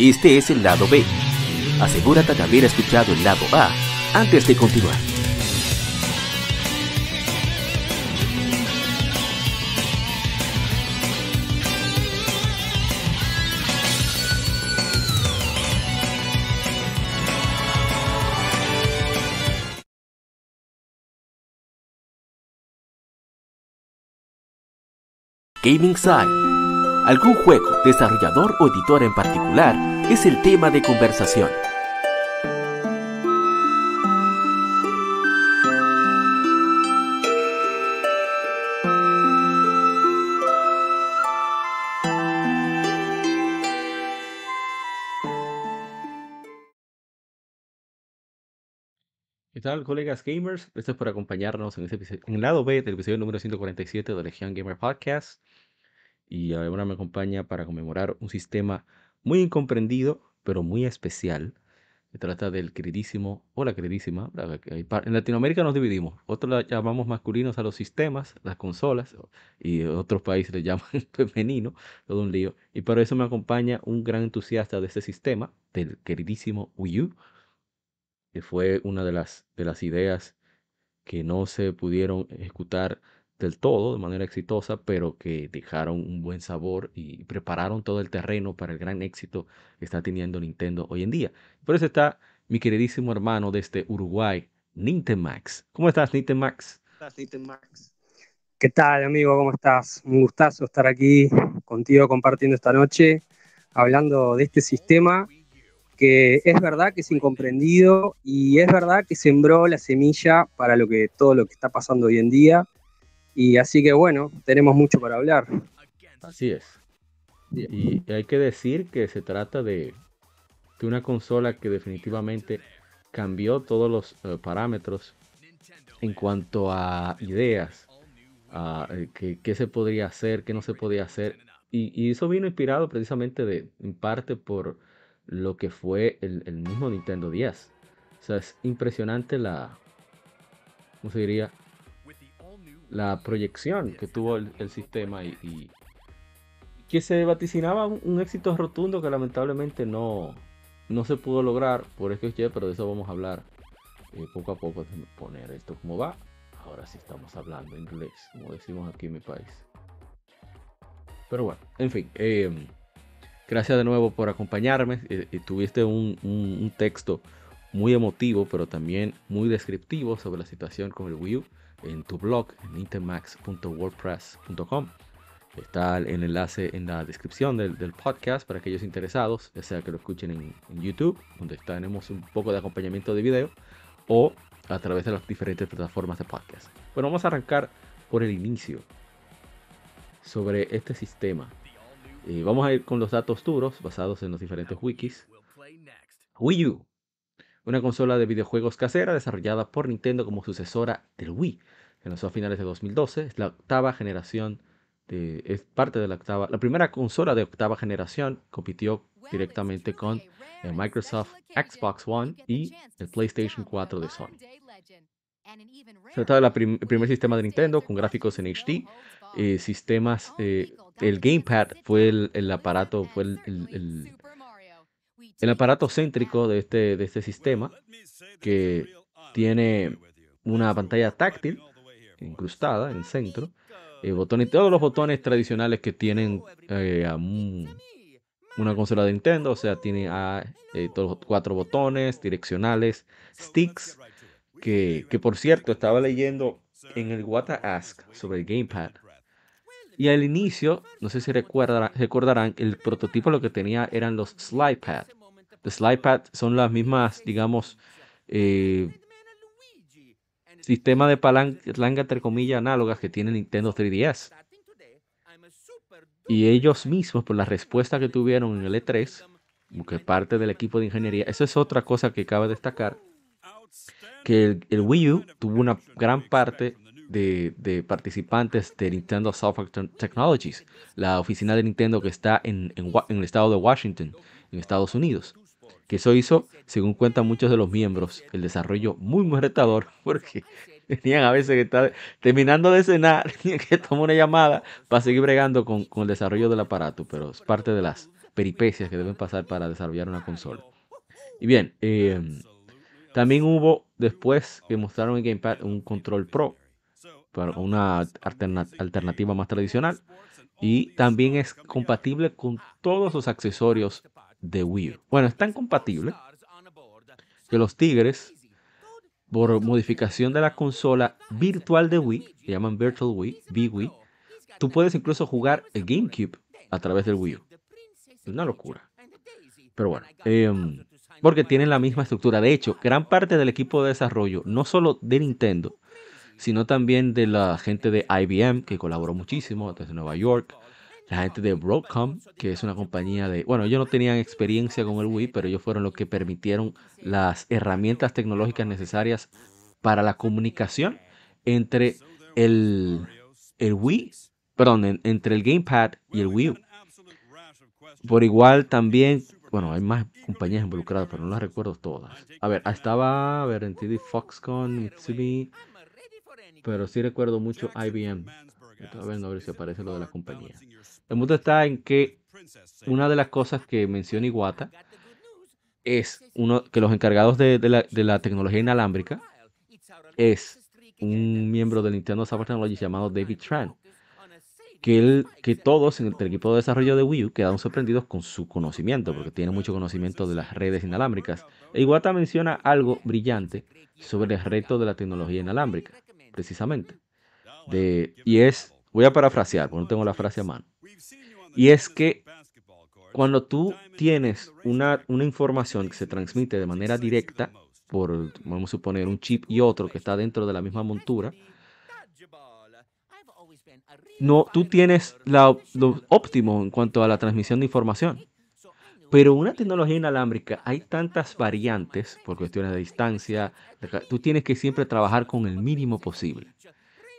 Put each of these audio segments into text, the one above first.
Este es el lado B. Asegúrate de haber escuchado el lado A antes de continuar. Gaming Side. Algún juego, desarrollador o editor en particular es el tema de conversación. ¿Qué tal, colegas gamers? Gracias por acompañarnos en, este episodio, en el lado B del episodio número 147 de Legion Gamer Podcast. Y ahora me acompaña para conmemorar un sistema muy incomprendido, pero muy especial. Se trata del queridísimo o la queridísima. En Latinoamérica nos dividimos. Otros llamamos masculinos a los sistemas, las consolas, y otros países le llaman femenino, todo un lío. Y por eso me acompaña un gran entusiasta de este sistema, del queridísimo Wii U que fue una de las, de las ideas que no se pudieron ejecutar del todo de manera exitosa, pero que dejaron un buen sabor y prepararon todo el terreno para el gran éxito que está teniendo Nintendo hoy en día. Por eso está mi queridísimo hermano desde Uruguay, Nintemax. ¿Cómo estás, Nintemax? ¿Qué tal, amigo? ¿Cómo estás? Un gustazo estar aquí contigo compartiendo esta noche, hablando de este sistema que es verdad que es incomprendido y es verdad que sembró la semilla para lo que todo lo que está pasando hoy en día. Y así que bueno, tenemos mucho para hablar. Así es. Y hay que decir que se trata de, de una consola que definitivamente cambió todos los eh, parámetros en cuanto a ideas, a eh, qué, se podría hacer, qué no se podía hacer. Y, y, eso vino inspirado precisamente de, en parte por lo que fue el, mismo Nintendo 10. O sea, es impresionante la, ¿cómo se diría? La proyección que tuvo el, sistema y, que se vaticinaba un, éxito rotundo que lamentablemente no, no se pudo lograr por eso pero de eso vamos a hablar eh, poco a poco. poner esto como va. Ahora sí estamos hablando inglés, como decimos aquí en mi país. Pero bueno, en fin. Eh, Gracias de nuevo por acompañarme. Eh, eh, tuviste un, texto muy emotivo, pero también muy descriptivo sobre la situación con el Wii U en tu blog, en intermax.wordpress.com. Está el enlace en la descripción del, podcast para aquellos interesados, ya sea que lo escuchen en, YouTube, donde tenemos un poco de acompañamiento de video, o a través de las diferentes plataformas de podcast. Bueno, vamos a arrancar por el inicio sobre este sistema y vamos a ir con los datos duros basados en los diferentes wikis. Wii U, una consola de videojuegos casera desarrollada por Nintendo como sucesora del Wii, que lanzó a finales de 2012. Es la octava generación, de, es parte de la octava, la primera consola de octava generación. Compitió directamente con el Microsoft Xbox One y el PlayStation 4 de Sony. Se trata del primer sistema de Nintendo con gráficos en HD, eh, sistemas, eh, el gamepad fue el, aparato, fue el, el, aparato céntrico de este, de este sistema que tiene una pantalla táctil incrustada en el centro, eh, botones, todos los botones tradicionales que tienen una consola de Nintendo, o sea, tiene a, todos cuatro botones direccionales, sticks, que, que por cierto estaba leyendo en el What Ask sobre el Gamepad y al inicio, no sé si recordarán, el prototipo lo que tenía eran los slide pad. Los slide pad son las mismas, digamos, eh, sistema de palanca, entre comillas, análogas que tiene Nintendo 3DS. Y ellos mismos, por la respuesta que tuvieron en el E3, como que parte del equipo de ingeniería, eso es otra cosa que cabe destacar, que el Wii U tuvo una gran parte de, participantes de Nintendo Software Technologies, la oficina de Nintendo que está en, el estado de Washington, en Estados Unidos. Que eso hizo, según cuentan muchos de los miembros, el desarrollo muy, muy retador, porque tenían a veces que estar terminando de cenar, tenían que tomar una llamada para seguir bregando con, el desarrollo del aparato, pero es parte de las, peripecias que deben pasar para desarrollar una consola. Y bien, em, también hubo después que mostraron en Gamepad un control Pro para una alternativa más tradicional y también es compatible con todos los accesorios de Wii U. Bueno, es tan compatible que los Tigres, por modificación de la consola virtual de Wii, se llaman Virtual Wii, VWii, tú puedes incluso jugar el GameCube a través del Wii U. Es una locura. Pero bueno, em, porque tienen la misma estructura. De hecho, gran parte del equipo de desarrollo, no solo de Nintendo, sino también de la gente de IBM, que colaboró muchísimo desde Nueva York, la gente de Broadcom, que es una compañía de, bueno, ellos no tenían experiencia con el Wii, pero ellos fueron los que permitieron las herramientas tecnológicas necesarias para la comunicación entre el, el Wii, perdón, entre el Gamepad y el Wii U. Por igual también, bueno, hay más compañías involucradas, pero no las recuerdo todas. A ver, estaba, a ver, en TD Foxconn, Mitsumi, pero sí recuerdo mucho IBM. A ver, a ver si aparece lo de la compañía. El punto está en que una de las cosas que menciona Iwata es uno, que los encargados de, la, tecnología inalámbrica es un miembro de Nintendo Software Technologies llamado David Tran. Que, él, que todos en el equipo de desarrollo de Wii U quedaron sorprendidos con su conocimiento, porque tiene mucho conocimiento de las redes inalámbricas. E Iwata menciona algo brillante sobre el reto de la tecnología inalámbrica precisamente. De, y es, voy a parafrasear, porque no tengo la frase a mano. Y es que cuando tú tienes una, una información que se transmite de manera directa por, vamos a suponer, un chip y otro que está dentro de la misma montura, no, tú tienes la, lo óptimo en cuanto a la transmisión de información. Pero una tecnología inalámbrica, hay tantas variantes por cuestiones de distancia. Tú tienes que siempre trabajar con el mínimo posible.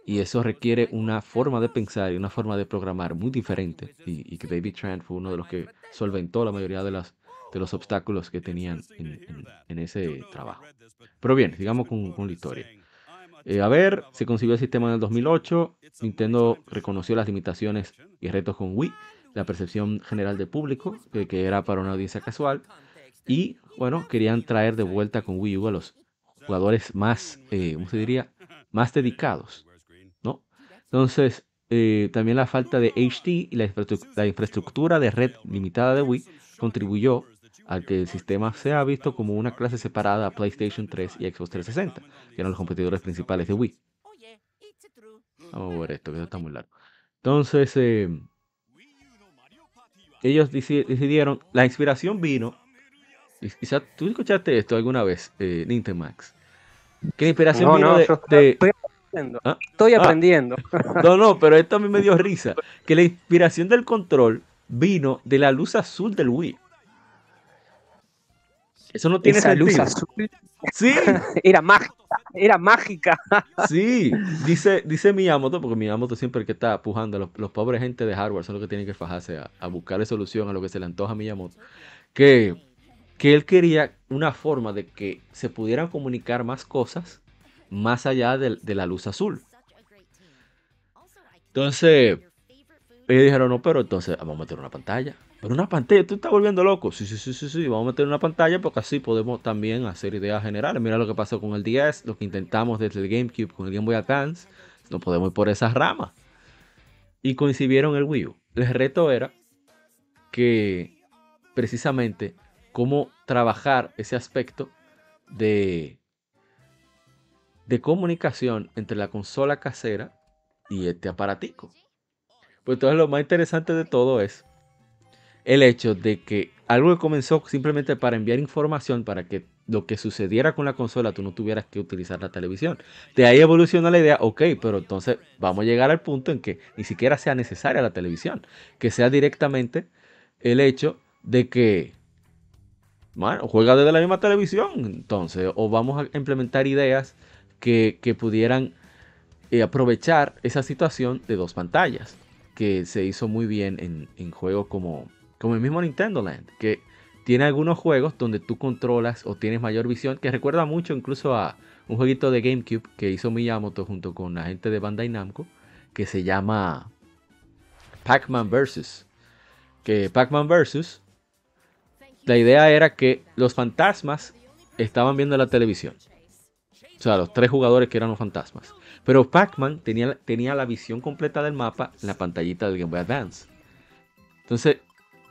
Y eso requiere una forma de pensar y una forma de programar muy diferente. Y, que David Tran fue uno de los que solventó la mayoría de, las, de los obstáculos que tenían en, ese trabajo. Pero bien, sigamos con, con la historia. Eh, a ver, se consiguió el sistema en el 2008. Nintendo reconoció las limitaciones y retos con Wii la percepción general del público, que, era para una audiencia casual. Y bueno, querían traer de vuelta con Wii U a los jugadores más, eh, ¿cómo se diría? Más dedicados. Entonces, eh, también la falta de HD y la, infraestructura de red limitada de Wii contribuyó a que el sistema sea visto como una clase separada a PlayStation 3 y Xbox 360, que eran los competidores principales de Wii. Vamos a ver esto, que está muy largo. Entonces, eh, ellos decidieron, la inspiración vino, quizás tú escuchaste esto alguna vez, eh, Max, que la inspiración vino de... Estoy aprendiendo. ¿Ah? Estoy ah. aprendiendo. no, no, pero esto a mí me dio risa, que la inspiración del control vino de la luz azul del Wii. Eso no tiene Esa luz azul. Sí. Era mágica, era mágica. Sí, dice, dice Miyamoto, porque Miyamoto siempre que está pujando, los, los pobres gente de hardware son los que tienen que fajarse a, a, buscarle solución a lo que se le antoja a Miyamoto, que, que él quería una forma de que se pudieran comunicar más cosas más allá de, de la luz azul. Entonces, ellos dijeron, no, pero entonces vamos a meter una pantalla. Pero una pantalla, tú estás volviendo loco. Sí, sí, sí, sí, sí, vamos a meter una pantalla porque así podemos también hacer ideas generales. Mira lo que pasó con el 10, lo que intentamos desde el GameCube con el Game Boy Advance. No podemos ir por esas ramas. Y coincidieron el Wii U. El reto era que precisamente cómo trabajar ese aspecto de, de comunicación entre la consola casera y este aparatico. Pues entonces lo más interesante de todo es el hecho de que algo que comenzó simplemente para enviar información para que lo que sucediera con la consola tú no tuvieras que utilizar la televisión. De ahí evoluciona la idea, ok, pero entonces vamos a llegar al punto en que ni siquiera sea necesaria la televisión, que sea directamente el hecho de que, bueno, juega desde la misma televisión, entonces, o vamos a implementar ideas que, pudieran eh, aprovechar esa situación de dos pantallas, que se hizo muy bien en, en juegos como como el mismo Nintendo Land, que tiene algunos juegos donde tú controlas o tienes mayor visión, que recuerda mucho incluso a un jueguito de GameCube que hizo Miyamoto junto con la gente de Bandai Namco, que se llama Pac-Man Versus. que Pac-Man Versus, la idea era que los fantasmas estaban viendo la televisión. O sea, los tres jugadores que eran los fantasmas. Pero Pac-Man tenía, tenía la visión completa del mapa en la pantallita del Game Boy Advance. Entonces,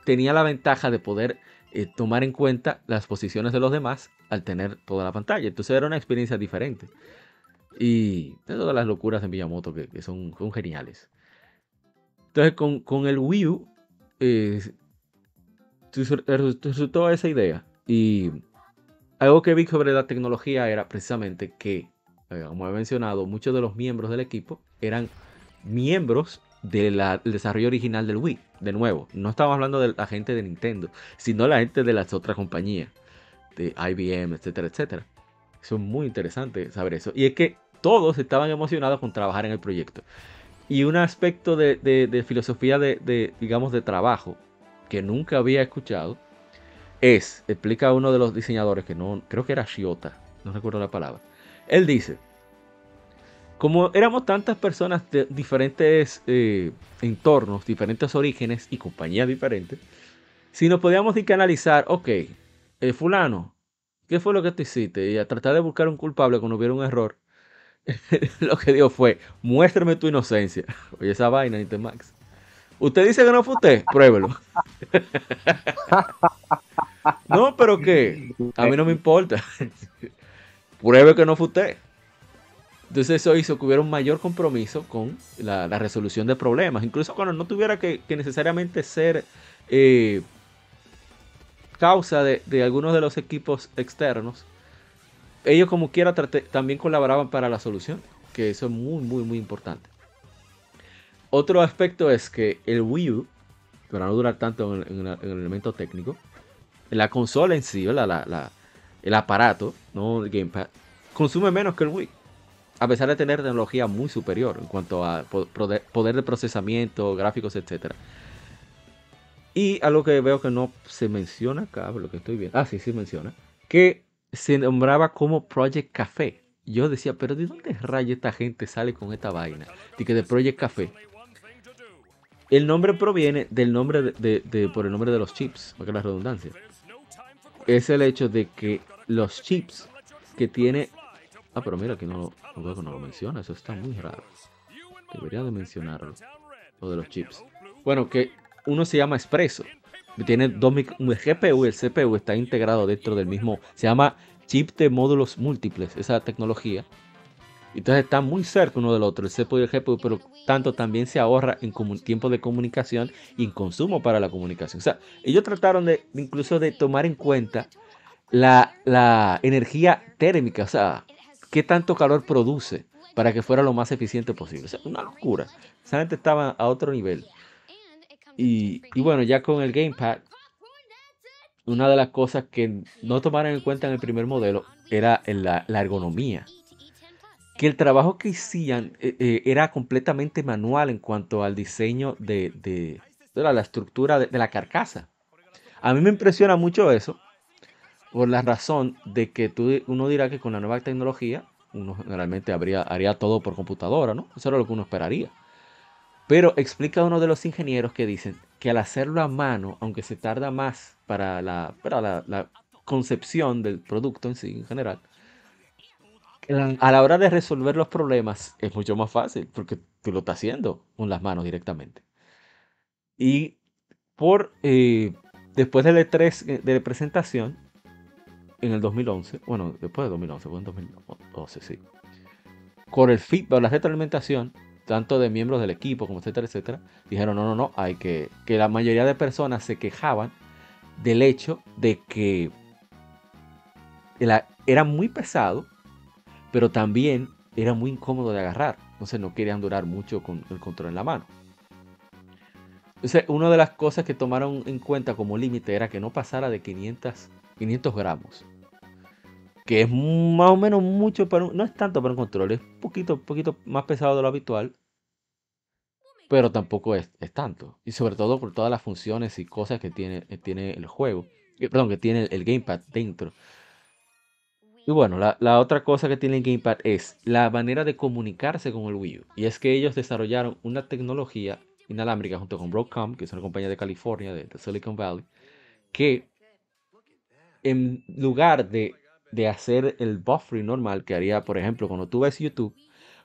tenía la ventaja de poder eh, tomar en cuenta las posiciones de los demás al tener toda la pantalla. Entonces, era una experiencia diferente. Y todas las locuras de Miyamoto que, son, geniales. Entonces, con, el Wii U, eh, resultó esa idea. Y algo que vi sobre la tecnología era precisamente que, eh, como he mencionado, muchos de los miembros del equipo eran miembros del desarrollo original del Wii. De nuevo, no estamos hablando de la gente de Nintendo, sino la gente de las otras compañías, de IBM, etcétera, etcétera. Eso es muy interesante saber eso. Y es que todos estaban emocionados con trabajar en el proyecto. Y un aspecto de, filosofía de, digamos, de trabajo que nunca había escuchado es, explica uno de los diseñadores, que no, creo que era Shiota, no recuerdo la palabra. Él dice, como éramos tantas personas de diferentes eh, entornos, diferentes orígenes y compañías diferentes, si nos podíamos canalizar, ok, eh, fulano, ¿qué fue lo que te hiciste? Y a tratar de buscar un culpable cuando hubiera un error, lo que dijo fue, muéstrame tu inocencia. Oye, esa vaina, Max. Usted dice que no fue usted, pruébelo. no, pero que a mí no me importa. Pruebe que no fue usted. Entonces eso hizo que hubiera un mayor compromiso con la, resolución de problemas. Incluso cuando no tuviera que, necesariamente ser eh, causa de, algunos de los equipos externos, ellos como quiera también colaboraban para la solución, que eso es muy, muy, muy importante. Otro aspecto es que el Wii U, para no durar tanto en, el elemento técnico, la consola en sí, el aparato, no el gamepad, consume menos que el Wii. A pesar de tener tecnología muy superior en cuanto a poder de procesamiento, gráficos, etc. Y algo que veo que no se menciona acá, lo que estoy viendo. Ah, sí, sí menciona. Que se nombraba como Project Café. Yo decía, pero ¿de dónde raya esta gente sale con esta vaina? De que de Project Café. El nombre proviene del nombre de, por el nombre de los chips, porque la redundancia. Es el hecho de que los chips que tiene. Ah, pero mira que no, no, lo menciona, eso está muy raro. Debería de mencionarlo. Lo de los chips. Bueno, que uno se llama Expreso tiene dos el GPU y el CPU está integrado dentro del mismo, se llama chip de módulos múltiples, esa tecnología. Entonces está muy cerca uno del otro, el CPU y el GPU, pero tanto también se ahorra en tiempo de comunicación y en consumo para la comunicación. O sea, ellos trataron de incluso de tomar en cuenta la, energía térmica, o sea, qué tanto calor produce para que fuera lo más eficiente posible. O sea, una locura. Gente estaba a otro nivel. Y, bueno, ya con el gamepad, una de las cosas que no tomaron en cuenta en el primer modelo era la, ergonomía. Que el trabajo que hacían eh, eh, era completamente manual en cuanto al diseño de, la, estructura de, la carcasa. A mí me impresiona mucho eso, por la razón de que tú, uno dirá que con la nueva tecnología, uno generalmente habría, haría todo por computadora, ¿no? Eso era lo que uno esperaría. Pero explica uno de los ingenieros que dicen que al hacerlo a mano, aunque se tarda más para la, la, concepción del producto en sí, en general, a la hora de resolver los problemas es mucho más fácil porque tú lo estás haciendo con las manos directamente. Y por eh, después del E3 eh, de presentación, en el 2011, bueno, después de 2011, fue en 2012, sí. Con el feedback, la retroalimentación, tanto de miembros del equipo como etcétera, etcétera, dijeron, no, no, no, hay que, que la mayoría de personas se quejaban del hecho de que era muy pesado, pero también era muy incómodo de agarrar, entonces no querían durar mucho con el control en la mano. Entonces, una de las cosas que tomaron en cuenta como límite era que no pasara de 500, 500 gramos que es más o menos mucho para un, no es tanto para un control, es poquito, poquito más pesado de lo habitual, pero tampoco es, tanto. Y sobre todo por todas las funciones y cosas que tiene, tiene el juego, eh, perdón, que tiene el, gamepad dentro. Y bueno, la, la, otra cosa que tiene el gamepad es la manera de comunicarse con el Wii U. Y es que ellos desarrollaron una tecnología inalámbrica junto con Broadcom, que es una compañía de California, de, Silicon Valley, que en lugar de, de, hacer el buffering normal que haría, por ejemplo, cuando tú ves YouTube,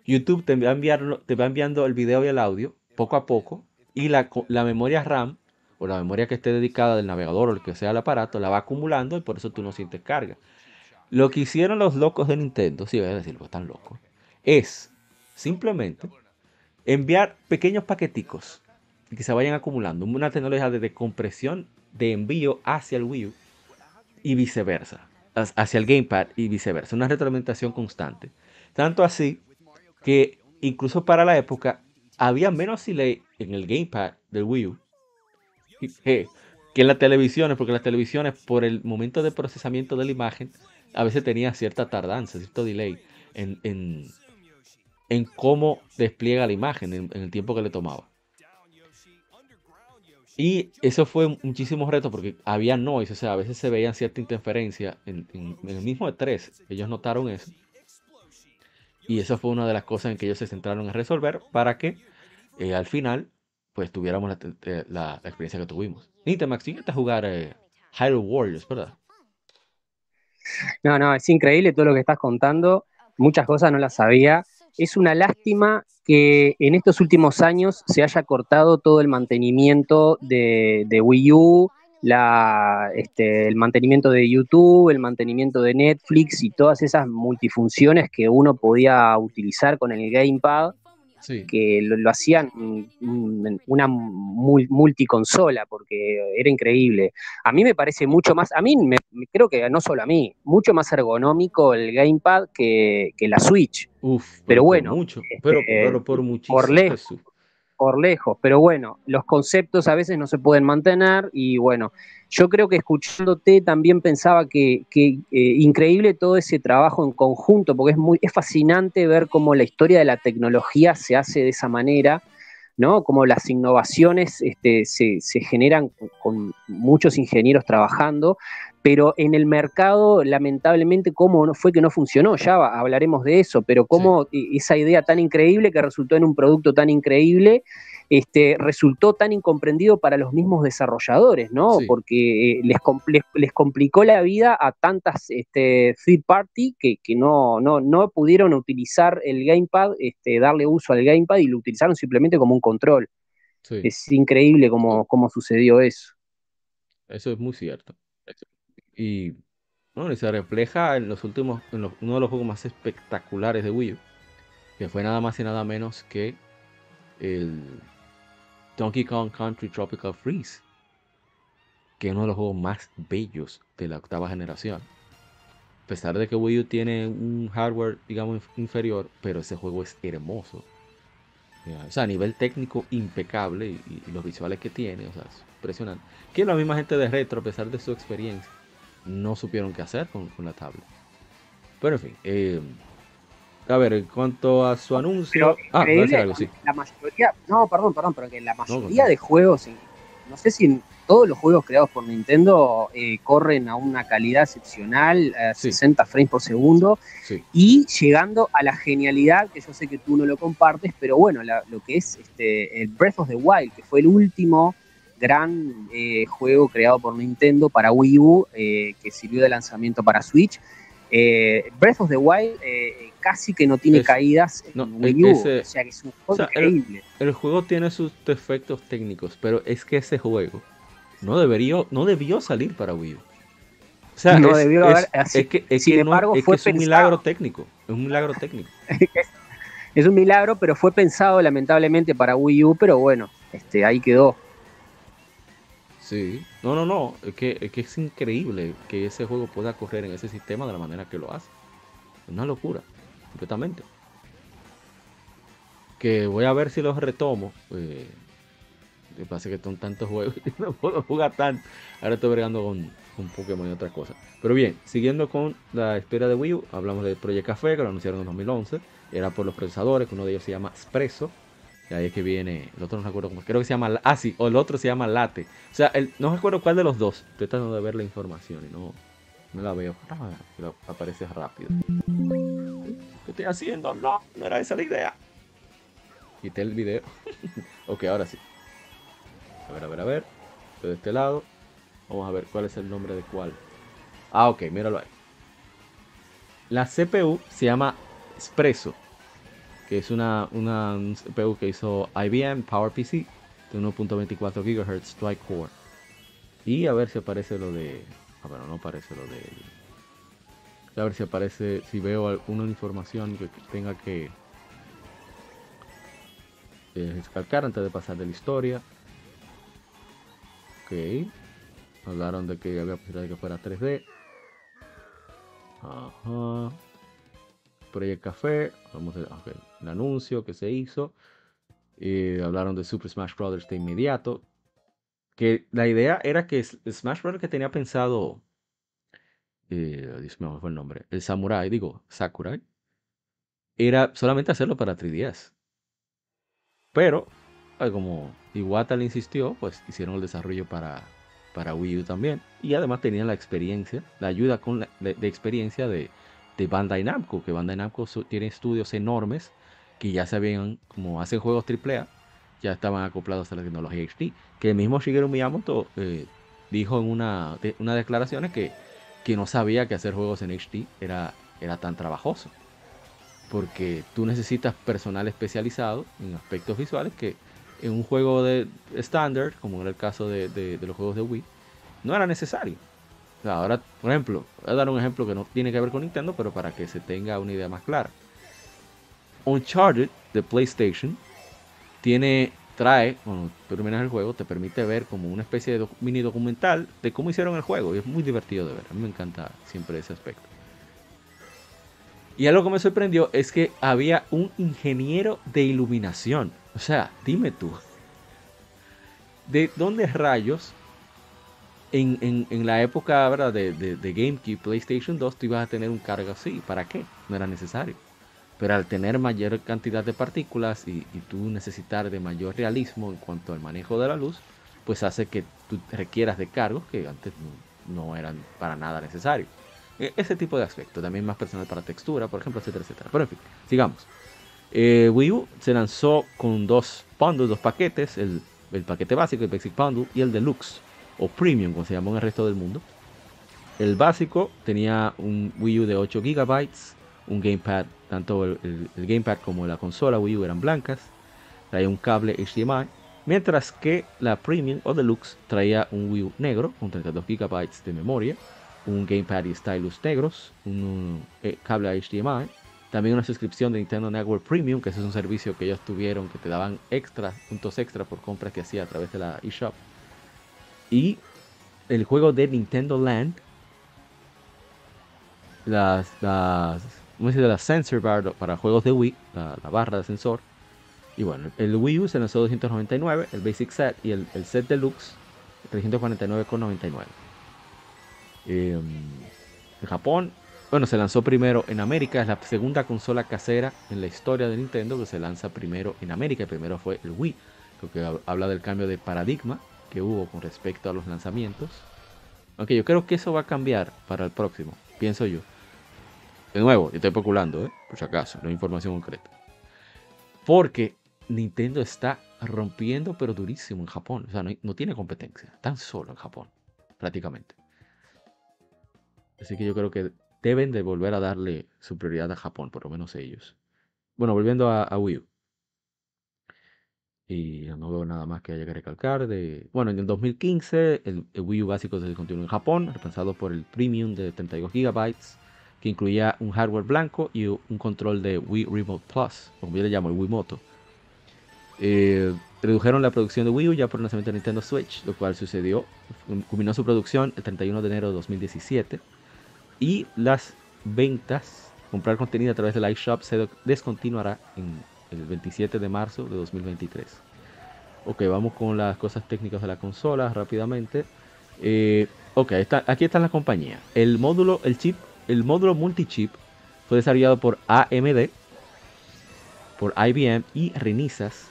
YouTube te va, enviar, te va enviando el video y el audio poco a poco y la, la memoria RAM o la memoria que esté dedicada del navegador o el que sea el aparato la va acumulando y por eso tú no sientes carga. Lo que hicieron los locos de Nintendo, si voy a decirlo, están locos, es simplemente enviar pequeños paqueticos que se vayan acumulando. Una tecnología de decompresión de envío hacia el Wii U y viceversa. Hacia el Gamepad y viceversa. Una retroalimentación constante. Tanto así que incluso para la época había menos delay en el Gamepad del Wii U que en las televisiones, porque las televisiones por el momento de procesamiento de la imagen a veces tenía cierta tardanza, cierto delay en, en, cómo despliega la imagen, en, el tiempo que le tomaba. Y eso fue muchísimo reto porque había noise, o sea, a veces se veían cierta interferencia en, el mismo E3. Ellos notaron eso. Y eso fue una de las cosas en que ellos se centraron en resolver para que eh, al final pues tuviéramos la, la, experiencia que tuvimos. Nintemax, siguiente a jugar eh, Hyrule Warriors, ¿verdad? No, no, es increíble todo lo que estás contando. Muchas cosas no las sabía. Es una lástima que en estos últimos años se haya cortado todo el mantenimiento de, Wii U, este, el mantenimiento de YouTube, el mantenimiento de Netflix y todas esas multifunciones que uno podía utilizar con el Gamepad que lo, hacían una multiconsola, porque era increíble. A mí me parece mucho más, a mí me, creo que no solo a mí, mucho más ergonómico el Gamepad que, la Switch. pero, bueno, mucho, pero, este, por muchísimo. Por lejos, por lejos, pero bueno, los conceptos a veces no se pueden mantener y bueno, yo creo que escuchándote también pensaba que, eh, increíble todo ese trabajo en conjunto, porque es muy es fascinante ver cómo la historia de la tecnología se hace de esa manera, ¿no? Cómo las innovaciones este, se, se, generan con, muchos ingenieros trabajando, pero en el mercado, lamentablemente, cómo fue que no funcionó, ya hablaremos de eso, pero cómo esa idea tan increíble que resultó en un producto tan increíble este, resultó tan incomprendido para los mismos desarrolladores, ¿no? Porque eh, les, les, complicó la vida a tantas este, third party que, no, no, pudieron utilizar el gamepad, este, darle uso al gamepad y lo utilizaron simplemente como un control. Es increíble cómo, cómo, sucedió eso. Eso es muy cierto. Y bueno, se refleja en los últimos, en uno de los juegos más espectaculares de Wii U, que fue nada más y nada menos que el Donkey Kong Country Tropical Freeze, que es uno de los juegos más bellos de la octava generación. A pesar de que Wii U tiene un hardware, digamos, inferior, pero ese juego es hermoso. O sea, a nivel técnico impecable y, los visuales que tiene, o sea, es impresionante. Que la misma gente de Retro, a pesar de su experiencia, no supieron qué hacer con, la tablet. Pero en fin, eh, a ver, en cuanto a su anuncio. ah, algo, sí. La mayoría. No, perdón, perdón, pero que la mayoría de juegos, no sé si todos los juegos creados por Nintendo eh, corren a una calidad excepcional, a 60 frames por segundo, y llegando a la genialidad, que yo sé que tú no lo compartes, pero bueno, lo que es este, el Breath of the Wild, que fue el último gran eh, juego creado por Nintendo para Wii U, eh, que sirvió de lanzamiento para Switch. Breath of the Wild casi que no tiene caídas en Wii U. o sea que es un juego increíble. El, juego tiene sus defectos técnicos, pero es que ese juego no debería, no debió salir para Wii U. O sea, no es, debió haber, es, que, es, Sin embargo, fue un milagro técnico. Es un milagro técnico. es un milagro, pero fue pensado lamentablemente para Wii U, pero bueno, este, ahí quedó. Sí, no, no, no, es que, es que es increíble que ese juego pueda correr en ese sistema de la manera que lo hace. Es una locura completamente. Que voy a ver si los retomo. Eh, me pasa que son tantos juegos y no puedo jugar tanto. Ahora estoy bregando con, con Pokémon y otras cosas. Pero bien, siguiendo con la espera de Wii U, hablamos de Project Café, que lo anunciaron en 2011. Era por los procesadores, que uno de ellos se llama Espresso. Y ahí es que viene, el otro no recuerdo cómo, creo que se llama, ah sí, o el otro se llama Late. O sea, el, no recuerdo cuál de los dos. Estoy tratando de ver la información y no, no la veo. Ah, aparece rápido. ¿Qué estoy haciendo? No, no era esa la idea. Quité el video. ok, ahora sí. A ver, a ver, a ver. De este lado. Vamos a ver cuál es el nombre de cuál. Ah, ok, míralo ahí. La CPU se llama Espresso, que es una, una CPU que hizo IBM PowerPC de 1.24 GHz Tri-Core. Y a ver si aparece lo de... Ah, bueno, no aparece lo de... A ver si aparece, si veo alguna información que tenga que descargar antes de pasar de la historia. Ok. Hablaron de que había posibilidad de que fuera 3D. Ajá. Project Café. Vamos a ver el anuncio que se hizo. Eh, hablaron de Super Smash Bros. de inmediato. Que la idea era que Smash Bros. que tenía pensado. Eh, mío, fue el nombre. El Samurai, digo, Sakurai. Era solamente hacerlo para 3DS. Pero, como Iwata le insistió, pues hicieron el desarrollo para, para Wii U también. Y además tenían la experiencia, la ayuda con de, experiencia de, de Bandai Namco, que Bandai Namco tiene estudios enormes que ya sabían, como hacen juegos AAA, ya estaban acoplados a la tecnología HD. Que el mismo Shigeru Miyamoto eh, dijo en una, de, declaraciones que, que no sabía que hacer juegos en HD era, era tan trabajoso. Porque tú necesitas personal especializado en aspectos visuales que en un juego de estándar, como era el caso de, de, los juegos de Wii, no era necesario. ahora, por ejemplo, voy a dar un ejemplo que no tiene que ver con Nintendo, pero para que se tenga una idea más clara. Uncharted de PlayStation tiene, trae, cuando terminas el juego, te permite ver como una especie de mini documental de cómo hicieron el juego. Y es muy divertido de ver. A mí me encanta siempre ese aspecto. Y algo que me sorprendió es que había un ingeniero de iluminación. O sea, dime tú, ¿de dónde rayos en, la época ¿verdad? De, de, GameCube, PlayStation 2, tú ibas a tener un cargo así? ¿Para qué? No era necesario. Pero al tener mayor cantidad de partículas y, tú necesitar de mayor realismo en cuanto al manejo de la luz, pues hace que tú requieras de cargos que antes no, eran para nada necesarios. E, ese tipo de aspecto, también más personal para textura, por ejemplo, etcétera, etcétera. Pero en fin, sigamos. Eh, Wii U se lanzó con dos bundles, dos paquetes, el, el, paquete básico, el Basic Bundle, y el Deluxe, o Premium, como se llamó en el resto del mundo. El básico tenía un Wii U de 8 GB, un gamepad, tanto el, gamepad como la consola Wii U eran blancas, traía un cable HDMI, mientras que la Premium o Deluxe traía un Wii U negro con 32 GB de memoria, un gamepad y stylus negros, un, eh, cable HDMI, también una suscripción de Nintendo Network Premium, que es un servicio que ellos tuvieron que te daban extra, puntos extra por compras que hacía a través de la eShop. Y el juego de Nintendo Land, las, las ¿cómo se dice? La sensor bar para juegos de Wii, la, barra de sensor. Y bueno, el Wii U se lanzó 299, el Basic Set y el, Set Deluxe 349,99. Eh, en Japón, bueno, se lanzó primero en América, es la segunda consola casera en la historia de Nintendo que se lanza primero en América. El primero fue el Wii, que habla del cambio de paradigma que hubo con respecto a los lanzamientos. Aunque yo creo que eso va a cambiar para el próximo, pienso yo. De nuevo, estoy especulando, ¿eh? por si acaso, no hay información concreta. Porque Nintendo está rompiendo, pero durísimo en Japón. O sea, no, tiene competencia. Tan solo en Japón, prácticamente. Así que yo creo que deben de volver a darle su prioridad a Japón, por lo menos ellos. Bueno, volviendo a, Wii U. Y no veo nada más que haya que recalcar. Bueno, en el 2015 el, el Wii U básico se descontinuó en Japón, reemplazado por el Premium de 32 GB incluía un hardware blanco y un control de Wii Remote Plus, como yo le llamo el Wii Moto. Eh, redujeron la producción de Wii U ya por el lanzamiento de Nintendo Switch, lo cual sucedió, culminó su producción el 31 de enero de 2017 y las ventas, comprar contenido a través del iShop se descontinuará en el 27 de marzo de 2023. Ok, vamos con las cosas técnicas de la consola rápidamente. Eh, ok, está, aquí está la compañía. El módulo, el chip el módulo multichip fue desarrollado por AMD, por IBM y Renisas.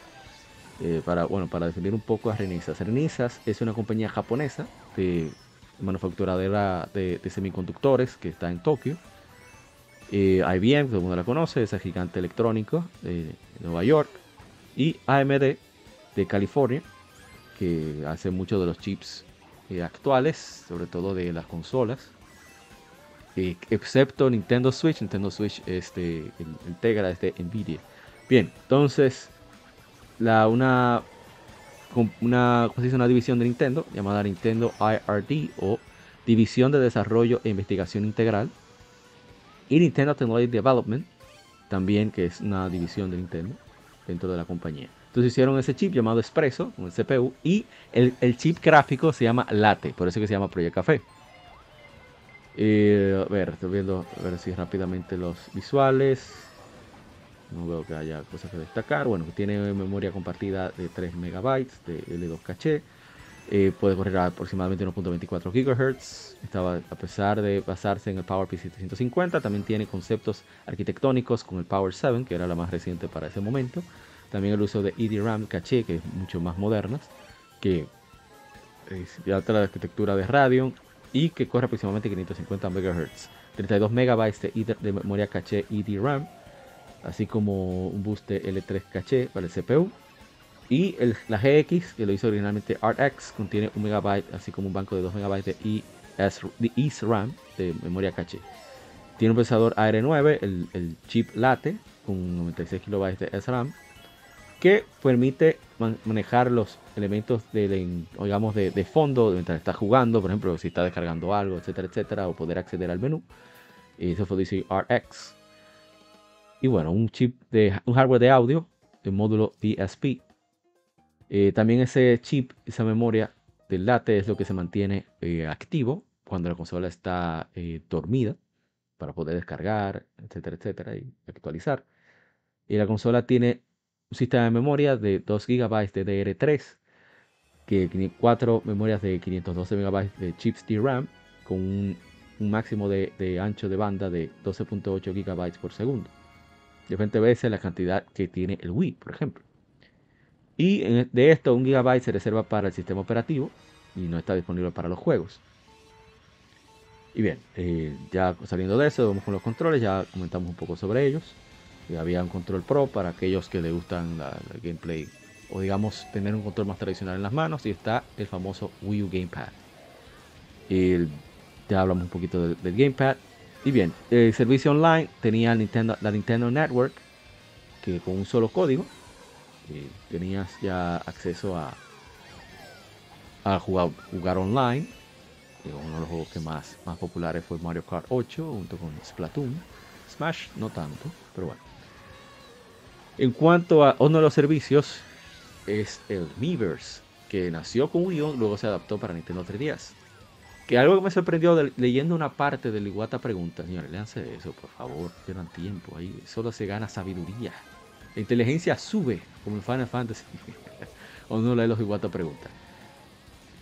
Eh, para, bueno, para definir un poco a Renisas. Renisas es una compañía japonesa de manufacturadora de, semiconductores que está en Tokio. Eh, IBM, todo el mundo la conoce, es el gigante electrónico de Nueva York. Y AMD de California, que hace muchos de los chips eh, actuales, sobre todo de las consolas. Excepto Nintendo Switch, Nintendo Switch este, el, Tegra es de Nvidia. Bien, entonces la, una, una, una división de Nintendo llamada Nintendo IRD o División de Desarrollo e Investigación Integral y Nintendo Technology Development también que es una división de Nintendo dentro de la compañía. Entonces hicieron ese chip llamado Expresso, con el CPU, y el, chip gráfico se llama Late, por eso que se llama Project Café. Eh, a ver, estoy viendo a ver si rápidamente los visuales. No veo que haya cosas que destacar. Bueno, tiene memoria compartida de 3 MB de L2 caché. Eh, puede correr a aproximadamente 1.24 GHz. Estaba, a pesar de basarse en el PowerPC 750, también tiene conceptos arquitectónicos con el Power 7, que era la más reciente para ese momento. También el uso de EDRAM caché, que es mucho más modernas, que es de alta arquitectura de Radeon y que corre aproximadamente 550 MHz. 32 MB de, memoria caché EDRAM, así como un boost de L3 caché para el CPU y el, la GX, que lo hizo originalmente ArtX, contiene un megabyte, así como un banco de 2 megabytes de, ES, de ESRAM, de memoria caché. Tiene un procesador AR9, el, chip Late, con 96 kilobytes de SRAM, que permite manejar los elementos de, digamos, de, fondo mientras está jugando, por ejemplo, si está descargando algo, etcétera, etcétera, o poder acceder al menú. Y eso fue dice RX. Y bueno, un chip de un hardware de audio, el módulo DSP, eh, también ese chip, esa memoria del late es lo que se mantiene eh, activo cuando la consola está eh, dormida para poder descargar, etcétera, etcétera, y actualizar. Y la consola tiene sistema de memoria de 2 GB de DR3, que tiene 4 memorias de 512 MB de chips DRAM, con un, máximo de, ancho de banda de 12.8 GB por segundo. De frente veces la cantidad que tiene el Wii, por ejemplo. Y de esto, un gigabyte se reserva para el sistema operativo y no está disponible para los juegos. Y bien, eh, ya saliendo de eso, vamos con los controles, ya comentamos un poco sobre ellos. Había un control pro para aquellos que les gustan la, gameplay o digamos tener un control más tradicional en las manos y está el famoso Wii U Gamepad. ya hablamos un poquito del, Gamepad. Y bien, el servicio online tenía Nintendo, la Nintendo Network que con un solo código tenías ya acceso a, jugar, jugar online. uno de los juegos que más, más populares fue Mario Kart 8 junto con Splatoon. Smash no tanto, pero bueno. En cuanto a uno de los servicios es el Miiverse, que nació con Wii U, luego se adaptó para Nintendo 3DS. Que algo que me sorprendió leyendo una parte del Iguata Pregunta, señores, léanse eso, por favor, pierdan tiempo, ahí solo se gana sabiduría. La inteligencia sube, como en Final Fantasy. o no lee los Iguata pregunta.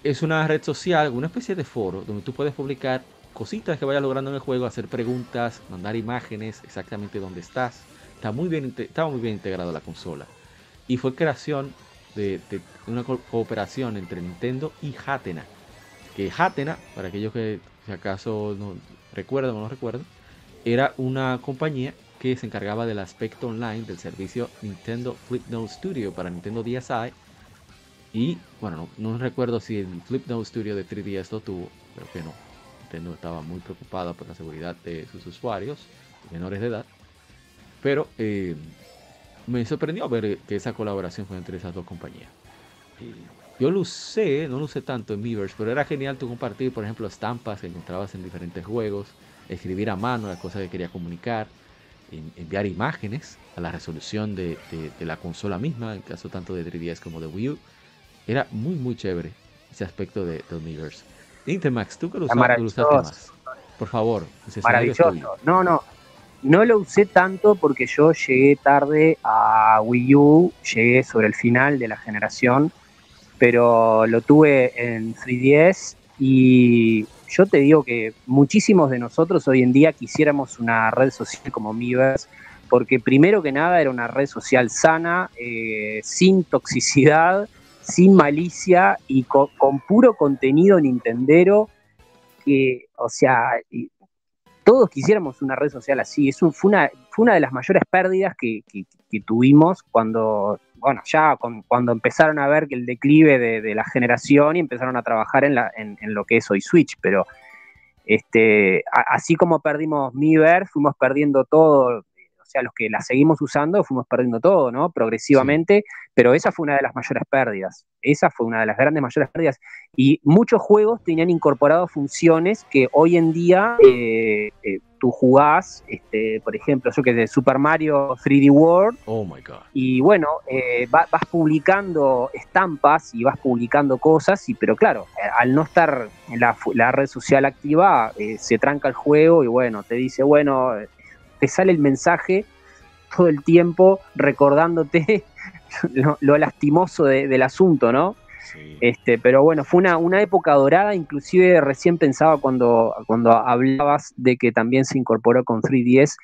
Es una red social, una especie de foro, donde tú puedes publicar cositas que vayas logrando en el juego, hacer preguntas, mandar imágenes, exactamente dónde estás. Estaba muy bien integrado la consola. Y fue creación de, una cooperación entre Nintendo y Hatena. Que Hatena, para aquellos que si acaso no recuerdan o no recuerdan, era una compañía que se encargaba del aspecto online del servicio Nintendo Flipnote Studio para Nintendo DSi. Y bueno, no, recuerdo si el Flipnote Studio de 3DS lo tuvo, pero que no. Nintendo estaba muy preocupada por la seguridad de sus usuarios menores de edad. Pero eh, me sorprendió ver que esa colaboración fue entre esas dos compañías. yo lo usé, no lo usé tanto en Miiverse, pero era genial tú compartir, por ejemplo, estampas que encontrabas en diferentes juegos, escribir a mano las cosas que querías comunicar enviar imágenes a la resolución de, la consola misma, en caso tanto de 3DS como de Wii U. Era muy, muy chévere ese aspecto de, de Universe. Intermax, tú que lo, usaste, más. Por favor, maravilloso. No, no, no lo usé tanto porque yo llegué tarde a Wii U, llegué sobre el final de la generación, pero lo tuve en 3DS y yo te digo que muchísimos de nosotros hoy en día quisiéramos una red social como Miiverse, porque primero que nada era una red social sana, eh, sin toxicidad, sin malicia y con, puro contenido nintendero, que, o sea, todos quisiéramos una red social así. Eso fue una, fue una de las mayores pérdidas que, tuvimos cuando bueno, ya cuando empezaron a ver el declive de, la generación y empezaron a trabajar en, la, en, lo que es hoy Switch, pero este, así como perdimos Miiver, fuimos perdiendo todo sea, los que la seguimos usando fuimos perdiendo todo, ¿no? Progresivamente, pero esa fue una de las mayores pérdidas. Esa fue una de las grandes mayores pérdidas. Y muchos juegos tenían incorporado funciones que hoy en día eh, eh, tú jugás, este, por ejemplo, yo que de Super Mario 3D World. Oh my God. Y bueno, eh, vas publicando estampas y vas publicando cosas, y, pero claro, al no estar en la, la red social activa, se tranca el juego y bueno, te dice, bueno te sale el mensaje todo el tiempo recordándote lo, lastimoso del asunto, ¿no? Este, pero bueno, fue una, una, época dorada, inclusive recién pensaba cuando, cuando hablabas de que también se incorporó con 3DS,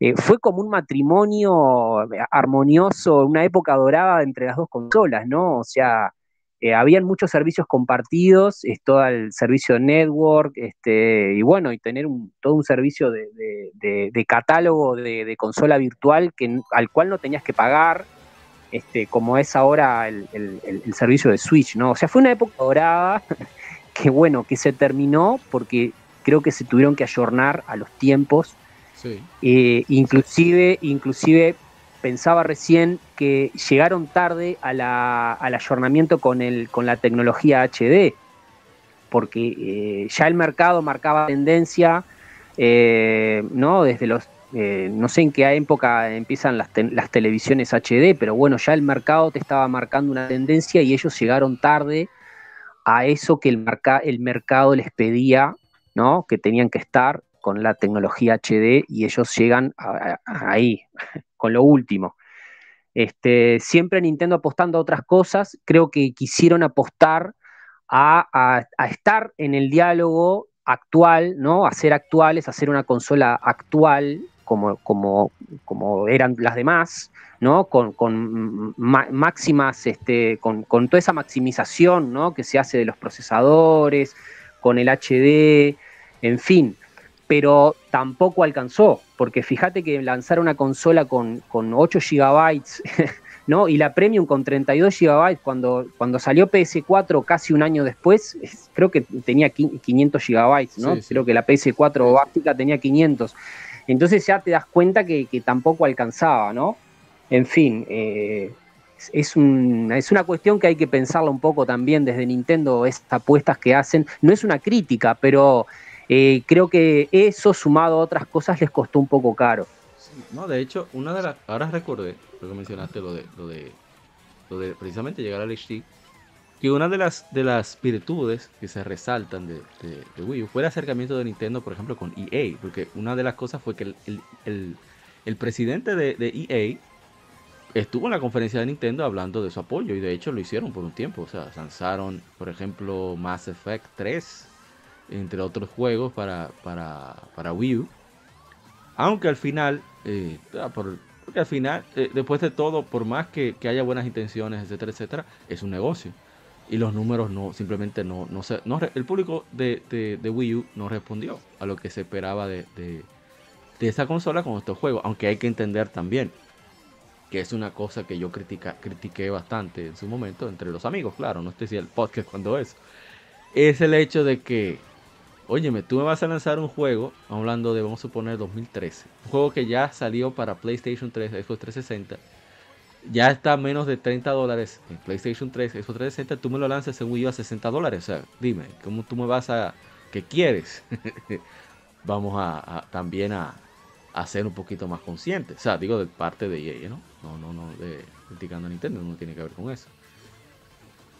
eh, fue como un matrimonio armonioso, una época dorada entre las dos consolas, ¿no? O sea, eh, habían muchos servicios compartidos, es todo el servicio network, este, y bueno, y tener todo un servicio de, catálogo de, consola virtual que, al cual no tenías que pagar, este, como es ahora el, servicio de Switch, ¿no? O sea, fue una época dorada que bueno, que se terminó porque creo que se tuvieron que ayornar a los tiempos. Eh, inclusive, inclusive pensaba recién que llegaron tarde al ayornamiento con, el, con la tecnología HD, porque eh, ya el mercado marcaba tendencia, eh, ¿no? Desde los, eh, no sé en qué época empiezan las, las, televisiones HD, pero bueno, ya el mercado te estaba marcando una tendencia y ellos llegaron tarde a eso que el, el mercado les pedía, ¿no? Que tenían que estar con la tecnología HD y ellos llegan ahí, con lo último. Este, siempre Nintendo apostando a otras cosas, creo que quisieron apostar a, estar en el diálogo actual, ¿no? A actuales, a ser una consola actual, como, como, como eran las demás, ¿no? Con, máximas, este, con, con, toda esa maximización, ¿no? Que se hace de los procesadores, con el HD, en fin pero tampoco alcanzó, porque fíjate que lanzar una consola con, 8 GB, ¿no? Y la Premium con 32 GB, cuando, cuando salió PS4 casi un año después, creo que tenía 500 GB, ¿no? Creo que la PS4 básica tenía 500. Entonces ya te das cuenta que, tampoco alcanzaba, ¿no? En fin, eh, es, es una cuestión que hay que pensarla un poco también desde Nintendo, estas apuestas que hacen. No es una crítica, pero eh, creo que eso sumado a otras cosas les costó un poco caro. no, de hecho, una de las. Ahora recordé, lo que mencionaste, lo de, lo de, lo de precisamente llegar al HD, que una de las, de las virtudes que se resaltan de, Wii U fue el acercamiento de Nintendo, por ejemplo, con EA, porque una de las cosas fue que el, presidente de, de, EA estuvo en la conferencia de Nintendo hablando de su apoyo, y de hecho lo hicieron por un tiempo, o sea, lanzaron, por ejemplo, Mass Effect 3 entre otros juegos para, para, Wii U. Aunque al final, eh, ah, porque al final, eh, después de todo, por más que, haya buenas intenciones, etcétera, etcétera, es un negocio. Y los números no, simplemente no, no se, el público de, Wii U no respondió a lo que se esperaba de, de, esa consola con estos juegos. Aunque hay que entender también que es una cosa que yo critica, critiqué bastante en su momento entre los amigos, claro, no estoy si el podcast cuando es. Es el hecho de que Óyeme, tú me vas a lanzar un juego, hablando de, vamos a suponer, 2013. Un juego que ya salió para PlayStation 3, Xbox 360. Ya está a menos de 30 dólares en PlayStation 3, Xbox 360. Tú me lo lanzas Wii U a 60 dólares. O sea, dime, ¿cómo tú me vas a... ¿Qué quieres? vamos a, también a, a, ser un poquito más conscientes. O sea, digo de parte de EA, ¿no? No, no, no, de criticando a Nintendo, no tiene que ver con eso.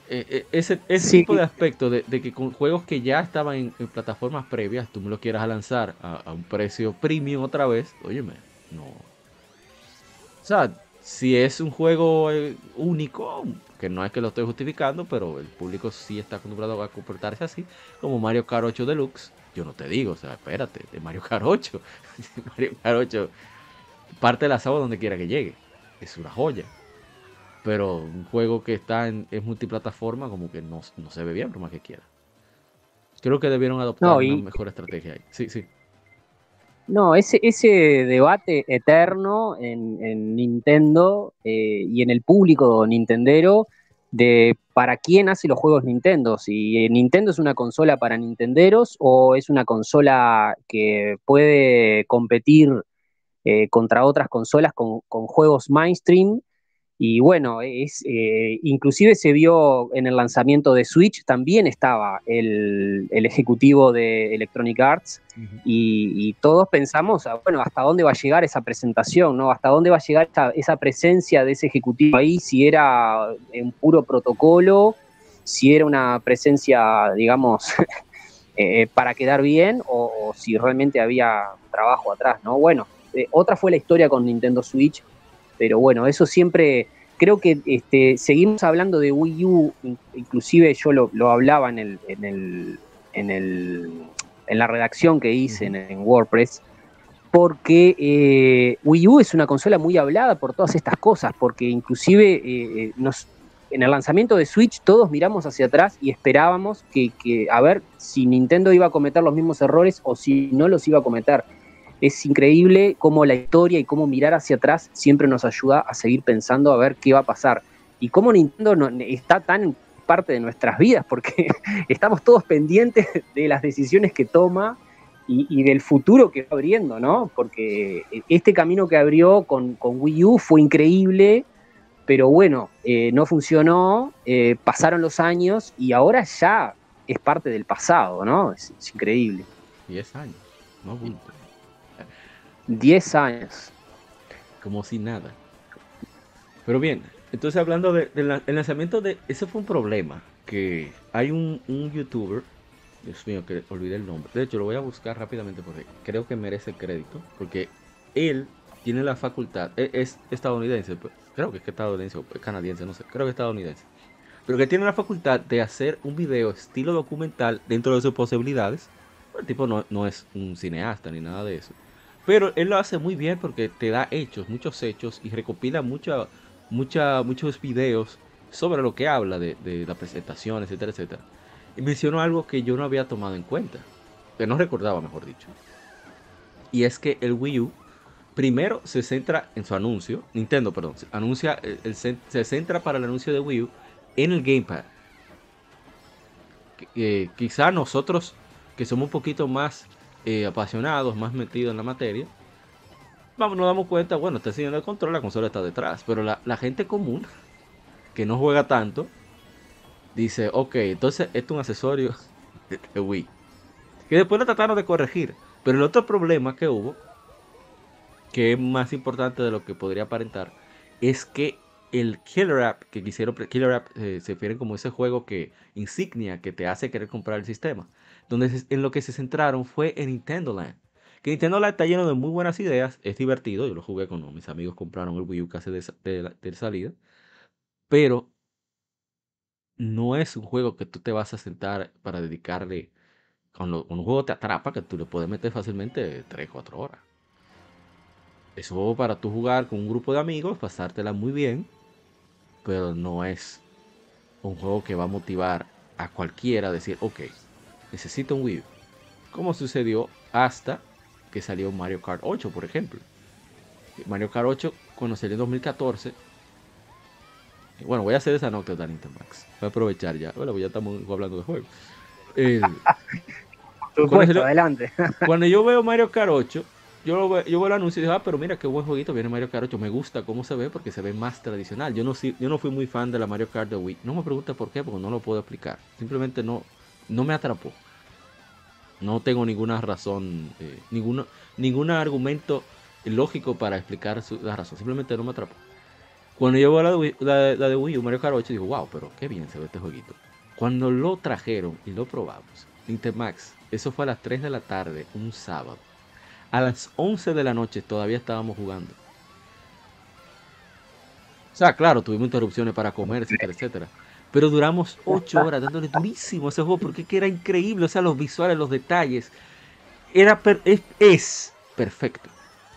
Eh, eh, ese, tipo de aspecto de, que con juegos que ya estaban en, plataformas previas, tú me lo quieras lanzar a, un precio premium otra vez, óyeme, no. O sea, si es un juego eh, único, que no es que lo estoy justificando, pero el público sí está acostumbrado a comportarse así, como Mario Kart 8 Deluxe, yo no te digo, o sea, espérate, de Mario Kart 8, Mario Kart 8 parte la sábado donde quiera que llegue, es una joya pero un juego que está en es multiplataforma como que no, se ve bien por más que quiera. Creo que debieron adoptar una mejor estrategia ahí. Sí, sí. No, ese, ese debate eterno en, Nintendo eh, y en el público nintendero de para quién hace los juegos Nintendo, si Nintendo es una consola para nintenderos o es una consola que puede competir eh, contra otras consolas con, con juegos mainstream y bueno, es, eh, inclusive se vio en el lanzamiento de Switch, también estaba el, ejecutivo de Electronic Arts y, todos pensamos, ah, bueno, ¿hasta dónde va a llegar esa presentación? ¿no? ¿Hasta dónde va a llegar esa, presencia de ese ejecutivo ahí? Si era un puro protocolo, si era una presencia, digamos, eh, para quedar bien o, si realmente había trabajo atrás, ¿no? Bueno, eh, otra fue la historia con Nintendo Switch, pero bueno, eso siempre, creo que este, seguimos hablando de Wii U, inclusive yo lo, hablaba en, el, en, el, en, el, en la redacción que hice en, WordPress, porque eh, Wii U es una consola muy hablada por todas estas cosas, porque inclusive eh, eh, nos, en el lanzamiento de Switch todos miramos hacia atrás y esperábamos que, que, a ver si Nintendo iba a cometer los mismos errores o si no los iba a cometer es increíble cómo la historia y cómo mirar hacia atrás siempre nos ayuda a seguir pensando a ver qué va a pasar. Y cómo Nintendo no, está tan parte de nuestras vidas, porque estamos todos pendientes de las decisiones que toma y, del futuro que va abriendo, ¿no? Porque este camino que abrió con, Wii U fue increíble, pero bueno, eh, no funcionó, eh, pasaron los años y ahora ya es parte del pasado, ¿no? Es, increíble. 10 años, no 10 años. Como si nada. Pero bien, entonces hablando del lanzamiento de... Ese fue un problema. Que hay un, youtuber. Dios mío, que olvidé el nombre. De hecho, lo voy a buscar rápidamente porque creo que merece crédito. Porque él tiene la facultad. E, es, estadounidense. Creo que es estadounidense o canadiense, no sé. Creo que estadounidense. Pero que tiene la facultad de hacer un video estilo documental dentro de sus posibilidades. El tipo no, no es un cineasta ni nada de eso. Pero él lo hace muy bien porque te da hechos, muchos hechos y recopila muchos videos sobre lo que habla de, la presentación, etcétera, etcétera. Y mencionó algo que yo no había tomado en cuenta, que no recordaba, mejor dicho. Y es que el Wii U primero se centra en su anuncio, Nintendo, perdón, anuncia, se centra para el anuncio de Wii U en el Gamepad. Eh, quizá nosotros que somos un poquito más eh, apasionados, más metidos en la materia, vamos, nos damos cuenta, bueno, está enseñando el control, la consola está detrás. Pero la, gente común, que no juega tanto, dice, ok, entonces esto es un accesorio de Wii. Que después lo trataron de corregir. Pero el otro problema que hubo, que es más importante de lo que podría aparentar, es que el Killer App que quisieron, Killer App eh, se refiere como ese juego que insignia que te hace querer comprar el sistema donde en lo que se centraron fue en Nintendo Land. Que Nintendo Land está lleno de muy buenas ideas, es divertido, yo lo jugué con mis amigos, compraron el Wii U casi de, de, salida, pero no es un juego que tú te vas a sentar para dedicarle, cuando, un juego te atrapa, que tú le puedes meter fácilmente 3, 4 horas. Es un juego para tú jugar con un grupo de amigos, pasártela muy bien, pero no es un juego que va a motivar a cualquiera a decir, ok, necesito un Wii U. Como sucedió hasta que salió Mario Kart 8, por ejemplo. Mario Kart 8, cuando salió en 2014. Bueno, voy a hacer esa nota de Nintendo Max. Voy a aprovechar ya. Bueno, pues ya estamos hablando de juegos. cuando, adelante. cuando yo veo Mario Kart 8, yo, lo veo, yo veo el anuncio y digo, ah, pero mira qué buen jueguito viene Mario Kart 8. Me gusta cómo se ve porque se ve más tradicional. Yo no, yo no fui muy fan de la Mario Kart de Wii. No me pregunte por qué, porque no lo puedo explicar. Simplemente no, no me atrapó. No tengo ninguna razón, eh, ningún ningún argumento lógico para explicar la razón. Simplemente no me atrapó. Cuando yo la Wii, la, de Wii U, Mario Kart 8, digo, wow, pero qué bien se ve este jueguito. Cuando lo trajeron y lo probamos, Max, eso fue a las 3 de la tarde, un sábado. A las 11 de la noche todavía estábamos jugando. O sea, claro, tuvimos interrupciones para comer, etcétera, etcétera. Pero duramos ocho horas dándole durísimo a ese juego porque era increíble. O sea, los visuales, los detalles. Era es, perfecto.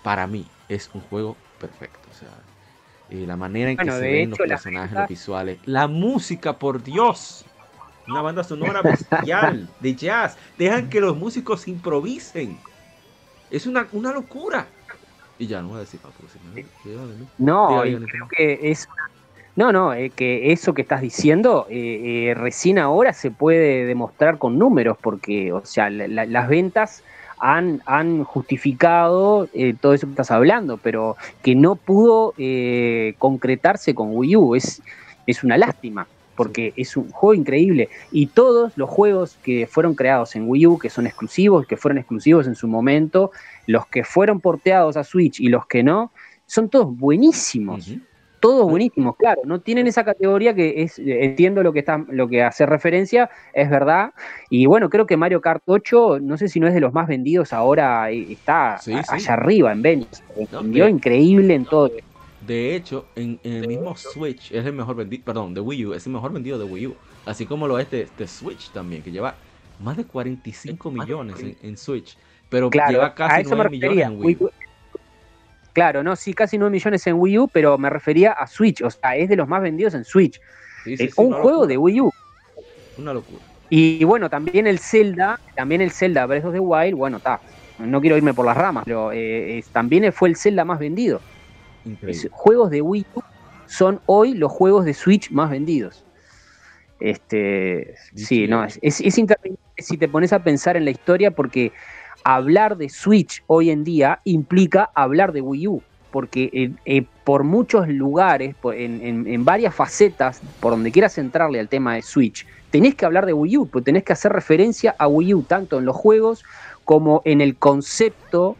Para mí es un juego perfecto. O sea, la manera en que se ven los personajes, los visuales. La música, por Dios. Una banda sonora bestial de jazz. Dejan que los músicos improvisen. Es una, una locura. Y ya, no voy a decir más. no, creo que es no, no, eh, que eso que estás diciendo eh, eh, recién ahora se puede demostrar con números, porque, o sea, las ventas han, han justificado todo eso que estás hablando, pero que no pudo concretarse con Wii U es, es una lástima, porque es un juego increíble. Y todos los juegos que fueron creados en Wii U, que son exclusivos, que fueron exclusivos en su momento, los que fueron porteados a Switch y los que no, son todos buenísimos todos buenísimos, claro, no tienen esa categoría que es, entiendo lo que está, lo que hace referencia, es verdad. Y bueno, creo que Mario Kart 8, no sé si no es de los más vendidos ahora, eh, está allá arriba en ventas. Vendió increíble en todo. De hecho, en, el mismo Switch es el mejor vendido, perdón, de Wii U, es el mejor vendido de Wii U. Así como lo es de, Switch también, que lleva más de 45 millones en, Switch. Pero lleva casi 9 millones en Wii U. Claro, no, sí, casi 9 millones en Wii U, pero me refería a Switch, o sea, es de los más vendidos en Switch. Eh, un juego de Wii U. Una locura. Y bueno, también el Zelda, también el Zelda Breath of the Wild, bueno, está. No quiero irme por las ramas, pero eh, también fue el Zelda más vendido. juegos de Wii U son hoy los juegos de Switch más vendidos. Este, sí, no, es, es, es si te pones a pensar en la historia porque hablar de Switch hoy en día implica hablar de Wii U, porque eh, eh, por muchos lugares, en, varias facetas, por donde quieras entrarle al tema de Switch, tenés que hablar de Wii U, porque tenés que hacer referencia a Wii U, tanto en los juegos como en el concepto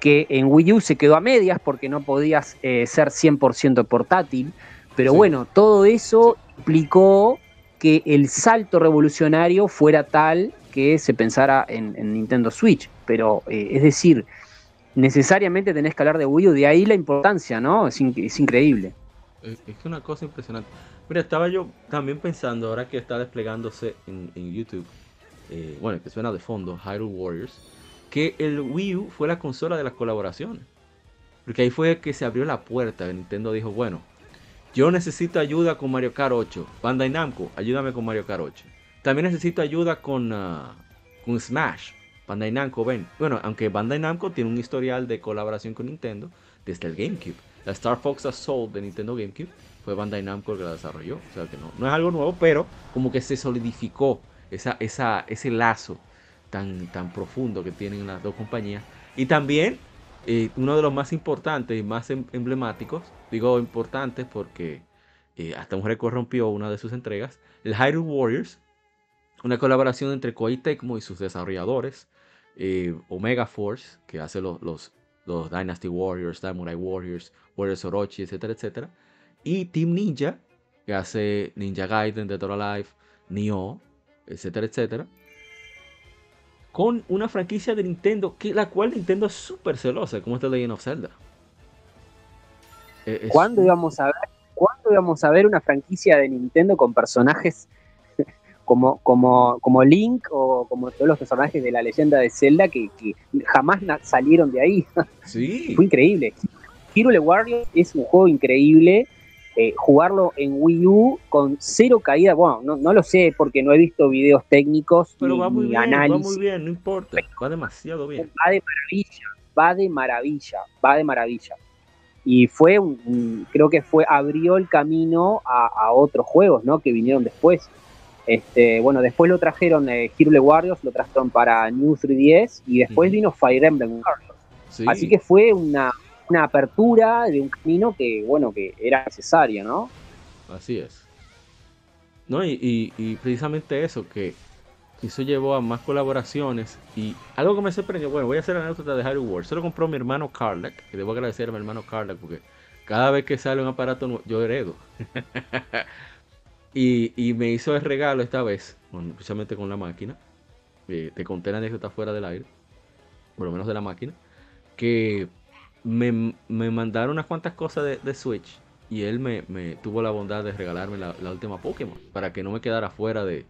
que en Wii U se quedó a medias porque no podías eh, ser 100% portátil, pero bueno, todo eso implicó que el salto revolucionario fuera tal que se pensara en, Nintendo Switch. Pero, eh, es decir, necesariamente tenés que hablar de Wii U, de ahí la importancia, ¿no? Es, increíble. Es, una cosa impresionante. Mira, estaba yo también pensando, ahora que está desplegándose en, YouTube, eh, bueno, que suena de fondo, Hyrule Warriors, que el Wii U fue la consola de las colaboraciones. Porque ahí fue que se abrió la puerta. Nintendo dijo, bueno, yo necesito ayuda con Mario Kart 8. Bandai Namco, ayúdame con Mario Kart 8. También necesito ayuda con, uh, con Smash. Bandai Namco, ven. Bueno, aunque Bandai Namco tiene un historial de colaboración con Nintendo desde el GameCube. La Star Fox Assault de Nintendo GameCube fue Bandai Namco el que la desarrolló. O sea que no, no es algo nuevo, pero como que se solidificó esa, esa, ese lazo tan, tan profundo que tienen las dos compañías. Y también eh, uno de los más importantes y más em, emblemáticos, digo importantes porque eh, hasta un récord una de sus entregas, el Hyrule Warriors, una colaboración entre Koei Tecmo y sus desarrolladores, eh, Omega Force, que hace los, los, Dynasty Warriors, Samurai Warriors, Warriors Orochi, etcétera, etcétera, y Team Ninja, que hace Ninja Gaiden, Dead or Alive, Nioh, etcétera, etcétera, con una franquicia de Nintendo, que, la cual Nintendo es súper celosa, como esta Legend of Zelda. E, ¿Cuándo íbamos a ver? ¿Cuándo íbamos a ver una franquicia de Nintendo con personajes como, como, como Link o como todos los personajes de la leyenda de Zelda que, jamás salieron de ahí. Sí. Fue increíble. Hyrule Warriors es un juego increíble. Eh, jugarlo en Wii U con cero caída, bueno, no, lo sé porque no he visto videos técnicos Pero va muy bien, Va muy bien, no importa, va demasiado bien. Va de maravilla, va de maravilla, va de maravilla. Y fue un, creo que fue, abrió el camino a, a otros juegos, ¿no? Que vinieron después. Este, bueno, después lo trajeron eh, Hyrule Warriors, lo trajeron para New 3DS y después vino Fire Emblem Warriors. Así que fue una, apertura de un camino que, bueno, que era necesario, ¿no? Así es. No, y, precisamente eso, que eso llevó a más colaboraciones. Y algo que me sorprendió, bueno, voy a hacer la anécdota de Hyrule Warriors. Se lo compró mi hermano Carlack, que debo agradecer a mi hermano Carlack porque cada vez que sale un aparato nuevo, yo heredo. Y, me hizo el regalo esta vez, precisamente con la máquina. Eh, te conté la anécdota fuera del aire, por lo menos de la máquina, que me, mandaron unas cuantas cosas de, Switch y él me, tuvo la bondad de regalarme la, última Pokémon para que no me quedara fuera de,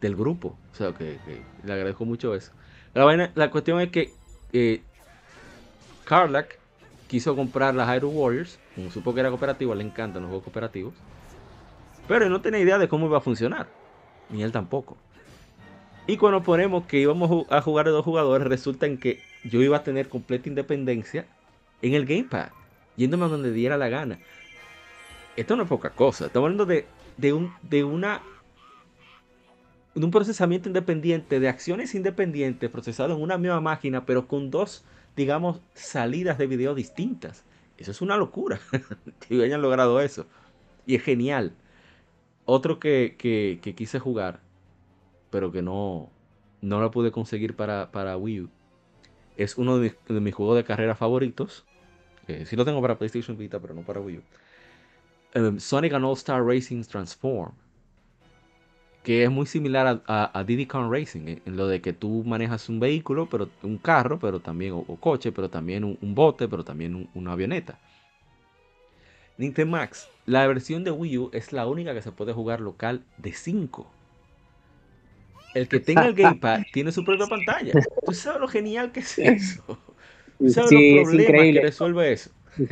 del grupo. O sea, que, le agradezco mucho eso. La, la cuestión es que eh, Carlac quiso comprar las Hyrule Warriors, como supo que era cooperativo, le encantan los juegos cooperativos. Pero no tenía idea de cómo iba a funcionar. Ni él tampoco. Y cuando ponemos que íbamos a jugar de dos jugadores, resulta en que yo iba a tener completa independencia en el Gamepad, yéndome a donde diera la gana. Esto no es poca cosa. Estamos hablando de, de, un, de una de un procesamiento independiente, de acciones independientes procesado en una misma máquina, pero con dos, digamos, salidas de video distintas. Eso es una locura que hayan logrado eso. Y es genial. Otro que, que, quise jugar, pero que no, no lo pude conseguir para, para Wii U, es uno de mis, juegos de carrera favoritos. Si sí lo tengo para PlayStation Vita, pero no para Wii U. Em, Sonic and All Star Racing Transform que es muy similar a, a, Diddy Kong Racing, en, lo de que tú manejas un vehículo, pero un carro, pero también, o, coche, pero también un, bote, pero también una avioneta. Nintendo Max, la versión de Wii U es la única que se puede jugar local de 5. El que tenga el Gamepad tiene su propia pantalla. ¿Tú sabes lo genial que es eso? ¿Tú sabes los problemas que resuelve eso?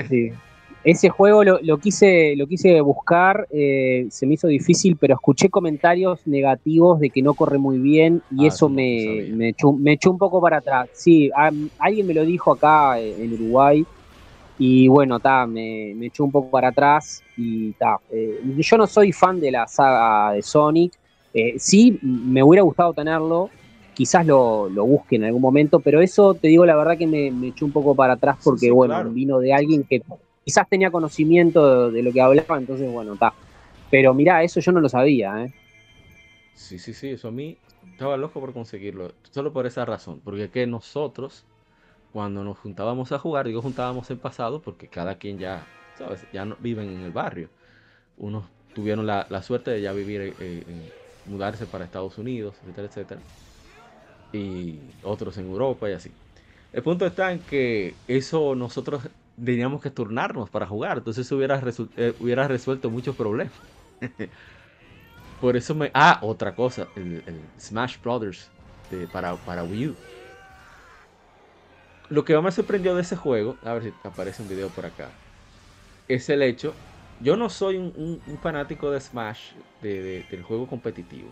Sí. Ese juego lo, quise, lo quise buscar, eh, se me hizo difícil, pero escuché comentarios negativos de que no corre muy bien y ah, eso me, me, echó, un poco para atrás. Sí, alguien me lo dijo acá eh, en Uruguay y bueno, ta, me, echó un poco para atrás y ta. Eh, yo no soy fan de la saga de Sonic, sí me hubiera gustado tenerlo, quizás lo, lo, busque en algún momento, pero eso te digo la verdad que me, echó un poco para atrás porque bueno, vino de alguien que quizás tenía conocimiento de, lo que hablaba, entonces bueno, está. Pero mira, eso yo no lo sabía, ¿eh? Sí, sí, sí, eso a mí estaba loco por conseguirlo, solo por esa razón, porque que nosotros, cuando nos juntábamos a jugar, digo juntábamos en pasado, porque cada quien ya, ¿sabes? Ya no, viven en el barrio. Unos tuvieron la, suerte de ya vivir, eh, eh, mudarse para Estados Unidos, etcétera, etcétera. Y otros en Europa y así. El punto está en que eso nosotros teníamos que turnarnos para jugar. Entonces hubiera, eh, hubiera resuelto muchos problemas. Por eso me... Ah, otra cosa. El, Smash Brothers para, para Wii U. Lo que más me sorprendió de ese juego, a ver si aparece un video por acá, es el hecho, yo no soy un, fanático de Smash, del juego competitivo.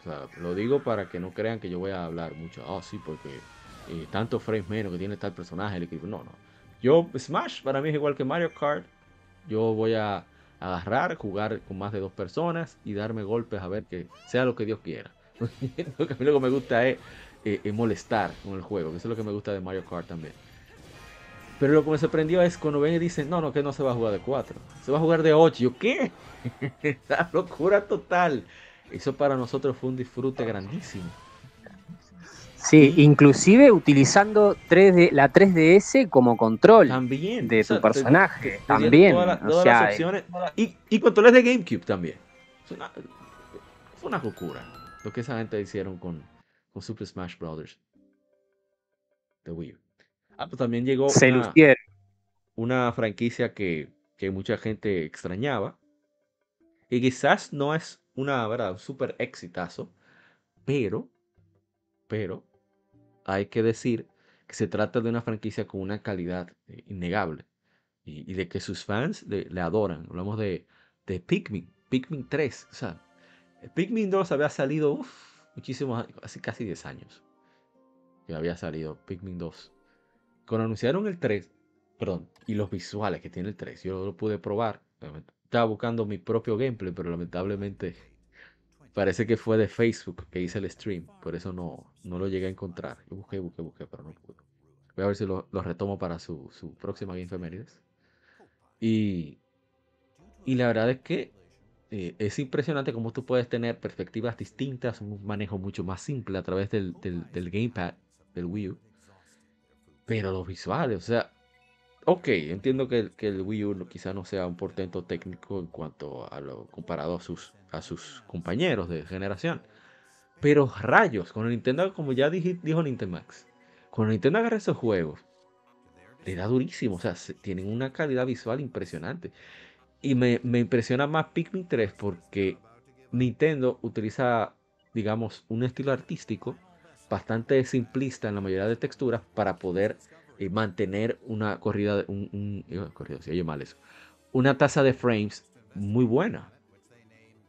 O sea, lo digo para que no crean que yo voy a hablar mucho, ah, sí, porque eh, tanto frames menos que tiene tal personaje, el equipo. No, no. Yo, Smash para mí es igual que Mario Kart. Yo voy a agarrar, jugar con más de dos personas y darme golpes a ver que sea lo que Dios quiera. lo que a mí lo que me gusta es, eh, molestar con el juego. Eso es lo que me gusta de Mario Kart también. Pero lo que me sorprendió es cuando ven y dicen, no, no, que no se va a jugar de 4. Se va a jugar de 8. Yo, ¿qué? Esta locura total. Eso para nosotros fue un disfrute grandísimo. Sí, inclusive utilizando 3D, la 3DS como control también, de tu personaje. también. Todas, las opciones. Y, y controles de GameCube también. fue una locura lo que esa gente hicieron con, con Super Smash Bros. de Wii U. Ah, pues también llegó una, una, franquicia que, que mucha gente extrañaba. Y quizás no es una, ¿verdad? Un super exitazo. Pero, pero, hay que decir que se trata de una franquicia con una calidad eh, innegable y, de que sus fans le, adoran. Hablamos de, de Pikmin, Pikmin 3. O sea, Pikmin 2 había salido muchísimos hace casi 10 años que había salido Pikmin 2. Cuando anunciaron el 3, perdón, y los visuales que tiene el 3, yo lo pude probar. Estaba buscando mi propio gameplay, pero lamentablemente Parece que fue de Facebook que hice el stream, por eso no, no lo llegué a encontrar. Yo busqué, busqué, busqué, pero no pude. Voy a ver si lo, retomo para su, su próxima Game Femenides. Y, y la verdad es que eh, es impresionante cómo tú puedes tener perspectivas distintas, un manejo mucho más simple a través del, del Gamepad del Wii U. Pero los visuales, o sea, Ok, entiendo que, que el Wii U quizá no sea un portento técnico en cuanto a lo comparado a sus, a sus compañeros de generación. Pero rayos, con el Nintendo, como ya dijo Nintendo Max, con el Nintendo agarra esos juegos, le da durísimo. O sea, tienen una calidad visual impresionante. Y me, me impresiona más Pikmin 3 porque Nintendo utiliza, digamos, un estilo artístico bastante simplista en la mayoría de texturas para poder eh, mantener una corrida, un, un corrida, si mal eso, una tasa de frames muy buena.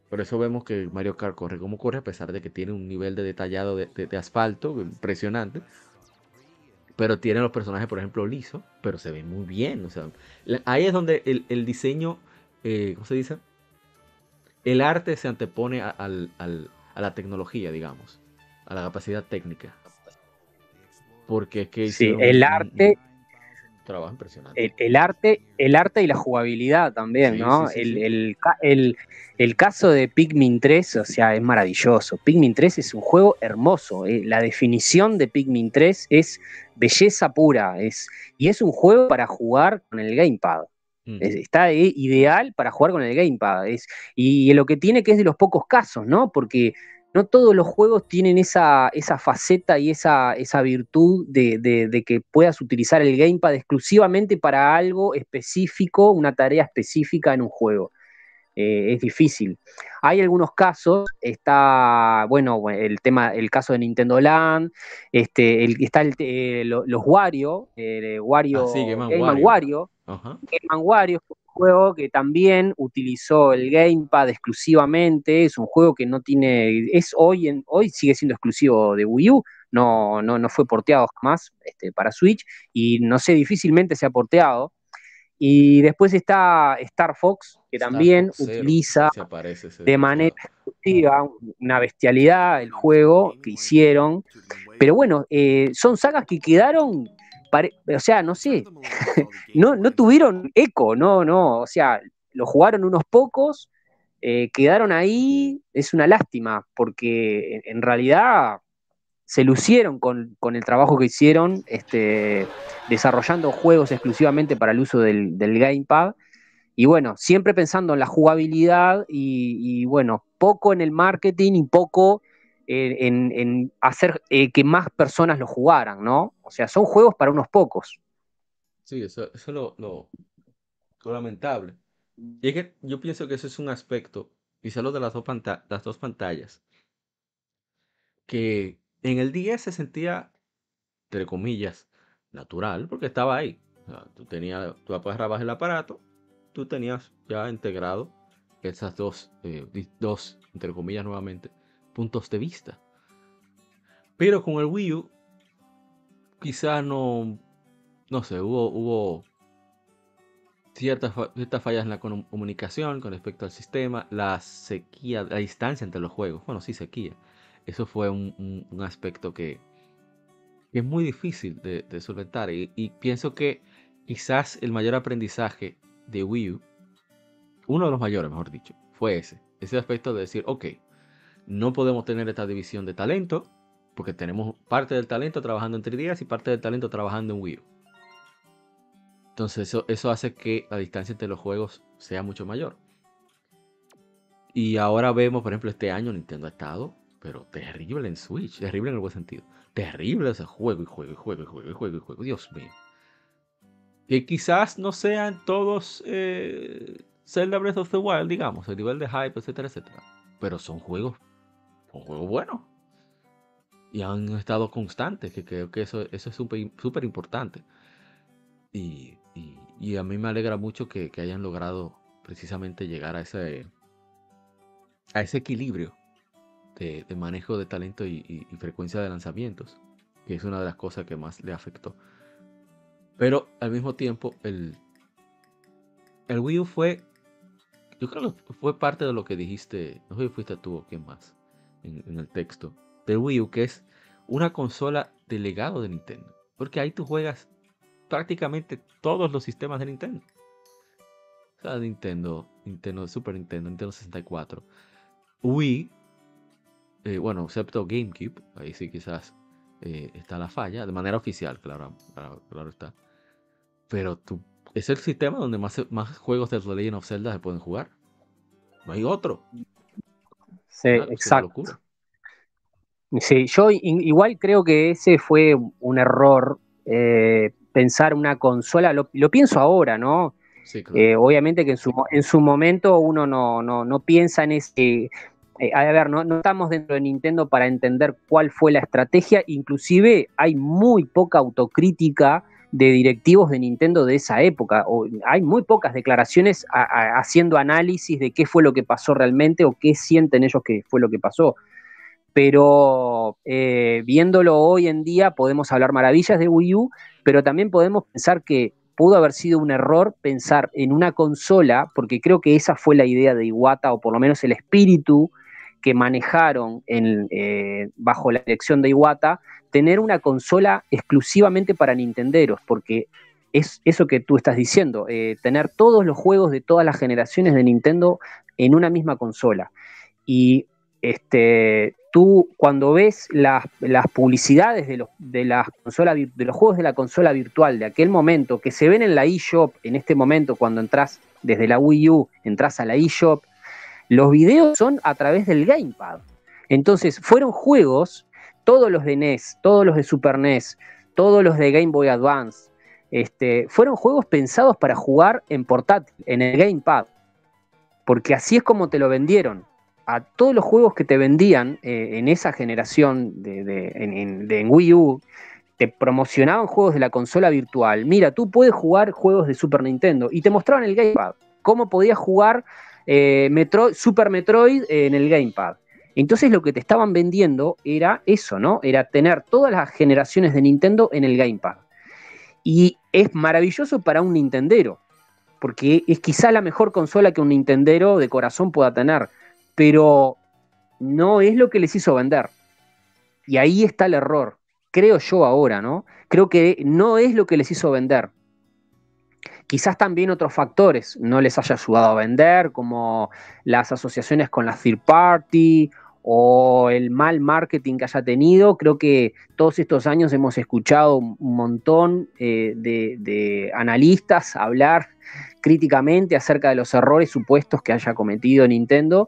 Por eso vemos que Mario Kart corre como corre, a pesar de que tiene un nivel de detallado de, asfalto impresionante. Pero tiene los personajes, por ejemplo, liso, pero se ve muy bien. O sea, ahí es donde el, diseño, eh, ¿cómo se dice? El arte se antepone a, la tecnología, digamos, a la capacidad técnica. Porque es que... Sí, el arte trabajo impresionante. El, arte, el arte y la jugabilidad también, ¿no? el, el, caso de Pikmin 3, o sea, es maravilloso. Pikmin 3 es un juego hermoso. Eh. La definición de Pikmin 3 es belleza pura. Es, y es un juego para jugar con el gamepad. Mm. está eh, ideal para jugar con el gamepad. Es, y, y lo que tiene que es de los pocos casos, ¿no? Porque no todos los juegos tienen esa, esa faceta y esa, esa virtud de, que puedas utilizar el gamepad exclusivamente para algo específico, una tarea específica en un juego. Eh, es difícil. Hay algunos casos, está, bueno, el tema, el caso de Nintendo Land, este, el, está el, eh, los Wario, eh, Wario, ah, Game, Wario, Wario, Game Wario juego que también utilizó el gamepad exclusivamente, es un juego que no tiene, es hoy, en, hoy sigue siendo exclusivo de Wii U, no, no, no fue porteado jamás este, para Switch y no sé, difícilmente se ha porteado. Y después está Star Fox, que también utiliza de manera exclusiva una bestialidad el juego que hicieron. Pero bueno, eh, son sagas que quedaron o sea, no sé, no, no tuvieron eco, no, no, o sea, lo jugaron unos pocos, eh, quedaron ahí, es una lástima, porque en, realidad se lucieron con, el trabajo que hicieron, este, desarrollando juegos exclusivamente para el uso del, gamepad. Y bueno, siempre pensando en la jugabilidad y, bueno, poco en el marketing y poco en, hacer eh, que más personas lo jugaran, ¿no? O sea, son juegos para unos pocos. Sí, eso, es lo, lo, lamentable. Y es que yo pienso que eso es un aspecto, quizá lo de las dos, las dos pantallas, que en el día se sentía, entre comillas, natural, porque estaba ahí. tú tenías, tú el aparato, tú tenías ya integrado esas dos, eh, dos, entre comillas nuevamente, puntos de vista. Pero con el Wii U, quizá no, no sé, hubo, hubo ciertas, fallas en la comunicación con respecto al sistema, la sequía, la distancia entre los juegos. Bueno, sí, sequía. Eso fue un, aspecto que, es muy difícil de, solventar. Y, y, pienso que quizás el mayor aprendizaje de Wii U, uno de los mayores, mejor dicho, fue ese. Ese aspecto de decir, ok, no podemos tener esta división de talento, porque tenemos parte del talento trabajando en 3DS y parte del talento trabajando en Wii U. Entonces eso, eso hace que la distancia entre los juegos sea mucho mayor. Y ahora vemos, por ejemplo, este año Nintendo ha estado, pero terrible en Switch, terrible en el buen sentido. Terrible ese juego y juego y juego y juego y juego y juego, Dios mío. Que quizás no sean todos eh, Zelda Breath of the Wild, digamos, el nivel de hype, etcétera, etcétera. Pero son juegos un juego bueno. Y han estado constantes, que creo que eso, eso es súper importante. Y, a mí me alegra mucho que, hayan logrado precisamente llegar a ese, a ese equilibrio de, manejo de talento y, frecuencia de lanzamientos, que es una de las cosas que más le afectó. Pero al mismo tiempo, el, el Wii U fue, yo creo que fue parte de lo que dijiste, no sé si fuiste tú o quién más, en, el texto del Wii U, que es una consola de legado de Nintendo. Porque ahí tú juegas prácticamente todos los sistemas de Nintendo. Nintendo, Nintendo, Super Nintendo, Nintendo 64, Wii, eh, bueno, excepto GameCube, ahí sí quizás eh, está la falla, de manera oficial, claro, claro, está. Pero tú, es el sistema donde más, más juegos de The Legend of Zelda se pueden jugar. No hay otro. Sí, exacto. Sí, yo igual creo que ese fue un error eh, pensar una consola, lo, pienso ahora, ¿no? Eh, obviamente que en su, en su momento uno no, no, piensa en ese... Eh, a ver, no, no estamos dentro de Nintendo para entender cuál fue la estrategia, inclusive hay muy poca autocrítica de directivos de Nintendo de esa época. O, hay muy pocas declaraciones haciendo análisis de qué fue lo que pasó realmente o qué sienten ellos que fue lo que pasó. Pero eh, viéndolo hoy en día podemos hablar maravillas de Wii U, pero también podemos pensar que pudo haber sido un error pensar en una consola, porque creo que esa fue la idea de Iwata, o por lo menos el espíritu que manejaron eh, bajo la dirección de Iwata, tener una consola exclusivamente para Nintenderos, porque es eso que tú estás diciendo, eh, tener todos los juegos de todas las generaciones de Nintendo en una misma consola. Y este, tú cuando ves las, publicidades de los, de, las de los juegos de la consola virtual de aquel momento, que se ven en la eShop en este momento, cuando entras desde la Wii U, entras a la eShop, los videos son a través del Gamepad. Entonces, fueron juegos, todos los de NES, todos los de Super NES, todos los de Game Boy Advance, este, fueron juegos pensados para jugar en portátil, en el Gamepad. Porque así es como te lo vendieron. A todos los juegos que te vendían eh, en esa generación de, Wii U, te promocionaban juegos de la consola virtual. Mira, tú puedes jugar juegos de Super Nintendo y te mostraban el Gamepad. Cómo podías jugar eh, Super Metroid en el Gamepad. Entonces lo que te estaban vendiendo era eso, ¿no? Era tener todas las generaciones de Nintendo en el Gamepad. Y es maravilloso para un Nintendero, porque es quizá la mejor consola que un Nintendero de corazón pueda tener, pero no es lo que les hizo vender. Y ahí está el error, creo yo ahora, ¿no? Creo que no es lo que les hizo vender. Quizás también otros factores no les haya ayudado a vender, como las asociaciones con la third party o el mal marketing que haya tenido. Creo que todos estos años hemos escuchado un montón eh, de, analistas hablar críticamente acerca de los errores supuestos que haya cometido Nintendo,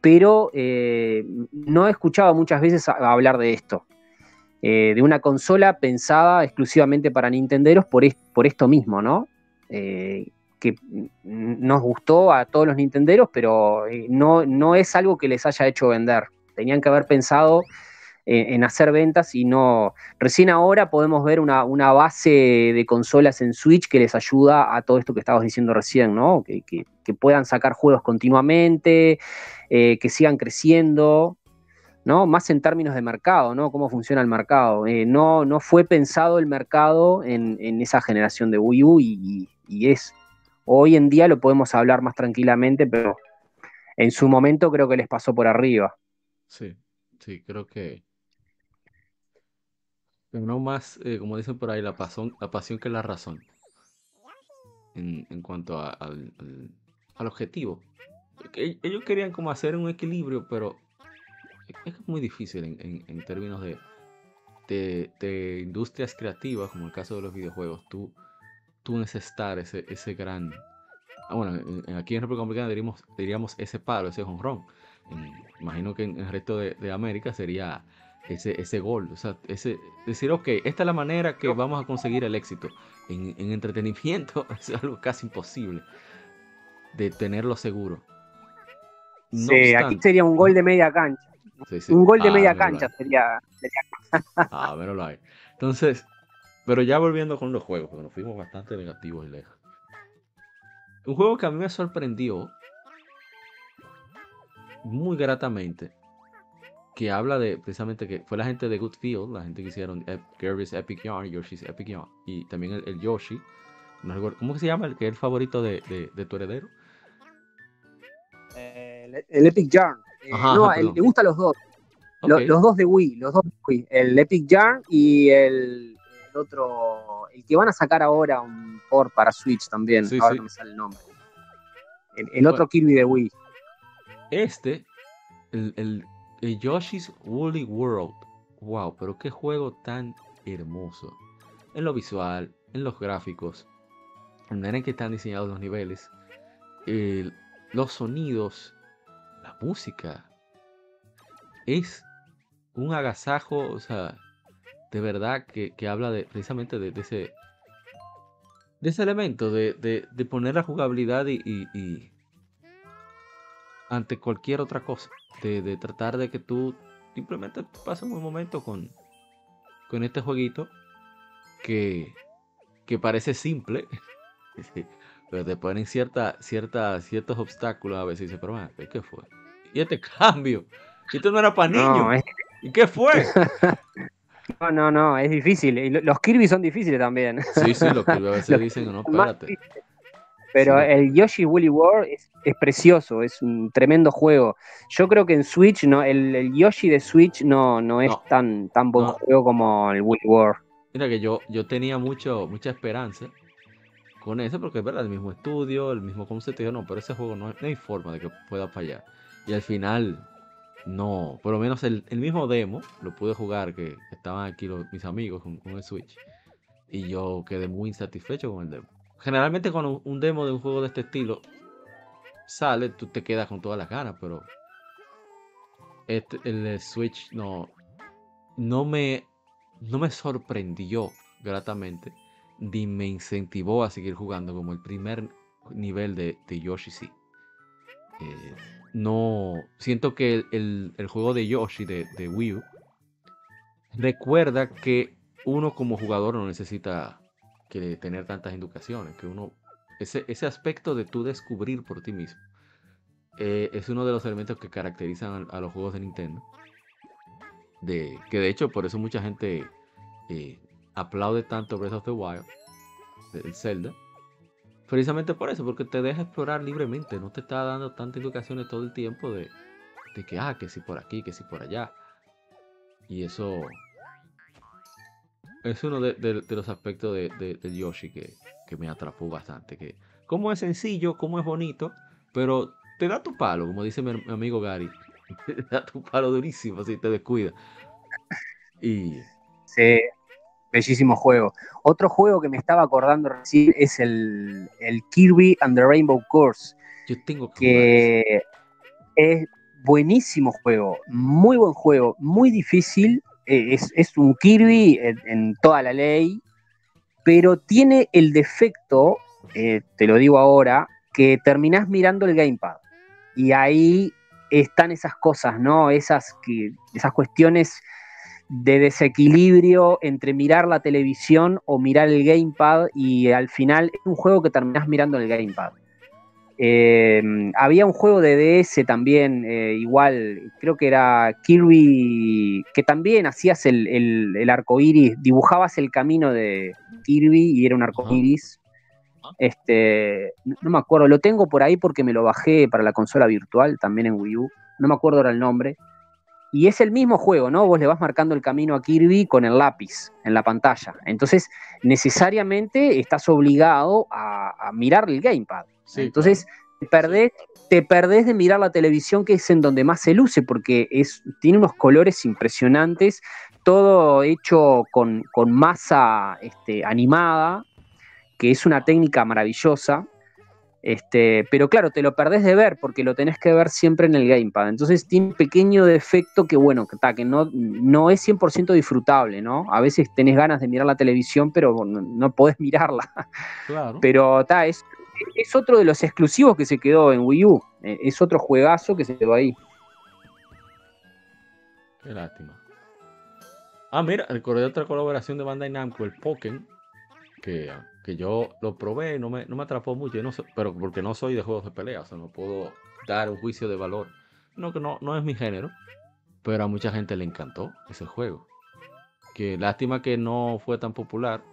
pero eh, no he escuchado muchas veces hablar de esto. Eh, de una consola pensada exclusivamente para Nintenderos por esto mismo, ¿no? Eh, que nos gustó a todos los nintenderos, pero eh, no, no es algo que les haya hecho vender. Tenían que haber pensado en, hacer ventas y no. Recién ahora podemos ver una, base de consolas en Switch que les ayuda a todo esto que estabas diciendo recién, ¿no? Que, puedan sacar juegos continuamente, eh, que sigan creciendo. ¿no? Más en términos de mercado, ¿no? Cómo funciona el mercado. no, no fue pensado el mercado en, esa generación de Wii U y, y es, hoy en día lo podemos hablar más tranquilamente, pero en su momento creo que les pasó por arriba. Sí, sí, creo que no más, eh, como dicen por ahí, la, pasión, la pasión que la razón. En, cuanto al, objetivo. Ellos querían como hacer un equilibrio, pero es muy difícil en, términos de, de, de, industrias creativas, como el caso de los videojuegos. Tú, tú necesitar ese, ese gran... Ah, bueno, aquí en República Dominicana diríamos, diríamos ese palo, ese honrón. Imagino que en el resto de, de, América sería ese, ese gol. O sea, ese, decir, ok, esta es la manera que vamos a conseguir el éxito. En, en entretenimiento es algo casi imposible de tenerlo seguro. sí, aquí sería un gol de media cancha. Un gol de ah, media cancha sería. ah, pero lo hay. Entonces, pero ya volviendo con los juegos, porque nos fuimos bastante negativos y lejos. Un juego que a mí me sorprendió muy gratamente, que habla de precisamente que fue la gente de Goodfield, la gente que hicieron Kirby's Epic Yarn, Yoshi's Epic Yarn, y también el, Yoshi. ¿Cómo se llama el que es el favorito de, de, tu heredero? el, Epic Yarn. Eh, no, le gustan los dos. Los, dos de Wii, los dos de Wii. El Epic Yarn y el otro, el que van a sacar ahora un port para Switch también, ahora no me sale el nombre. El, otro Kirby de Wii. Este, el, Yoshi's Woolly World. Wow, pero qué juego tan hermoso. En lo visual, en los gráficos, en la manera en que están diseñados los niveles, los sonidos, la música. Es un agasajo, o sea, de verdad que, habla de, precisamente de, ese de ese elemento de, poner la jugabilidad y, ante cualquier otra cosa de, tratar de que tú simplemente pases un buen momento con, con este jueguito que que parece simple, pero te ponen cierta, cierta, ciertos obstáculos a veces y dices, pero man, ¿qué fue? Y este cambio, esto no era para niños. ¿Y qué fue? no, no, no, es difícil. Los Kirby son difíciles también. Sí, sí, los Kirby a veces dicen, no, espérate. Pero el Yoshi Woolly World es, precioso, es un tremendo juego. Yo creo que en Switch, no, el, Yoshi de Switch no, no es tan, tan buen juego como el Woolly World. Mira que yo, yo tenía mucho, mucha esperanza con eso, porque es verdad, el mismo estudio, el mismo concepto, yo no, pero ese juego no, hay forma de que pueda fallar. Y al final, no, por lo menos el, mismo demo lo pude jugar, que estaban aquí mis amigos con, con el Switch. Y yo quedé muy insatisfecho con el demo generalmente cuando un demo de un juego de este estilo sale, tú te quedas con todas las ganas, pero este, el Switch no, no, me, no me sorprendió gratamente, ni me incentivó a seguir jugando como el primer nivel de, Yoshi sí. Eh, no, siento que el, juego de Yoshi de, Wii U recuerda que uno como jugador no necesita que tener tantas educaciones, que uno, ese, ese aspecto de tú descubrir por ti mismo, eh, es uno de los elementos que caracterizan a, los juegos de Nintendo. De, que de hecho por eso mucha gente eh, aplaude tanto Breath of the Wild, el Zelda, precisamente por eso, porque te deja explorar libremente, no te está dando tantas educaciones todo el tiempo de, de que, ah, que si por aquí, que si por allá. Y eso es uno de, los aspectos de, Yoshi que, me atrapó bastante. Que como es sencillo, como es bonito, pero te da tu palo, como dice mi, amigo Gary. te da tu palo durísimo si te descuida. Y... Sí, bellísimo juego. Otro juego que me estaba acordando recién es el, Kirby and the Rainbow Course. Yo tengo que, es buenísimo juego, muy buen juego, muy difícil, eh, es, un Kirby en, toda la ley, pero tiene el defecto, eh, te lo digo ahora, que terminás mirando el gamepad. Y ahí están esas cosas, ¿no? Esas, que, esas cuestiones de desequilibrio entre mirar la televisión o mirar el gamepad y al final es un juego que terminás mirando el gamepad. Em, había un juego de DS también, eh, igual, creo que era Kirby, que también hacías el, el, arco iris, dibujabas el camino de Kirby y era un arco iris. Este, no me acuerdo, lo tengo por ahí porque me lo bajé para la consola virtual, también en Wii U. No me acuerdo ahora el nombre. Y es el mismo juego, ¿no? Vos le vas marcando el camino a Kirby con el lápiz en la pantalla. Entonces, necesariamente estás obligado a, a mirar el gamepad. Entonces, te perdés, te perdés de mirar la televisión, que es en donde más se luce, porque es, tiene unos colores impresionantes, todo hecho con, masa este, animada, que es una técnica maravillosa. Este, pero claro, te lo perdés de ver porque lo tenés que ver siempre en el gamepad. Entonces tiene un pequeño defecto que, bueno, que, que no, no es 100% disfrutable, ¿no? A veces tenés ganas de mirar la televisión, pero no, no podés mirarla. Claro. Pero está, es, es otro de los exclusivos que se quedó en Wii U. Eh, es otro juegazo que se quedó ahí. Qué lástima. Ah, mira, recordé otra colaboración de Bandai Namco, el Pokémon, que, yo lo probé no me, no me atrapó mucho, no pero porque no soy de juegos de pelea, o sea, no puedo dar un juicio de valor. No, que no, no es mi género, pero a mucha gente le encantó ese juego. Que lástima que no fue tan popular,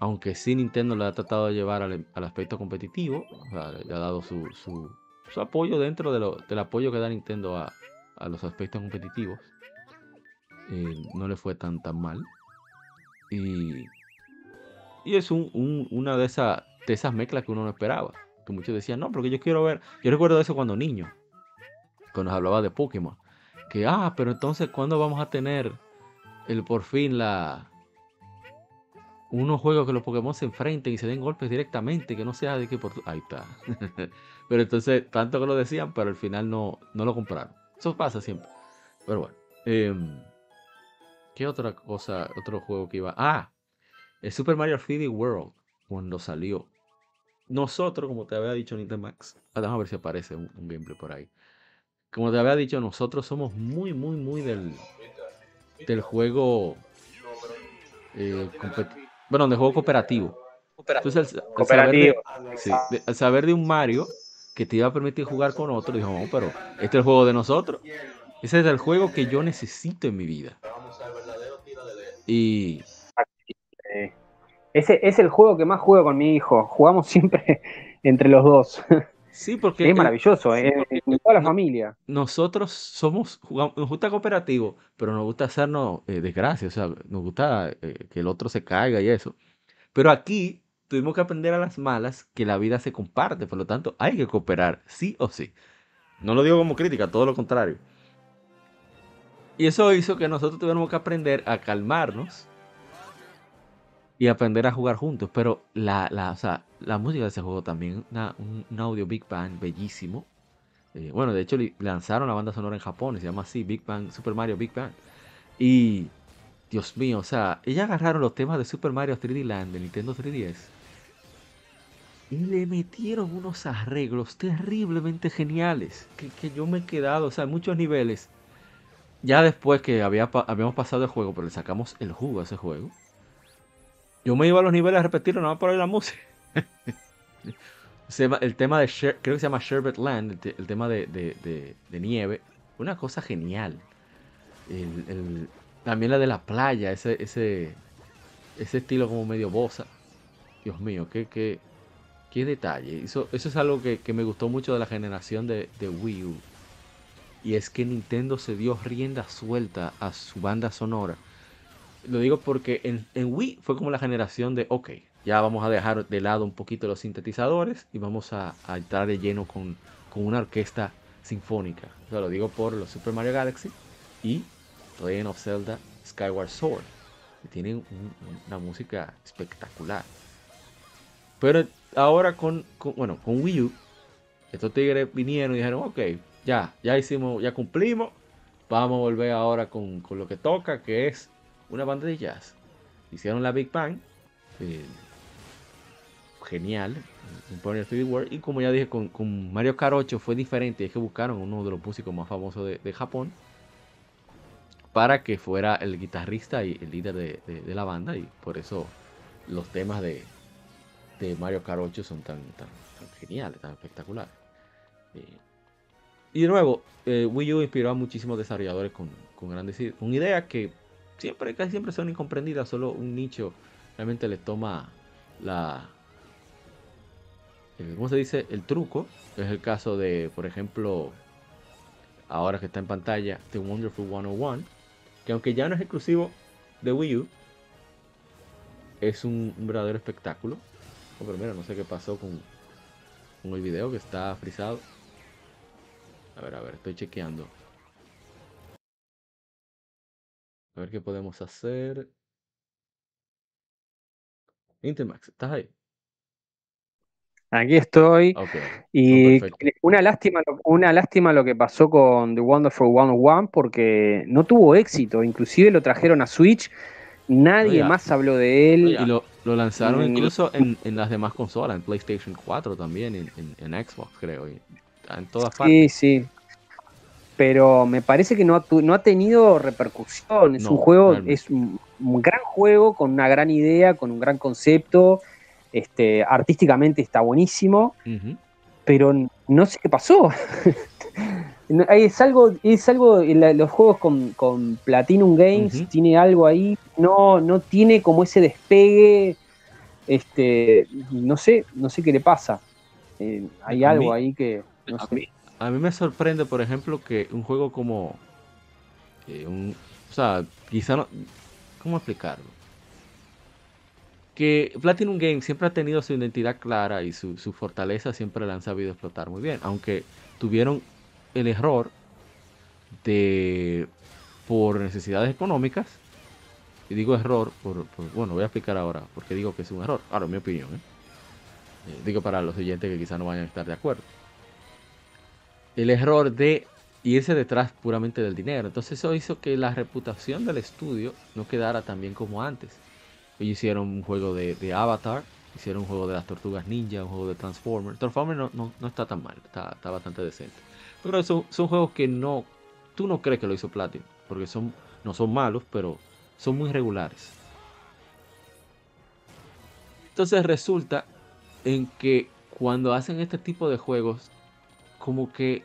aunque sí Nintendo le ha tratado de llevar al, aspecto competitivo, le ha dado su, apoyo dentro del apoyo que da Nintendo a, los aspectos competitivos. Eh, no le fue tan tan mal. Y, y es una de, esas de esas mezclas que uno no esperaba. Que muchos decían, no, porque yo quiero ver. Yo recuerdo eso cuando niño, cuando nos hablaba de Pokémon. Que, ah, pero entonces, ¿cuándo vamos a tener el por fin la, unos juegos que los Pokémon se enfrenten y se den golpes directamente, que no sea de que por... Ahí está. pero entonces, tanto que lo decían, pero al final no, no lo compraron. Eso pasa siempre. Pero bueno. Em, ¿Qué otra cosa, otro juego que iba? Ah, el Super Mario 3D World, cuando salió. Nosotros, como te había dicho Nintendo Max, vamos a ver si aparece un, gameplay por ahí. Como te había dicho, nosotros somos muy, muy, muy del, del juego eh, Bueno, de juego cooperativo. Entonces. Saber de, sí, de- saber de un Mario que te iba a permitir jugar con otro, dijo, no, pero este es el juego de nosotros. Ese es el juego que yo necesito en mi vida. Y ese es el juego que más juego con mi hijo. Jugamos siempre entre los dos. sí, porque Es maravilloso, sí, eh, en toda la no- familia. nosotros somos, jugamos, nos gusta cooperativo, pero nos gusta hacernos eh, desgracia, o sea, nos gusta eh, que el otro se caiga y eso. Pero aquí tuvimos que aprender a las malas que la vida se comparte, por lo tanto hay que cooperar, sí o sí. No lo digo como crítica, todo lo contrario. Y eso hizo que nosotros tuviéramos que aprender a calmarnos y aprender a jugar juntos. Pero la, la, o sea, la música de ese juego también, una- un, audio Big Bang bellísimo. Eh, bueno, de hecho lanzaron la banda sonora en Japón, se llama así, Big Bang, Super Mario Big Bang. Y, Dios mío, o sea, ellos agarraron los temas de Super Mario 3D Land de Nintendo 3DS y le metieron unos arreglos terriblemente geniales que, que yo me he quedado, o sea, en muchos niveles. Ya después que había, habíamos pasado el juego, pero le sacamos el jugo a ese juego. Yo me iba a los niveles a repetirlo, nada más por oír la música. El tema de, creo que se llama Sherbet Land, el, te- el tema de, de- nieve. Una cosa genial. También la de la playa, ese, ese, ese estilo como medio bossa. Dios mío, qué, detalle. Eso, eso es algo que, que me gustó mucho de la generación de, de Wii U. Y es que Nintendo se dio rienda suelta a su banda sonora. Lo digo porque en, Wii fue como la generación de, ok, ya vamos a dejar de lado un poquito los sintetizadores y vamos a, a entrar de lleno con, con una orquesta sinfónica. O sea, lo digo por los Super Mario Galaxy y Legend of Zelda Skyward Sword. Que tienen un- una música espectacular. Pero ahora con, con- bueno, con Wii U, estos tigres vinieron y dijeron, ok, ya, ya hicimos, ya cumplimos, vamos a volver ahora con, con lo que toca, que es una banda de jazz. Hicieron la Big Bang, eh, genial, 3D World, y como ya dije, con, con Mario 8 fue diferente, es que buscaron uno de los músicos más famosos de, Japón, para que fuera el guitarrista y el líder de, la banda, y por eso los temas de, de Mario 8 son tan, tan, tan geniales, tan espectaculares. Eh, y de nuevo, eh, Wii U inspiró a muchísimos desarrolladores con, con grandes con ideas que siempre, casi siempre son incomprendidas, solo un nicho realmente le toma la... el- ¿Cómo se dice? El truco. Es el caso de, por ejemplo, ahora que está en pantalla, The Wonderful 101, que aunque ya no es exclusivo de Wii U, es un, verdadero espectáculo. Pero mira, no sé qué pasó con, con el video que está frisado. A ver, a ver, estoy chequeando. A ver qué podemos hacer. Intermax, ¿estás ahí? Aquí estoy. Y una lástima, lo- una lástima lo que pasó con The Wonderful 101 porque no tuvo éxito. Inclusive lo trajeron a Switch. Nadie más habló de él. Y lo, lo lanzaron Mm. incluso en, en las demás consolas, en PlayStation 4 también, en, en- en Xbox creo, en todas Sí, partes. sí. Pero me parece que no ha, tu- no ha tenido repercusión. Es No, un juego, realmente. es un, un gran juego con una gran idea, con un gran concepto. Este, artísticamente está buenísimo, pero no sé qué pasó. Es algo, es algo, la- los juegos con, con Platinum Games Ujú. tiene algo ahí, no, no tiene como ese despegue, este, no sé, no sé qué le pasa. Eh, hay A algo mí- ahí que no a, sé. mí, a mí me sorprende, por ejemplo, que un juego como. eh, o sea, quizá no. ¿Cómo explicarlo? Que Platinum Games siempre ha tenido su identidad clara y su, fortaleza siempre la han sabido explotar muy bien. Aunque tuvieron el error de. por necesidades económicas. Y digo error, por, bueno, voy a explicar ahora porque digo que es un error. Ahora, mi opinión, ¿eh? Eh, digo para los oyentes que quizás no vayan a estar de acuerdo el error de irse detrás puramente del dinero. Entonces eso hizo que la reputación del estudio no quedara tan bien como antes. Ellos hicieron un juego de, de Avatar, hicieron un juego de las tortugas ninja, un juego de Transformers. Transformers no, no, no está tan mal, está, está bastante decente. Pero son, son juegos que no, tú no crees que lo hizo Platinum, porque son, no son malos, pero son muy regulares. entonces resulta en que cuando hacen este tipo de juegos, como que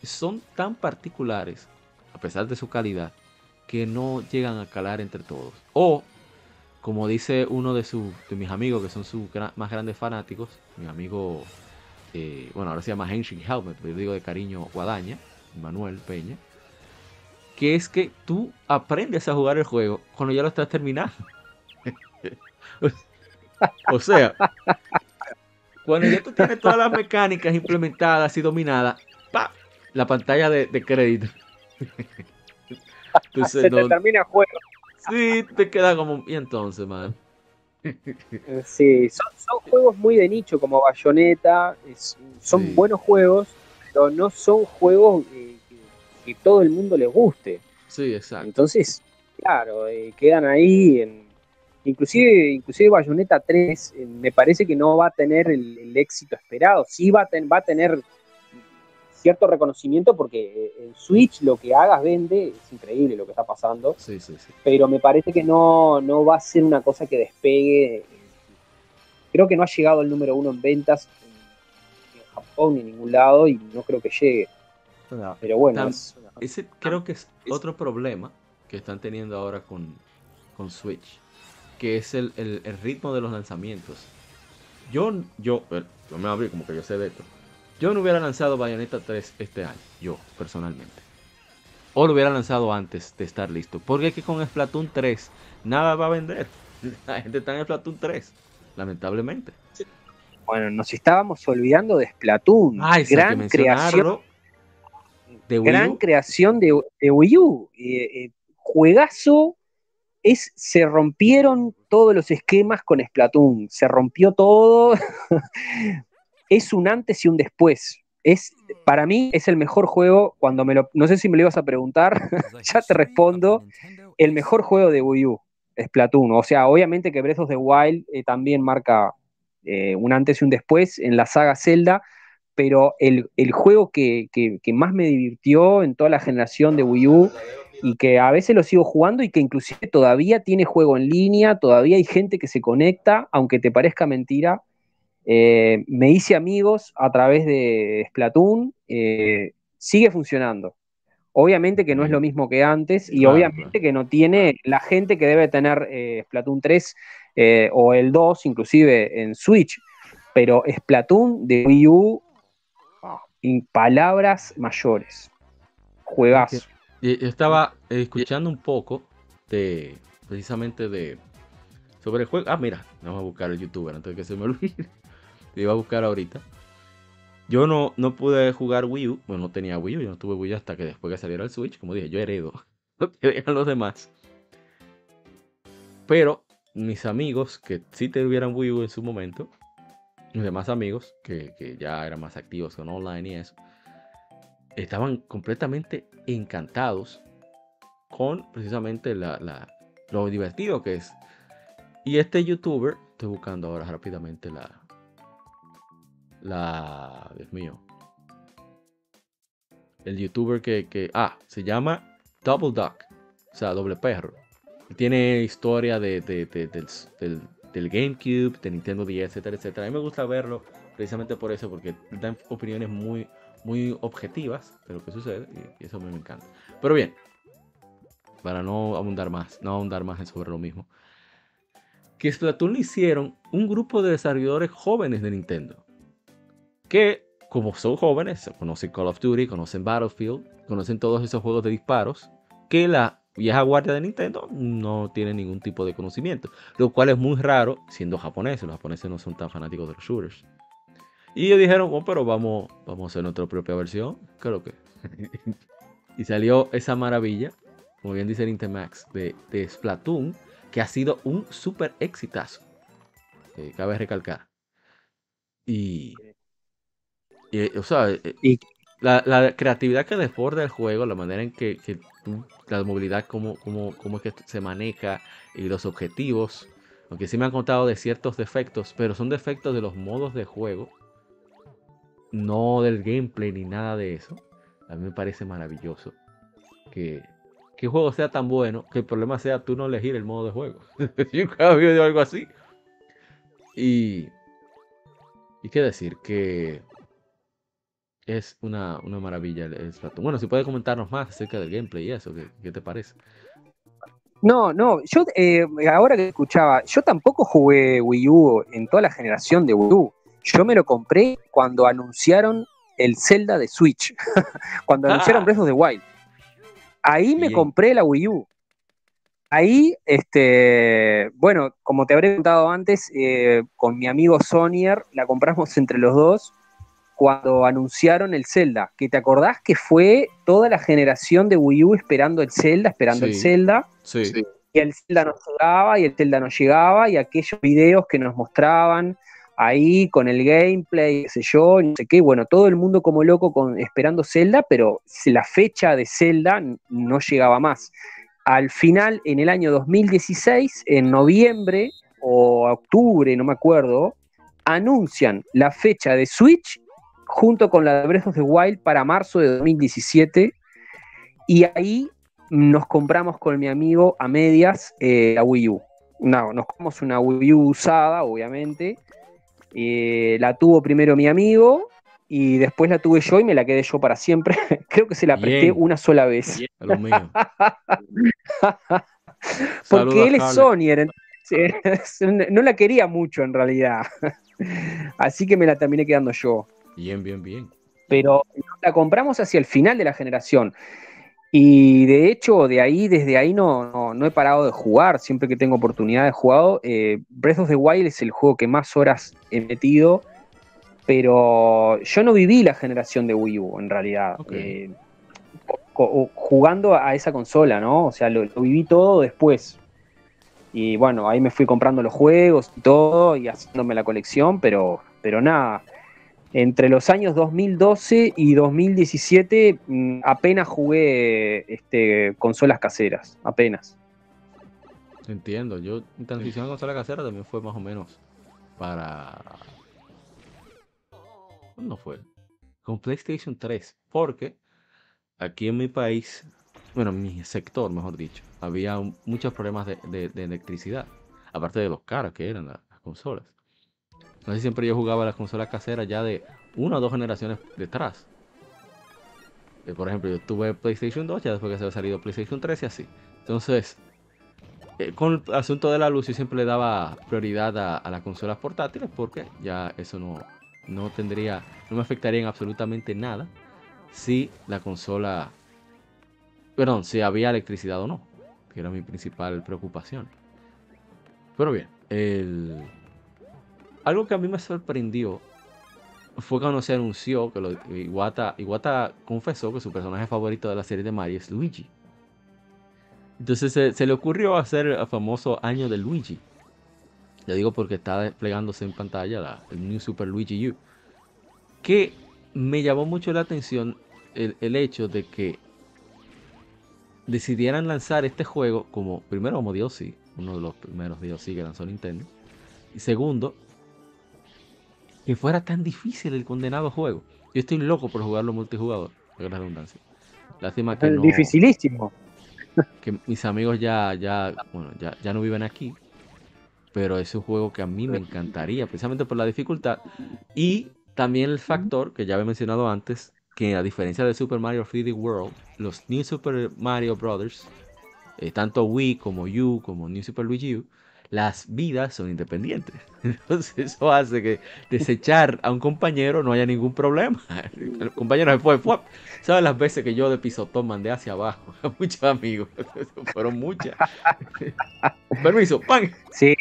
son tan particulares, a pesar de su calidad, que no llegan a calar entre todos. O, como dice uno de, de mis amigos, que son sus más grandes fanáticos, mi amigo, eh, bueno, ahora se llama Henry Helmet, pero digo de cariño Guadaña, Manuel Peña, que es que tú aprendes a jugar el juego cuando ya lo estás terminando. o sea, cuando ya tú tienes todas las mecánicas implementadas y dominadas, ¡pa! la pantalla de, crédito. Se te termina el juego. Sí, te queda como. ¿Y entonces, man? Sí, son, juegos muy de nicho como Bayonetta. son buenos juegos, pero no son juegos eh, que, todo el mundo les guste. Sí, exacto. Entonces, claro, eh, quedan ahí en, Inclusive, inclusive Bayonetta 3 eh, me parece que no va a tener el, éxito esperado. Sí va a, va a tener cierto reconocimiento porque en Switch lo que hagas vende, es increíble lo que está pasando. Sí, sí, sí. Pero me parece que no, no va a ser una cosa que despegue. Creo que no ha llegado el número uno en ventas en, Japón ni en ningún lado y no creo que llegue. Pero bueno, ese creo que es otro problema que están teniendo ahora con, con Switch que es el, ritmo de los lanzamientos. Yo, yo, no me abrí como que yo sé de esto. Yo no hubiera lanzado Bayonetta 3 este año, yo, personalmente. O lo hubiera lanzado antes de estar listo. Porque es que con Splatoon 3 nada va a vender. La gente está en Splatoon 3, lamentablemente. Bueno, nos estábamos olvidando de Splatoon. gran creación. De gran creación de, Wii U. Eh, eh, juegazo es, se rompieron todos los esquemas con Splatoon, se rompió todo, es un antes y un después. Es, para mí es el mejor juego, cuando me lo, no sé si me lo ibas a preguntar, ya te respondo, el mejor juego de Wii U, Splatoon. O sea, obviamente que Breath of the Wild eh, también marca eh, un antes y un después en la saga Zelda, pero el, juego que, que, más me divirtió en toda la generación de Wii U y que a veces lo sigo jugando y que inclusive todavía tiene juego en línea, todavía hay gente que se conecta, aunque te parezca mentira. Eh, me hice amigos a través de Splatoon, eh, sigue funcionando. Obviamente que no es lo mismo que antes y obviamente que no tiene la gente que debe tener eh, Splatoon 3 o el 2 inclusive en Switch, pero Splatoon de Wii U, ah, en palabras mayores, juegazo. Yo estaba escuchando un poco de, precisamente de, sobre el juego. Ah, mira, vamos a buscar el youtuber antes de que se me olvide. Iba a buscar ahorita. Yo no, no pude jugar Wii U, bueno, no tenía Wii U, yo no tuve Wii U hasta que después que saliera el Switch, como dije, yo heredo lo que los demás. Pero mis amigos que sí tuvieran Wii U en su momento, mis demás amigos que, que ya eran más activos con online y eso, estaban completamente encantados con precisamente lo divertido que es. Y este youtuber, estoy buscando ahora rápidamente la. La. Dios mío. El youtuber que. que ah, se llama Double Duck. O sea, doble perro. Tiene historia de, del, del, GameCube, de Nintendo 10, etcétera, etcétera. A mí me gusta verlo precisamente por eso, porque dan opiniones muy, muy objetivas de lo que sucede y, eso me, encanta. Pero bien, para no abundar más, no abundar más sobre lo mismo, que Splatoon le hicieron un grupo de desarrolladores jóvenes de Nintendo, que como son jóvenes, conocen Call of Duty, conocen Battlefield, conocen todos esos juegos de disparos, que la vieja guardia de Nintendo no tiene ningún tipo de conocimiento, lo cual es muy raro siendo japoneses, los japoneses no son tan fanáticos de los shooters. Y ellos dijeron, oh, pero vamos, vamos a hacer nuestra propia versión. Creo que. y salió esa maravilla, como bien dice el Intemax, de, de Splatoon, que ha sido un súper exitazo. Eh, cabe recalcar. Y. y o sea, eh, La, creatividad que desborda el juego, la manera en que, la movilidad, cómo, cómo, cómo es que se maneja y los objetivos. Aunque sí me han contado de ciertos defectos, pero son defectos de los modos de juego no del gameplay ni nada de eso. A mí me parece maravilloso que, que un juego sea tan bueno que el problema sea tú no elegir el modo de juego. Yo nunca oído algo así. Y, y qué decir, que es una, una maravilla el. Bueno, si puede comentarnos más acerca del gameplay y eso, ¿qué, qué te parece? No, no, yo eh, ahora que escuchaba, yo tampoco jugué Wii U en toda la generación de Wii U. Yo me lo compré cuando anunciaron el Zelda de Switch, cuando anunciaron Breath of the Wild. Ahí me compré la Wii U. Ahí, este, bueno, como te habré contado antes, eh, con mi amigo Sonier, la compramos entre los dos cuando anunciaron el Zelda. Que te acordás que fue toda la generación de Wii U esperando el Zelda, esperando el Sí. Zelda Sí, y el Zelda no llegaba y el Zelda no llegaba y aquellos videos que nos mostraban ahí con el gameplay, qué sé yo, no sé qué, bueno, todo el mundo como loco con, esperando Zelda, pero la fecha de Zelda no llegaba más. Al final, en el año 2016, en noviembre o octubre, no me acuerdo, anuncian la fecha de Switch junto con la de Breath of the Wild para marzo de 2017 y ahí nos compramos con mi amigo a medias eh, la Wii U. No, nos compramos una Wii U usada, obviamente. Eh, la tuvo primero mi amigo y después la tuve yo y me la quedé yo para siempre. Creo que se la presté Bien. una sola vez. a lo mío. Saludos Porque él es. Sonyer, entonces, no la quería mucho en realidad. Así que me la terminé quedando yo. Bien, bien, bien. pero la compramos hacia el final de la generación. Y de hecho, de ahí, desde ahí no, no, no he parado de jugar. Siempre que tengo oportunidad de jugado. Eh, Breath of the Wild es el juego que más horas he metido. Pero yo no viví la generación de Wii U, en realidad. Eh, jugando a esa consola, ¿no? O sea, lo, lo viví todo después. Y bueno, ahí me fui comprando los juegos y todo y haciéndome la colección, pero, pero nada. Entre los años 2012 y 2017 mm, apenas jugué este, consolas caseras, apenas. Entiendo. Yo, transición a consola casera también fue más o menos para. ¿Cuándo fue? Con PlayStation 3. Porque aquí en mi país, bueno, en mi sector, mejor dicho, había muchos problemas de, electricidad. Aparte de los caras que eran la- las consolas. Entonces siempre yo jugaba las consolas caseras ya de una o dos generaciones detrás. Eh, Por ejemplo, yo tuve PlayStation 2 ya después que se había salido PlayStation 3 y así. Entonces, eh, con el asunto de la luz yo siempre le daba prioridad a, a las consolas portátiles porque ya eso no, no tendría, no me afectaría en absolutamente nada si la consola, perdón, si había electricidad o no, que era mi principal preocupación. Pero bien, el, algo que a mí me sorprendió fue cuando se anunció que lo- Iwata, confesó que su personaje favorito de la serie de Mario es Luigi. Entonces se, le ocurrió hacer el famoso año de Luigi. Le digo porque está desplegándose en pantalla la- el New Super Luigi U. Que me llamó mucho la atención el, el hecho de que decidieran lanzar este juego como, primero como DLC, uno de los primeros DLC que lanzó Nintendo. Y segundo, que fuera tan difícil el condenado juego. Yo estoy loco por jugarlo multijugador, la redundancia. Lástima que no, Dificilísimo. que mis amigos ya, ya, bueno, ya, ya no viven aquí. Pero es un juego que a mí me encantaría, precisamente por la dificultad. Y también el factor que ya había mencionado antes, que a diferencia de Super Mario 3D World, los New Super Mario Brothers, eh, tanto Wii como U, como New Super Luigi U, las vidas son independientes. Entonces eso hace que desechar a un compañero no haya ningún problema. El compañero se fue, fue. ¿Sabes las veces que yo de pisotón mandé hacia abajo a muchos amigos? Fueron muchas. Permiso, pan. Sí.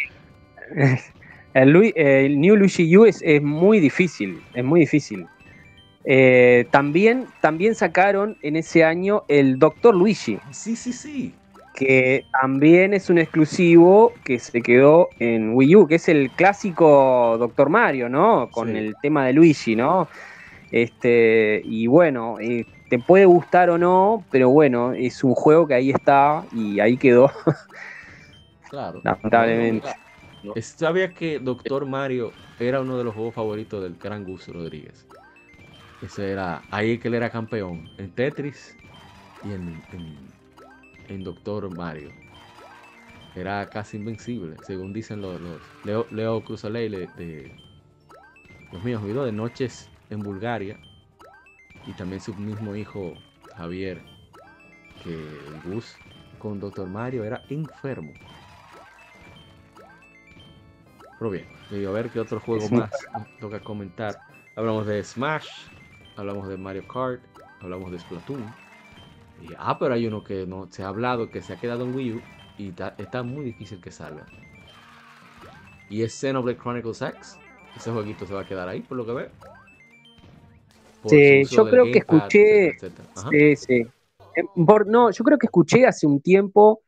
El, Lui- el New Luigi U es, es muy difícil, es muy difícil. Eh, también, también sacaron en ese año el Doctor Luigi, Sí, sí, sí. Que también es un exclusivo que se quedó en Wii U, que es el clásico Doctor Mario, ¿no? Con Sí. el tema de Luigi, ¿no? Este, y bueno, eh, te puede gustar o no, pero bueno, es un juego que ahí está y ahí quedó, Claro. lamentablemente. Sabía que Doctor Mario era uno de los juegos favoritos del gran Gus Rodríguez. Ese era, ahí que él era campeón, en Tetris y en, en, en Doctor Mario. era casi invencible, según dicen los, Leo, Leo Cruzaley de, los míos videos de Noches en Bulgaria y también su mismo hijo Javier, que el bus con Doctor Mario era enfermo. Pero bien, a ver qué otro juego más toca comentar. Hablamos de Smash, hablamos de Mario Kart, hablamos de Splatoon. Y, ah, pero hay uno que no se ha hablado, que se ha quedado en Wii U y está, muy difícil que salga. Y es Xenoblade Chronicles X. Ese jueguito se va a quedar ahí, por lo que veo. sí, yo creo que escuché. Sí, sí. Eh, no, yo creo que escuché hace un tiempo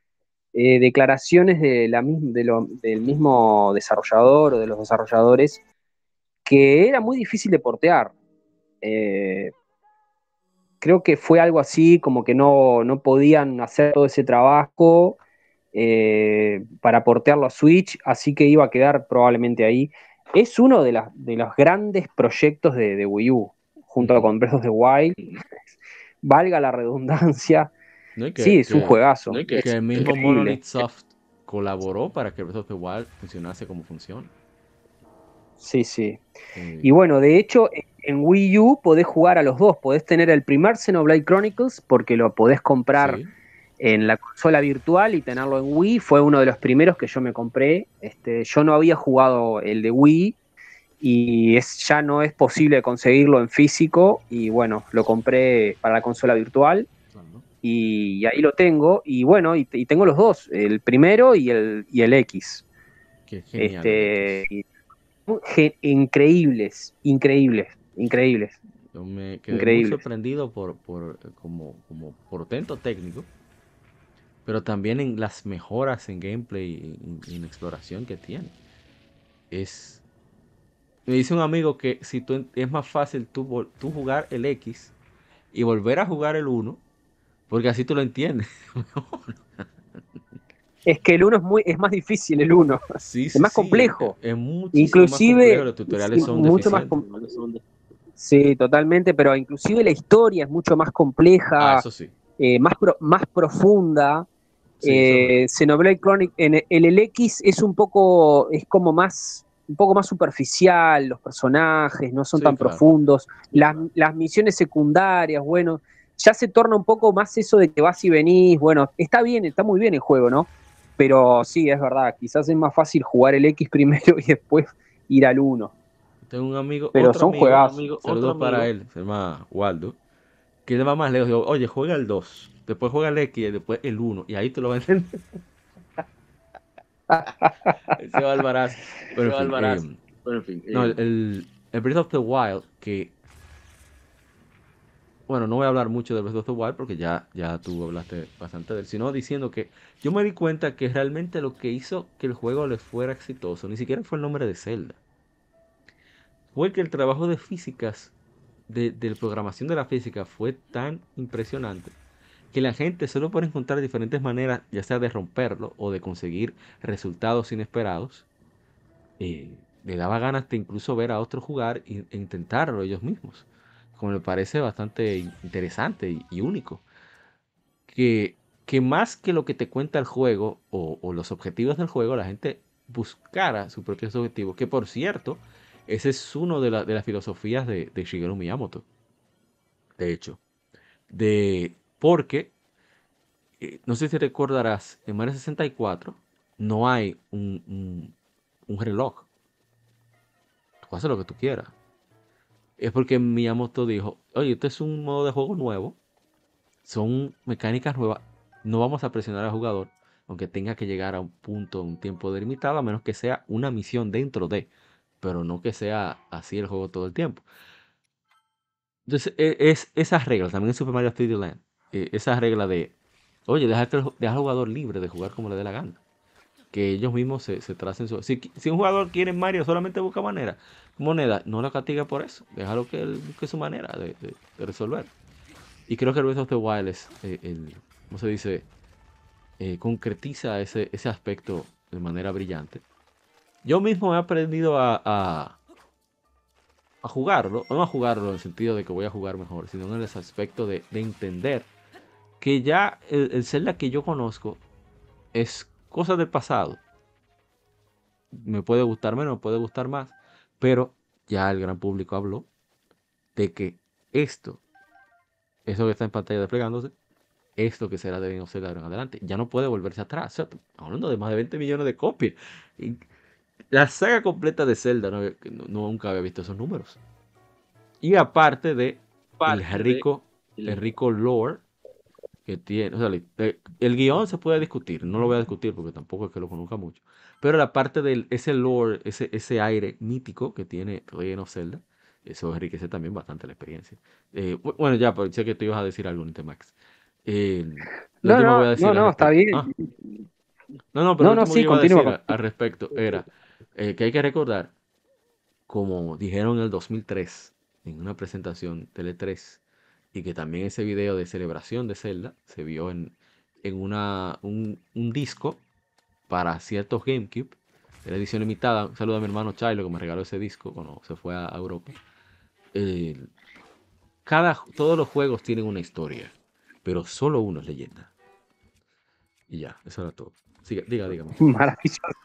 eh, declaraciones de la, del mismo desarrollador o de los desarrolladores que era muy difícil de portear. Eh, creo que fue algo así, como que no, podían hacer todo ese trabajo para portearlo a Switch, así que iba a quedar probablemente ahí. Es uno de, de los grandes proyectos de, Wii U, junto con Breath of the Wild. Valga la redundancia. sí, es un juegazo. que, el mismo Monolith Soft colaboró para que Breath of the Wild funcionase como funciona. Sí, sí. Y bueno, de hecho, en Wii U podés jugar a los dos. Podés tener el primer Xenoblade Chronicles porque lo podés comprar en la consola virtual y tenerlo en Wii. Fue uno de los primeros que yo me compré. Este, yo no había jugado el de Wii y es, ya no es posible conseguirlo en físico. Y bueno, lo compré para la consola virtual. Y, ahí lo tengo. Y bueno, y, tengo los dos, el primero y el, y el X. Qué Este, increíbles, increíbles, increíbles. Yo me quedé muy sorprendido por, por como, como portento técnico pero también en las mejoras en gameplay y en, exploración que tiene. Es. Me dice un amigo que si tú es más fácil tú, tú jugar el X y volver a jugar el 1, porque así tú lo entiendes. es que el 1 es muy es más difícil el 1. es más complejo. Es, inclusive más los tutoriales son mucho más Sí, totalmente, pero inclusive la historia es mucho más compleja. Ah, eso sí. Eh, más, más profunda. Eh, Xenoblade Chronic en el, X es un poco, es como más, un poco más superficial, los personajes no son tan profundos, las, misiones secundarias, bueno, ya se torna un poco más eso de que vas y venís, bueno, está bien, está muy bien el juego, ¿no? Pero sí, es verdad, quizás es más fácil jugar el X primero y después ir al 1. Tengo un amigo, pero son juegos. Saludos para él, se llama Waldo, que le va más lejos. Digo, Oye, juega el 2 después juega el X y después el 1, y ahí te lo van a entender. Ese va Alvaraz. Pero en fin, no, eh. el, el Breath of the Wild, que. Bueno, no voy a hablar mucho de Breath of the Wild porque ya, ya tú hablaste bastante de él, sino diciendo que yo me di cuenta que realmente lo que hizo que el juego le fuera exitoso ni siquiera fue el nombre de Zelda. Fue que el trabajo de físicas, de, de programación de la física, fue tan impresionante que la gente solo por encontrar diferentes maneras, ya sea de romperlo o de conseguir resultados inesperados, eh, le daba ganas de incluso ver a otros jugar e intentarlo ellos mismos. Como me parece bastante interesante y, único. Que, que, más que lo que te cuenta el juego o, los objetivos del juego, la gente buscara sus propios objetivos. Que por cierto, ese es uno de, las filosofías de, Shigeru Miyamoto. De hecho, de porque, eh, no sé si recordarás, en Mario 64 no hay un, reloj. Tú haces lo que tú quieras. Es porque Miyamoto dijo, oye, esto es un modo de juego nuevo, son mecánicas nuevas, no vamos a presionar al jugador, aunque tenga que llegar a un punto, un tiempo delimitado, a menos que sea una misión dentro de, pero no que sea así el juego todo el tiempo. Entonces, e, es, esas reglas, también en Super Mario 3D Land, eh, esa regla de, oye, deja, que al jugador libre de jugar como le dé la gana. Que ellos mismos se, se tracen su... Si, si, un jugador quiere Mario, solamente busca manera, moneda, no lo castiga por eso. Déjalo que él busque su manera de, resolver. Y creo que Breath of the Wild eh, el, ¿cómo se dice? Eh, concretiza ese, ese aspecto de manera brillante. Yo mismo he aprendido a, jugarlo, no a jugarlo en el sentido de que voy a jugar mejor, sino en el aspecto de, de entender que ya el, Zelda que yo conozco es cosas del pasado. Me puede gustar menos, me puede gustar más, pero ya el gran público habló de que esto, eso que está en pantalla desplegándose, esto que será de ser en adelante, ya no puede volverse atrás. hablando de más de 20 millones de copias. La saga completa de Zelda, no, nunca había visto esos números. Y aparte de el rico, el rico lore que tiene. O sea, el, guion se puede discutir, no lo voy a discutir porque tampoco es que lo conozca mucho. Pero la parte de ese lore, ese, ese aire mítico que tiene Legend of Zelda, eso enriquece también bastante la experiencia. Eh, bueno, ya, pero sé que tú ibas a decir algo, Nintemax. Eh, no, no, no, no, está bien. Ah. No, no, pero no, no, sí, continúa. Al respecto era eh, que hay que recordar, como dijeron en el 2003, en una presentación Tele 3, y que también ese video de celebración de Zelda se vio en, en una, un, disco para ciertos GameCube, de la edición limitada. Un saludo a mi hermano Chilo que me regaló ese disco cuando se fue a Europa. cada, todos los juegos tienen una historia, pero solo uno es leyenda. Y ya, eso era todo. diga, dígame. Maravilloso.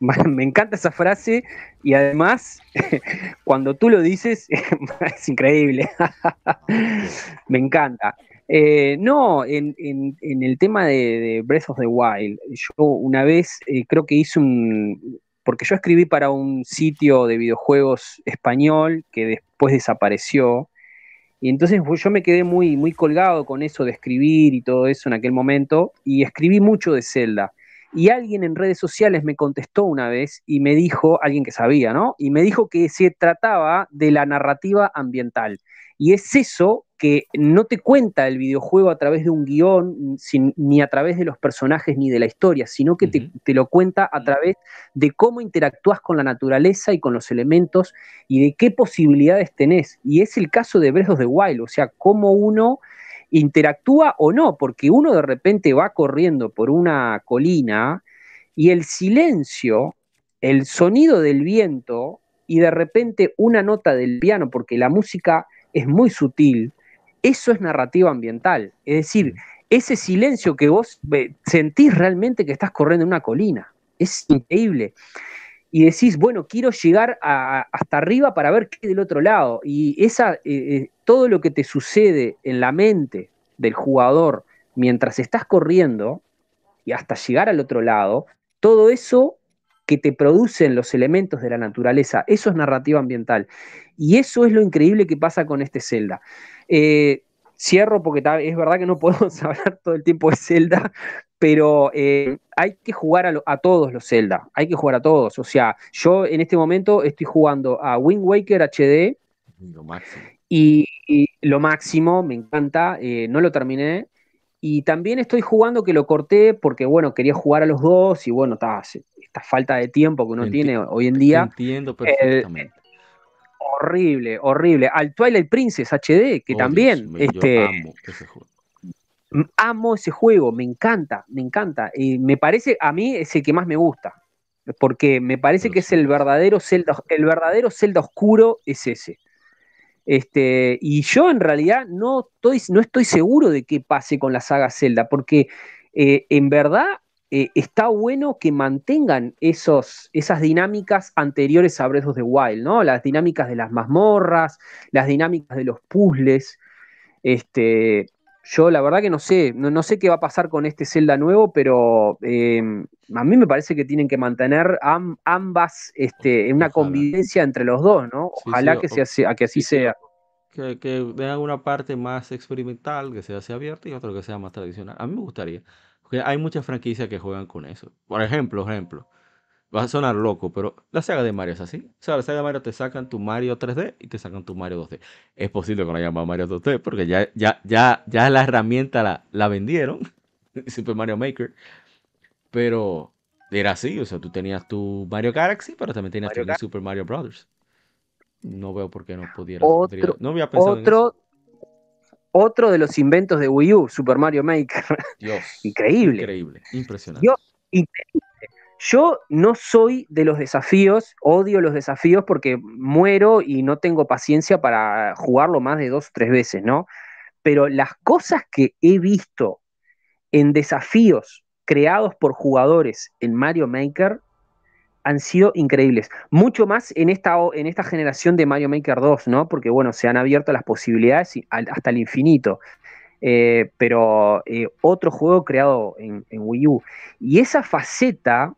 Me encanta esa frase y además, cuando tú lo dices, es increíble. Me encanta. Eh, no, en, el tema de, Breath of the Wild, yo una vez eh, creo que hice un. Porque yo escribí para un sitio de videojuegos español que después desapareció. Y entonces pues, yo me quedé muy, muy colgado con eso de escribir y todo eso en aquel momento. Y escribí mucho de Zelda. Y alguien en redes sociales me contestó una vez y me dijo, alguien que sabía, ¿no? Y me dijo que se trataba de la narrativa ambiental. Y es eso que no te cuenta el videojuego a través de un guion, ni a través de los personajes ni de la historia, sino que te, te, lo cuenta a través de cómo interactúas con la naturaleza y con los elementos y de qué posibilidades tenés. Y es el caso de Breath of the Wild, o sea, cómo uno interactúa o no, porque uno de repente va corriendo por una colina y el silencio, el sonido del viento y de repente una nota del piano, porque la música es muy sutil, eso es narrativa ambiental. Es decir, ese silencio que vos sentís realmente que estás corriendo en una colina. Es increíble y decís, bueno, quiero llegar hasta arriba para ver qué del otro lado. Y esa, eh, eh, todo lo que te sucede en la mente del jugador mientras estás corriendo y hasta llegar al otro lado, todo eso que te producen los elementos de la naturaleza, eso es narrativa ambiental. Y eso es lo increíble que pasa con este Zelda. Eh, cierro porque es verdad que no podemos hablar todo el tiempo de Zelda, pero hay que jugar a, todos los Zelda, hay que jugar a todos. O sea, yo en este momento estoy jugando a Wind Waker HD. Y, lo máximo, me encanta, eh, no lo terminé. Y también estoy jugando que lo corté porque, bueno, quería jugar a los dos y, bueno, está, esta falta de tiempo que uno tiene hoy en día. Entiendo perfectamente. horrible, horrible. Al Twilight Princess HD, que también. este, amo ese juego, me encanta, me encanta. Y me parece, a mí es el que más me gusta. Porque me parece que es el verdadero Zelda, el verdadero Zelda oscuro es ese. Este, y yo en realidad no estoy, no estoy seguro de qué pase con la saga Zelda, porque eh, en verdad eh, está bueno que mantengan esos, esas dinámicas anteriores a Breath of the Wild, ¿no? Las dinámicas de las mazmorras, las dinámicas de los puzzles. Este, yo la verdad que no sé, no, sé qué va a pasar con este Zelda nuevo, pero em, a mí me parece que tienen que mantener ambas este, una convivencia entre los dos, ¿no? Ojalá que, sea, que así sea. Que, que vean una parte más experimental, que sea así abierta, y otra que sea más tradicional. A mí me gustaría. Porque hay muchas franquicias que juegan con eso. Por ejemplo, ejemplo, Va a sonar loco, pero la saga de Mario es así. O sea, la saga de Mario te sacan tu Mario 3D y te sacan tu Mario 2D. Es posible que no haya Mario 2D porque ya, ya, ya, ya la herramienta la, la vendieron. Super Mario Maker. Pero era así. O sea, tú tenías tu Mario Galaxy, pero también tenías tu Super Mario Brothers. No veo por qué no pudiera. Otro, no había pensado otro, Otro de los inventos de Wii U, Super Mario Maker. Dios. increíble. Increíble. Impresionante. increíble. Yo no soy de los desafíos, odio los desafíos porque muero y no tengo paciencia para jugarlo más de dos o tres veces, ¿no? Pero las cosas que he visto en desafíos creados por jugadores en Mario Maker han sido increíbles. Mucho más en esta, en esta generación de Mario Maker 2, ¿no? Porque, bueno, se han abierto las posibilidades hasta el infinito. Eh, pero eh, otro juego creado en, Wii U. Y esa faceta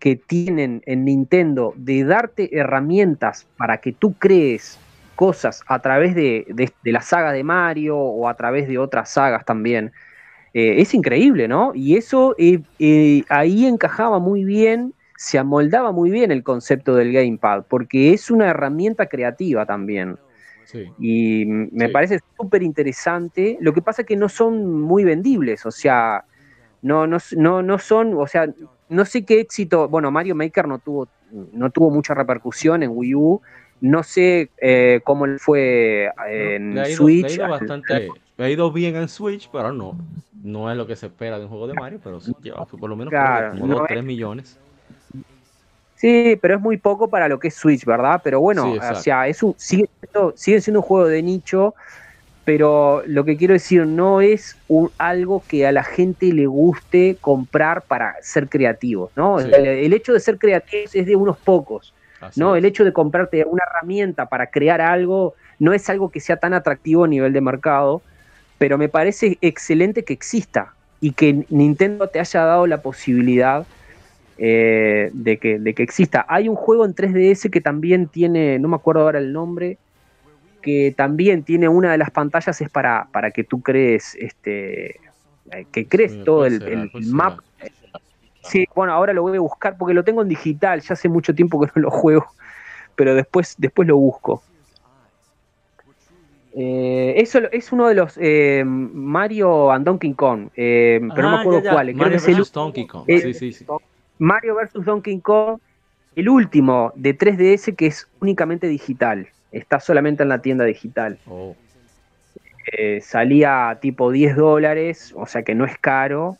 que tienen en Nintendo de darte herramientas para que tú crees cosas a través de, la saga de Mario o a través de otras sagas también, eh, es increíble, ¿no? Y eso ahí encajaba muy bien se amoldaba muy bien el concepto del gamepad, porque es una herramienta creativa también. Y me parece súper interesante. Lo que pasa es que no son muy vendibles, o sea, no, no, no, son, o sea, no sé qué éxito. Bueno, Mario Maker no tuvo, no tuvo mucha repercusión en Wii U. No sé eh, cómo le fue en Switch. ha ido bien en Switch, pero no. No es lo que se espera de un juego de Mario, pero lleva por lo menos como 3 millones. Sí, pero es muy poco para lo que es Switch, ¿verdad? Pero bueno, o sea, es un, sigue, siendo un juego de nicho, pero lo que quiero decir, no es algo que a la gente le guste comprar para ser creativo, ¿no? El, hecho de ser creativo es de unos pocos, ¿no? El hecho de comprarte una herramienta para crear algo no es algo que sea tan atractivo a nivel de mercado, pero me parece excelente que exista y que Nintendo te haya dado la posibilidad eh, de, que, de que exista. Hay un juego en 3DS que también tiene, no me acuerdo ahora el nombre, que también tiene una de las pantallas es para, para que tú crees, este, eh, que crees todo el, map. Sí, bueno, ahora lo voy a buscar porque lo tengo en digital, ya hace mucho tiempo que no lo juego, pero después, después lo busco. Eh, eso es uno de los Mario and Donkey Kong, pero no me ah, acuerdo cuál. Mario Donkey Kong. sí, sí, sí. Mario vs. Donkey Kong, el último de 3DS que es únicamente digital. Está solamente en la tienda digital. Oh. Eh, salía tipo 10 dólares, o sea que no es caro.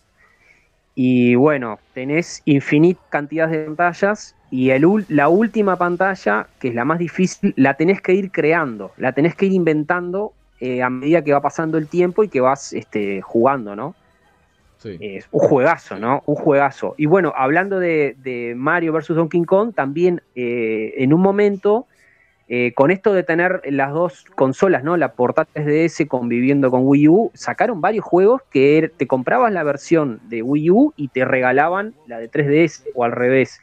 Y bueno, tenés infinita cantidad de pantallas y el, la última pantalla, que es la más difícil, la tenés que ir creando, la tenés que ir inventando eh, a medida que va pasando el tiempo y que vas este, jugando, ¿no? Es un juegazo, ¿no? Un juegazo. Y bueno, hablando de, Mario vs. Donkey Kong, también eh, en un momento, eh, con esto de tener las dos consolas, ¿no? La portátil DS conviviendo con Wii U, sacaron varios juegos que er, te comprabas la versión de Wii U y te regalaban la de 3DS o al revés.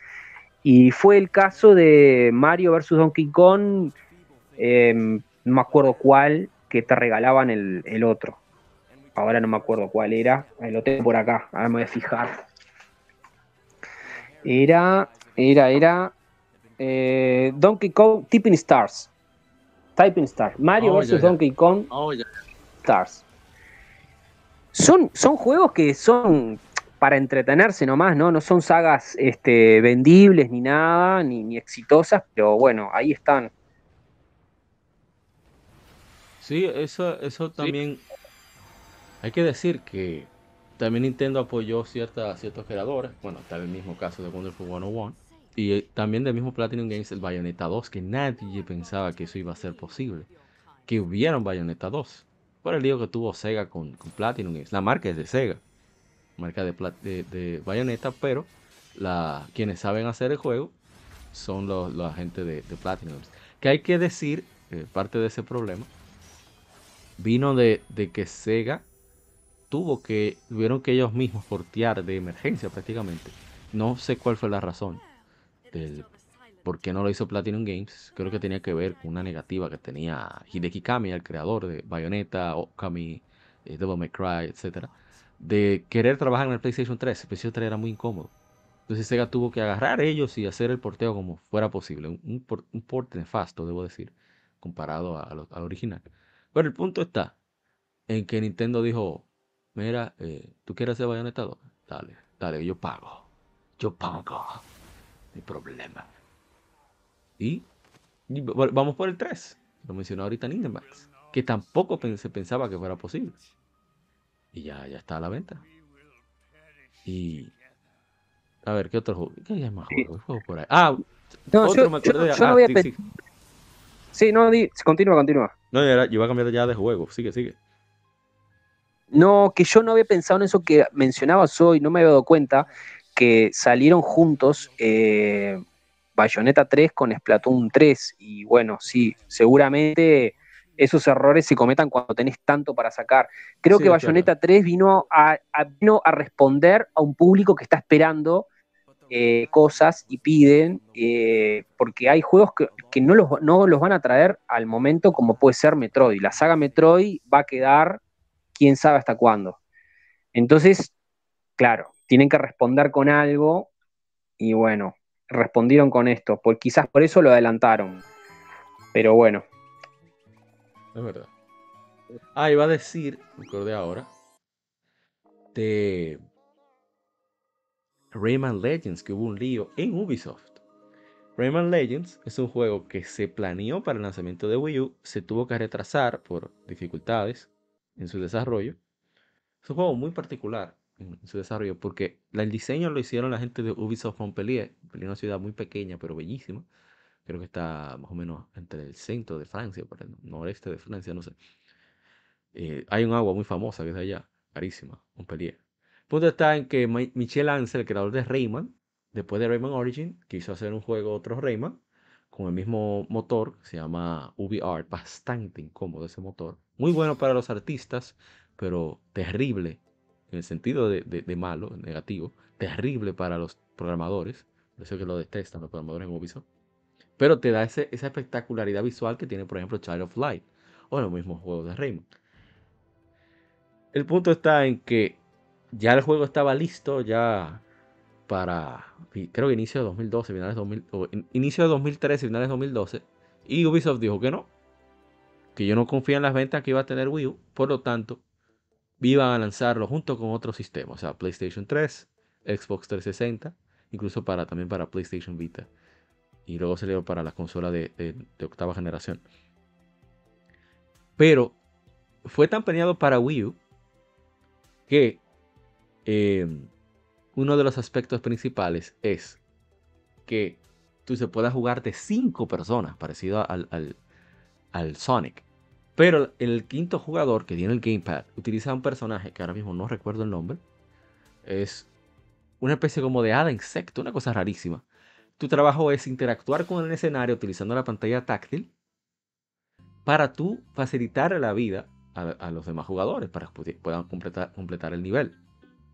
Y fue el caso de Mario vs. Donkey Kong, em, no me acuerdo cuál, que te regalaban el otro ahora no me acuerdo cuál era, lo tengo por acá, ahora me voy a fijar. Era, era, era eh, Donkey Kong Tipping Stars. Typing Stars. Mario oh, vs. Donkey Kong oh, Stars. Son, son juegos que son para entretenerse nomás, ¿no? No son sagas este, vendibles ni nada, ni, ni exitosas, pero bueno, ahí están. Sí, eso, eso también hay que decir que también Nintendo apoyó cierta, ciertos creadores, bueno, está el mismo caso de Wonderful 101, y eh, también del mismo Platinum Games el Bayonetta 2, que nadie pensaba que eso iba a ser posible, que hubiera un Bayonetta 2, por el lío que tuvo Sega con, Platinum Games. La marca es de Sega, marca de, de, Bayonetta, pero la, quienes saben hacer el juego son los, los agentes de, Platinum Games. Que hay que decir, eh, parte de ese problema, vino de, de que Sega tuvo que, tuvieron que ellos mismos portear de emergencia prácticamente. No sé cuál fue la razón del por qué no lo hizo Platinum Games. Creo que tenía que ver con una negativa que tenía Hideki Kami, el creador de Bayonetta, Okami, eh, Devil May Cry, etc. De querer trabajar en el PlayStation 3. El PlayStation 3 era muy incómodo. Entonces Sega tuvo que agarrar ellos y hacer el porteo como fuera posible. Un, un, port nefasto, debo decir, comparado al original. Pero el punto está en que Nintendo dijo, mira, eh, ¿tú quieres hacer Bayonetta 2? Dale, dale, yo pago. Yo pago. No problema. Y, vamos por el 3. Lo mencionó ahorita Nintenmax. Que tampoco se pensaba que fuera posible. Y ya, ya está a la venta. Y. A ver, ¿qué otro juego? ¿Qué hay más juegos? Juego por ahí. Ah, no, otro yo, me acordé. Yo, ah, voy a sí, sí. sí, no, di, continúa, continúa. No, yo iba a cambiar ya de juego. Sigue, sigue. no, que yo no había pensado en eso que mencionabas hoy, no me había dado cuenta que salieron juntos eh, Bayonetta 3 con Splatoon 3. Y bueno, sí, seguramente esos errores se cometan cuando tenés tanto para sacar. Creo que Bayonetta 3 vino a, vino a responder a un público que está esperando eh, cosas y piden, eh, porque hay juegos que, no, los, no los van a traer al momento como puede ser Metroid. La saga Metroid va a quedar quién sabe hasta cuándo. Entonces, claro, tienen que responder con algo y bueno, respondieron con esto, pues quizás por eso lo adelantaron. Pero bueno. Es verdad. Ah, iba a decir, me acordé ahora, de Rayman Legends, que hubo un lío en Ubisoft. Rayman Legends es un juego que se planeó para el lanzamiento de Wii U, se tuvo que retrasar por dificultades en su desarrollo. Es un juego muy particular en su desarrollo porque el diseño lo hicieron la gente de Ubisoft Montpellier. Montpellier es una ciudad muy pequeña pero bellísima. Creo que está más o menos entre el centro de Francia, por el noreste de Francia, no sé. Eh, hay un agua muy famosa que es allá, carísima, Montpellier. El punto está en que Michel Ansel, el creador de Rayman, después de Rayman Origin, quiso hacer un juego otro Rayman con el mismo motor, se llama UbiArt, bastante incómodo ese motor. Muy bueno para los artistas, pero terrible en el sentido de, malo, negativo, terrible para los programadores, por eso que lo detestan los programadores en Ubisoft, pero te da esa espectacularidad visual que tiene, por ejemplo, Child of Light o los mismos juegos de Rayman. El punto está en que ya el juego estaba listo, ya para, creo que inicio de 2012, finales de 2000, inicio de 2013, finales de 2012, y Ubisoft dijo que no, que yo no confía en las ventas que iba a tener Wii U, por lo tanto, iban a lanzarlo junto con otros sistemas, o sea, PlayStation 3, Xbox 360, incluso para, también para PlayStation Vita. Y luego salió para la consola de, octava generación. Pero fue tan planeado para Wii U que em, uno de los aspectos principales es que tú se puedas jugar de 5 personas, parecido al, al Sonic. Pero el quinto jugador que tiene el gamepad utiliza un personaje que ahora mismo no recuerdo el nombre. Es una especie como de hada insecto, una cosa rarísima. Tu trabajo es interactuar con el escenario utilizando la pantalla táctil para tú facilitar la vida a, los demás jugadores para que puedan completar, completar el nivel.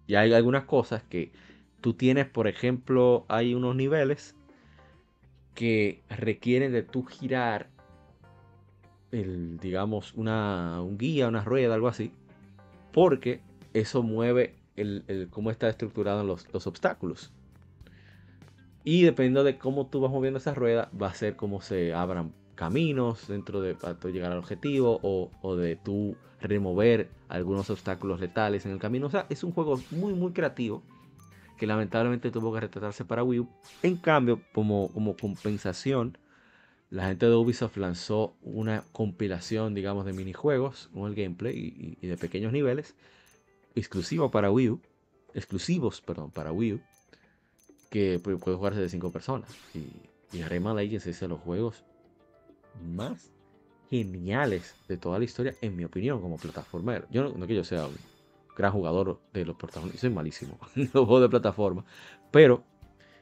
Y hay algunas cosas que tú tienes, por ejemplo, hay unos niveles que requieren de tú girar el, digamos, una, un guía, una rueda, algo así, porque eso mueve el, cómo está estructurado los, los, obstáculos. Y dependiendo de cómo tú vas moviendo esa rueda, va a ser cómo se abran caminos dentro de para llegar al objetivo o, o, de tú remover algunos obstáculos letales en el camino. O sea, es un juego muy, muy creativo que lamentablemente tuvo que retratarse para Wii U. En cambio, como, como compensación, la gente de Ubisoft lanzó una compilación, digamos, de minijuegos con el gameplay y, de pequeños niveles, exclusivo para Wii U, exclusivos, perdón, para Wii U, que puede jugarse de 5 personas. Y, y Rayman Legends es de los juegos más geniales de toda la historia, en mi opinión, como plataformero. Yo no, que yo sea un gran jugador de los protagonistas, soy malísimo en los juegos de plataforma, pero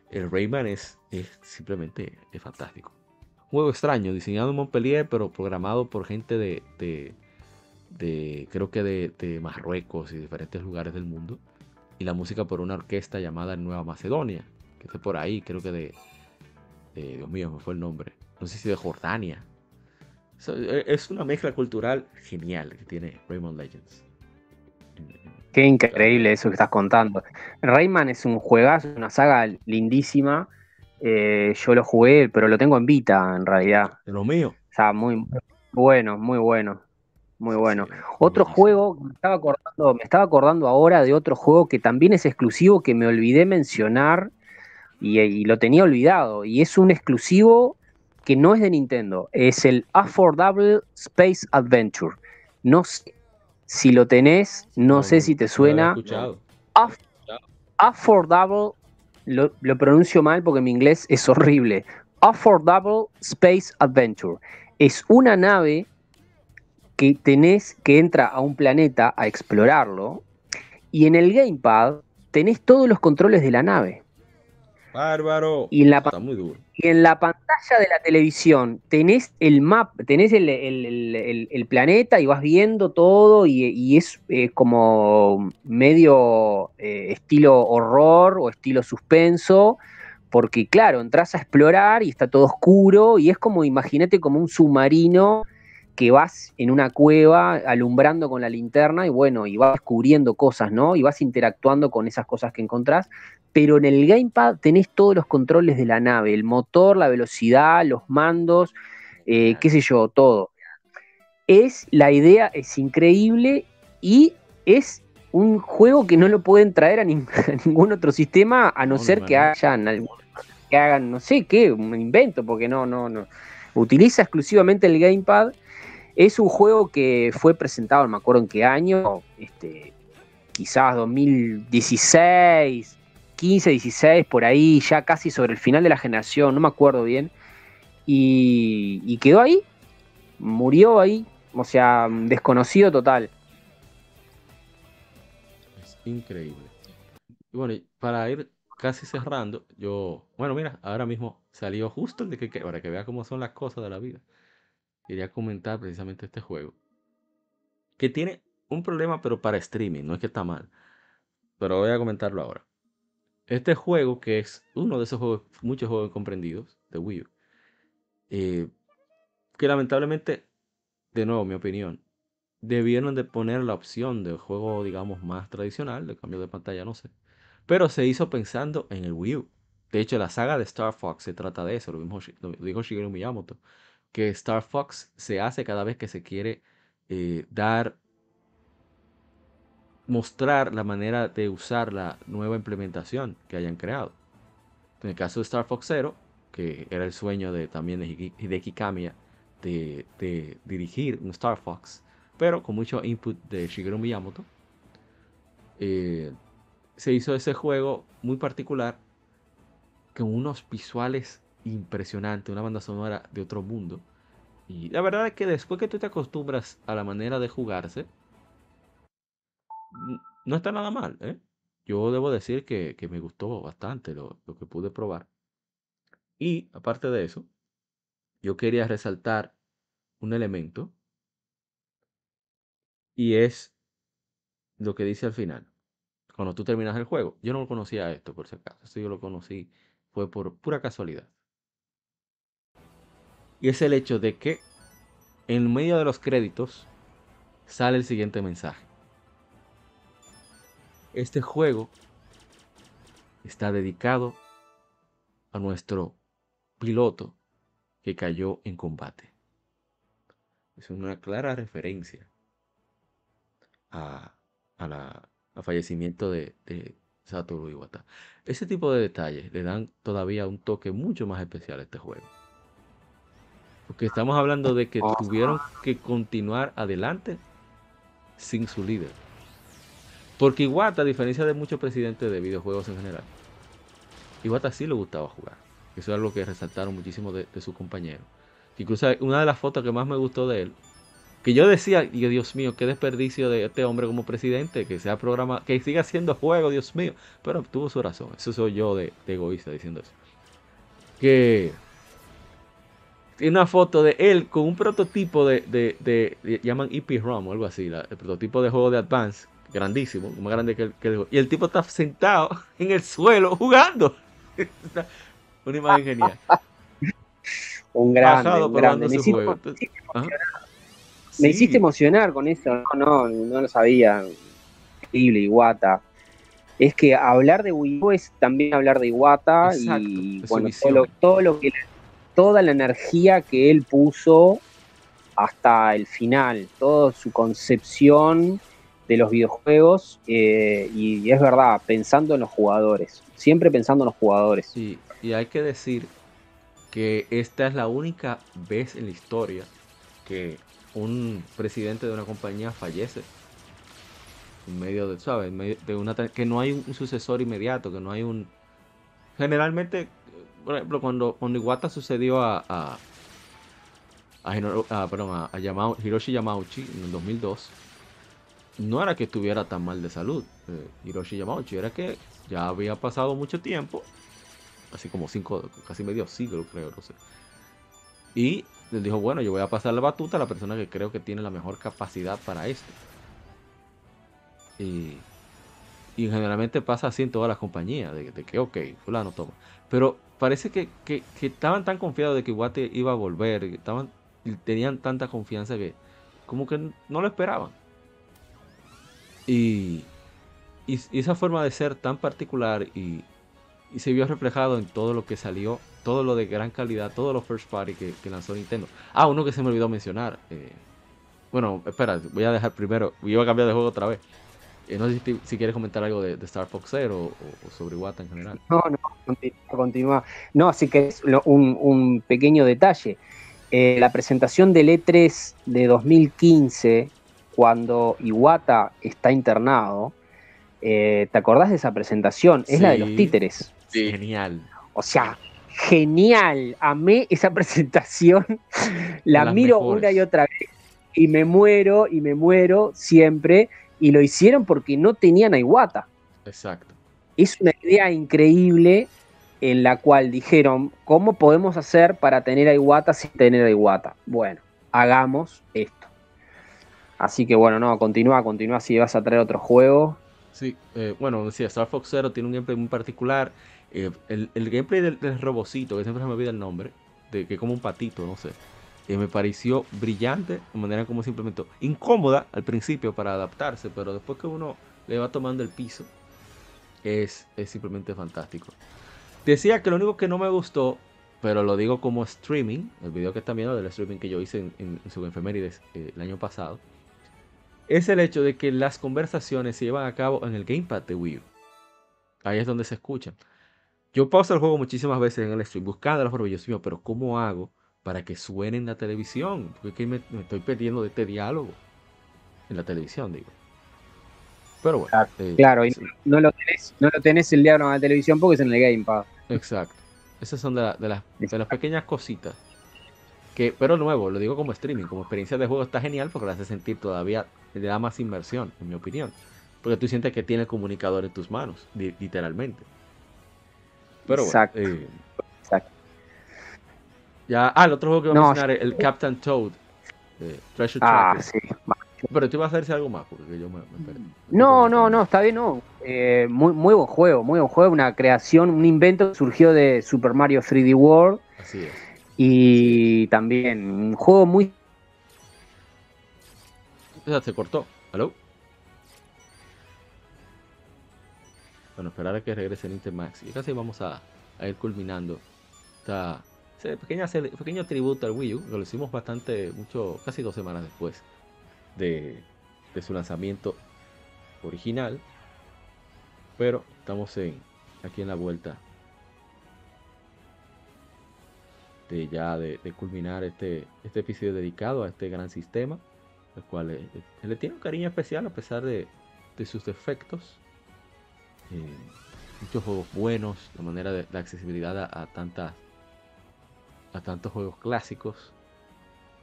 el Rayman es, es simplemente es fantástico juego extraño, diseñado en Montpellier, pero programado por gente de, de, creo que de, Marruecos y diferentes lugares del mundo. Y la música por una orquesta llamada Nueva Macedonia, que está por ahí, creo que de, Dios mío, me fue el nombre. No sé si de Jordania. E, es una mezcla cultural genial que tiene Rayman Legends. Qué increíble eso que estás contando. Rayman es un juegazo, una saga lindísima eh, yo lo jugué, pero lo tengo en Vita en realidad. De lo mío. O sea, muy bueno, muy bueno. Muy bueno. otro juego, me estaba, acordando, me estaba acordando ahora de otro juego que también es exclusivo que me olvidé mencionar y, lo tenía olvidado. Y es un exclusivo que no es de Nintendo. Es el Affordable Space Adventure. No sé si lo tenés, no, sé si te suena. Affordable lo, pronuncio mal porque mi inglés es horrible. Affordable Space Adventure. Es una nave que tenés que entra a un planeta a explorarlo y en el gamepad tenés todos los controles de la nave. Bárbaro. Y en la, Está muy duro. Y en la pantalla de la televisión tenés el map, tenés el, el- el- planeta y vas viendo todo y, y es eh, como medio eh, estilo horror o estilo suspenso, porque claro, entras a explorar y está todo oscuro y es como, imagínate como un submarino que vas en una cueva alumbrando con la linterna y bueno, y vas descubriendo cosas, ¿no? Y vas interactuando con esas cosas que encontrás, pero en el gamepad tenés todos los controles de la nave, el motor, la velocidad, los mandos, eh, qué sé yo, todo. Es, la idea es increíble y es un juego que no lo pueden traer a, nin- a ningún otro sistema a no No, ser no, que hayan que hagan, no sé qué, un invento, porque no, no, no. Utiliza exclusivamente el gamepad. Es un juego que fue presentado, no me acuerdo en qué año, este, quizás 2016, 15, 16, por ahí, ya casi sobre el final de la generación, no me acuerdo bien. Y, quedó ahí, murió ahí, o sea, desconocido total. Es increíble. Y bueno, para ir casi cerrando, yo, bueno, mira, ahora mismo salió justo el de que, que- para que vea cómo son las cosas de la vida. Quería comentar precisamente este juego. Que tiene un problema, pero para streaming, no es que está mal. Pero voy a comentarlo ahora. Este juego, que es uno de esos juegos, muchos juegos comprendidos de Wii U, eh, que lamentablemente, de nuevo, mi opinión, debieron de poner la opción de juego, digamos, más tradicional, de cambio de pantalla, no sé. Pero se hizo pensando en el Wii U. De hecho, la saga de Star Fox se trata de eso, lo mismo lo dijo Shigeru Miyamoto, que Star Fox se hace cada vez que se quiere eh, dar, mostrar la manera de usar la nueva implementación que hayan creado. En el caso de Star Fox Zero, que era el sueño de, también de Hide- Hideki Kamiya de, dirigir un Star Fox, pero con mucho input de Shigeru Miyamoto, eh, se hizo ese juego muy particular con unos visuales impresionantes, una banda sonora de otro mundo. Y la verdad es que después que tú te acostumbras a la manera de jugarse, no está nada mal, ¿eh? Yo debo decir que, me gustó bastante lo, lo que pude probar. Y aparte de eso, yo quería resaltar un elemento y es lo que dice al final. Cuando tú terminas el juego, yo no conocía esto por si acaso, esto yo lo conocí fue por pura casualidad. Y es el hecho de que en medio de los créditos sale el siguiente mensaje. Este juego está dedicado a nuestro piloto que cayó en combate. Es una clara referencia a, a la, al fallecimiento de, de Satoru Iwata. Ese tipo de detalles le dan todavía un toque mucho más especial a este juego. Porque estamos hablando de que tuvieron que continuar adelante sin su líder. Porque Iwata, a diferencia de muchos presidentes de videojuegos en general, Iwata sí le gustaba jugar. Eso es algo que resaltaron muchísimo de, de sus compañeros. Incluso una de las fotos que más me gustó de él, que yo decía, y Dios mío, qué desperdicio de este hombre como presidente, que sea programa, que siga haciendo juego, Dios mío. Pero tuvo su razón. Eso soy yo de, egoísta diciendo eso. Que tiene una foto de él con un prototipo de, llaman EP-ROM o algo así, el prototipo de juego de Advance, grandísimo, más grande que el, que el juego. Y el tipo está sentado en el suelo jugando. Una imagen genial. Un grande, Bajado un grande. Me hiciste. Entonces, ajá. me Sí, hiciste emocionar con eso, no, no, no lo sabía. Increíble, Iwata. Es que hablar de Wii U es también hablar de Exacto, y bueno, todo visión. lo, todo lo que toda la energía que él puso hasta el final, toda su concepción de los videojuegos eh, y, es verdad, pensando en los jugadores, siempre pensando en los jugadores. Sí, y hay que decir que esta es la única vez en la historia que un presidente de una compañía fallece en medio de, ¿sabes? De una que no hay un, sucesor inmediato, que no hay un generalmente, por ejemplo, cuando cuando Iwata sucedió a, a a, Hiroshi Yamauchi en el 2002, no era que estuviera tan mal de salud, eh, Hiroshi Yamauchi, era que ya había pasado mucho tiempo, así como cinco, casi medio siglo creo, no sé. Y les dijo, bueno, yo voy a pasar la batuta a la persona que creo que tiene la mejor capacidad para esto. Y, generalmente pasa así en todas las compañías, de, que, ok, fulano toma. Pero parece que, estaban tan confiados de que Iwate iba a volver, estaban, tenían tanta confianza que como que no lo esperaban. Y, esa forma de ser tan particular y, se vio reflejado en todo lo que salió, todo lo de gran calidad, todos los first party que, lanzó Nintendo. Ah, uno que se me olvidó mencionar. Eh, bueno, espera, voy a dejar primero, iba a cambiar de juego otra vez. Eh, no sé si, quieres comentar algo de, Star Fox Zero o, sobre Iwata en general. No, no, continúa. No, así que es un, un pequeño detalle. Eh, la presentación del E3 de 2015, cuando Iwata está internado, eh, ¿te acordás de esa presentación? Es la de los títeres. Sí. Genial. O sea, genial. Amé esa presentación. la miro una y otra vez y me muero y me muero siempre y lo hicieron porque no tenían a Iwata. Exacto. Es una idea increíble en la cual dijeron, ¿cómo podemos hacer para tener a Iwata sin tener a Iwata? Bueno, hagamos esto. Así que bueno, no, continúa, continúa si vas a traer otro juego. Sí, eh, bueno, decía, Star Fox Zero tiene un gameplay muy particular. Eh, el, gameplay del, robocito, que siempre se me olvida el nombre, de que como un patito, no sé me pareció brillante, de manera como se implementó. Incómoda al principio para adaptarse, pero después que uno le va tomando el piso, es, es simplemente fantástico. Decía que lo único que no me gustó, pero lo digo como streaming, el video que están viendo del streaming que yo hice en, su efemérides eh, el año pasado, es el hecho de que las conversaciones se llevan a cabo en el gamepad de Wii U. Ahí es donde se escuchan. Yo pauso el juego muchísimas veces en el stream buscando las formas, yo pero ¿cómo hago para que suene en la televisión. Porque es que me, estoy perdiendo de este diálogo. En la televisión, digo. Pero bueno. Claro, eh, y no, lo tenés, no lo tenés el diálogo en la televisión porque es en el Gamepad. Exacto. Esas son de, las, de las pequeñas cositas. Que, pero nuevo, lo digo como streaming, como experiencia de juego está genial porque lo hace sentir todavía, le da más inversión, en mi opinión. Porque tú sientes que tiene el comunicador en tus manos, literalmente. Pero Exacto. Eh, Exacto. Ya, ah, el otro juego que vamos a mencionar, el Captain Toad. Treasure ah, sí. Pero tú ibas a hacerse algo más, porque yo me, No, no, no, está bien, no. Eh, muy, muy buen juego, muy buen juego. Una creación, un invento que surgió de Super Mario 3D World. Así es. Y también un juego muy. Se cortó. ¿Aló? Bueno, esperar a que regrese el Intermax. Y casi vamos a, ir culminando esta pequeña, pequeño tributo al Wii U, lo hicimos bastante, mucho, casi dos semanas después de, su lanzamiento original. Pero estamos en, aquí en la vuelta de ya de, culminar este, este episodio dedicado a este gran sistema, el cual se eh, le tiene un cariño especial a pesar de, sus defectos. Eh, muchos juegos buenos, la manera de la accesibilidad a, tantas a tantos juegos clásicos,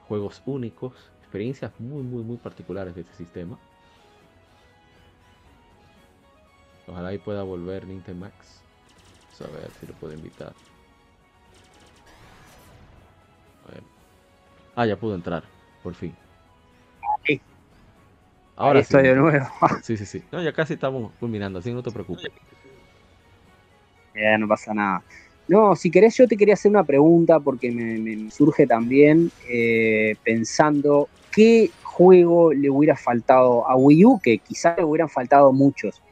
juegos únicos, experiencias muy, muy, muy particulares de este sistema. Ojalá y pueda volver Nintendo Max. a ver si lo puedo invitar. Ah, ya pudo entrar, por fin. Sí. Ahora estoy de nuevo. sí, sí, sí. No, ya casi estamos culminando, así no te preocupes. Ya no pasa nada. No, si querés, yo te quería hacer una pregunta porque me, surge también eh, pensando qué juego le hubiera faltado a Wii U, que quizás le hubieran faltado muchos,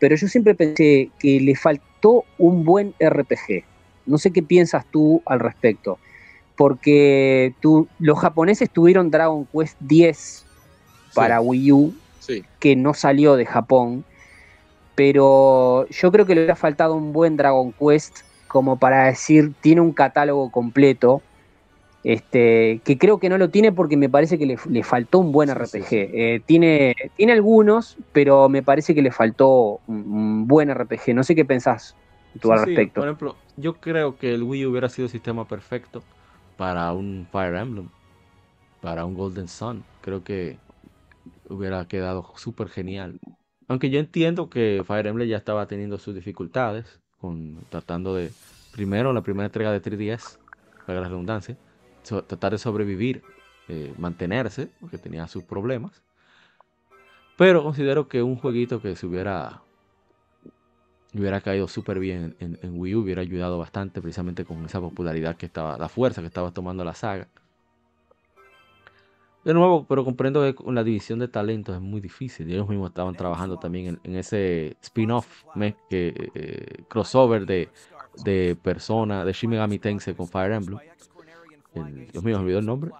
pero yo siempre pensé que le faltó un buen RPG. No sé qué piensas tú al respecto, porque tú, los japoneses tuvieron Dragon Quest 10 para Wii U, que no salió de Japón, pero yo creo que le hubiera faltado un buen Dragon Quest como para decir, tiene un catálogo completo, este, que creo que no lo tiene porque me parece que le, faltó un buen RPG. Eh, tiene, tiene algunos, pero me parece que le faltó un, buen RPG. No sé qué pensás tú al respecto. por ejemplo, yo creo que el Wii hubiera sido el sistema perfecto para un Fire Emblem. para un Golden Sun. Creo que hubiera quedado súper genial. Aunque yo entiendo que Fire Emblem ya estaba teniendo sus dificultades con tratando de primero la primera entrega de 3DS, para la redundancia, tratar de sobrevivir, eh, mantenerse, porque tenía sus problemas. Pero considero que un jueguito que se hubiera hubiera caído súper bien en, en, Wii U, hubiera ayudado bastante precisamente con esa popularidad que estaba, la fuerza que estaba tomando la saga. De nuevo, pero comprendo que con la división de talentos es muy difícil. ellos mismos estaban trabajando también en, ese spin-off, que eh, crossover de, de Persona, de Shin Megami Tensei con Fire Emblem. Dios mío, me olvidó el nombre.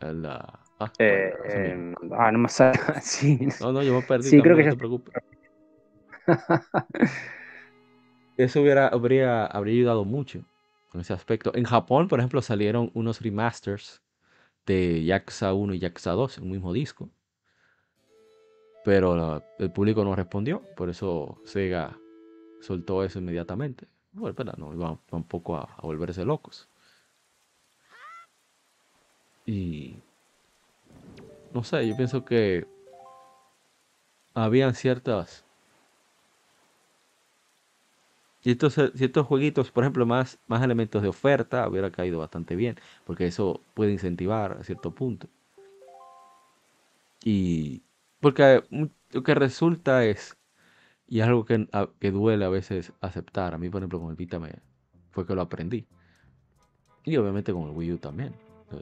ah, eh, em, ah, no me sale. sí. No, no, yo me perdí. Sí, creo que no te preocupes. Eso hubiera, habría, habría ayudado mucho en ese aspecto. En Japón, por ejemplo, salieron unos remasters de Yakuza 1 y Yakuza 2 en un mismo disco. Pero el público no respondió, por eso Sega soltó eso inmediatamente. Bueno, no, iban, un poco a, volverse locos. Y no sé, yo pienso que habían ciertas y estos, estos jueguitos, por ejemplo, más, más elementos de oferta, hubiera caído bastante bien, porque eso puede incentivar a cierto punto. Y porque lo que resulta es, y es algo que, que duele a veces aceptar, a mí por ejemplo con el Vita me, fue que lo aprendí. Y obviamente con el Wii U también.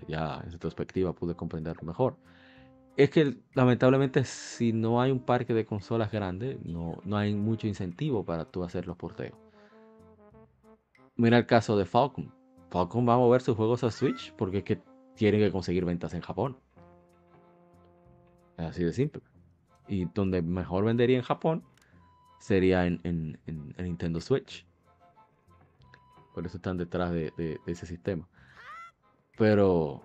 Ya en esa perspectiva pude comprenderlo mejor. Es que lamentablemente si no hay un parque de consolas grande, no, no hay mucho incentivo para tú hacer los porteos. Mira el caso de Falcon. Falcon va a mover sus juegos a Switch porque es que tienen que conseguir ventas en Japón. Así de simple. Y donde mejor vendería en Japón sería en, Nintendo Switch. Por eso están detrás de, ese sistema. Pero...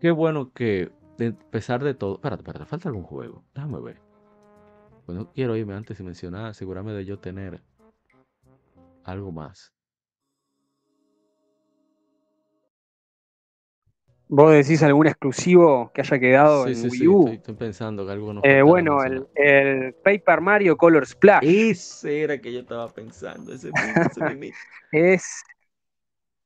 Qué bueno que, a pesar de todo... Espérate, espérate, falta algún juego. Déjame ver. Pues no quiero irme antes de mencionar, asegurarme de yo tener algo más. ¿Vos decís algún exclusivo que haya quedado en Wii U? Sí, estoy, pensando que algo no. Eh, bueno, el, el, Paper Mario Color Splash. Ese era que yo estaba pensando. Ese, es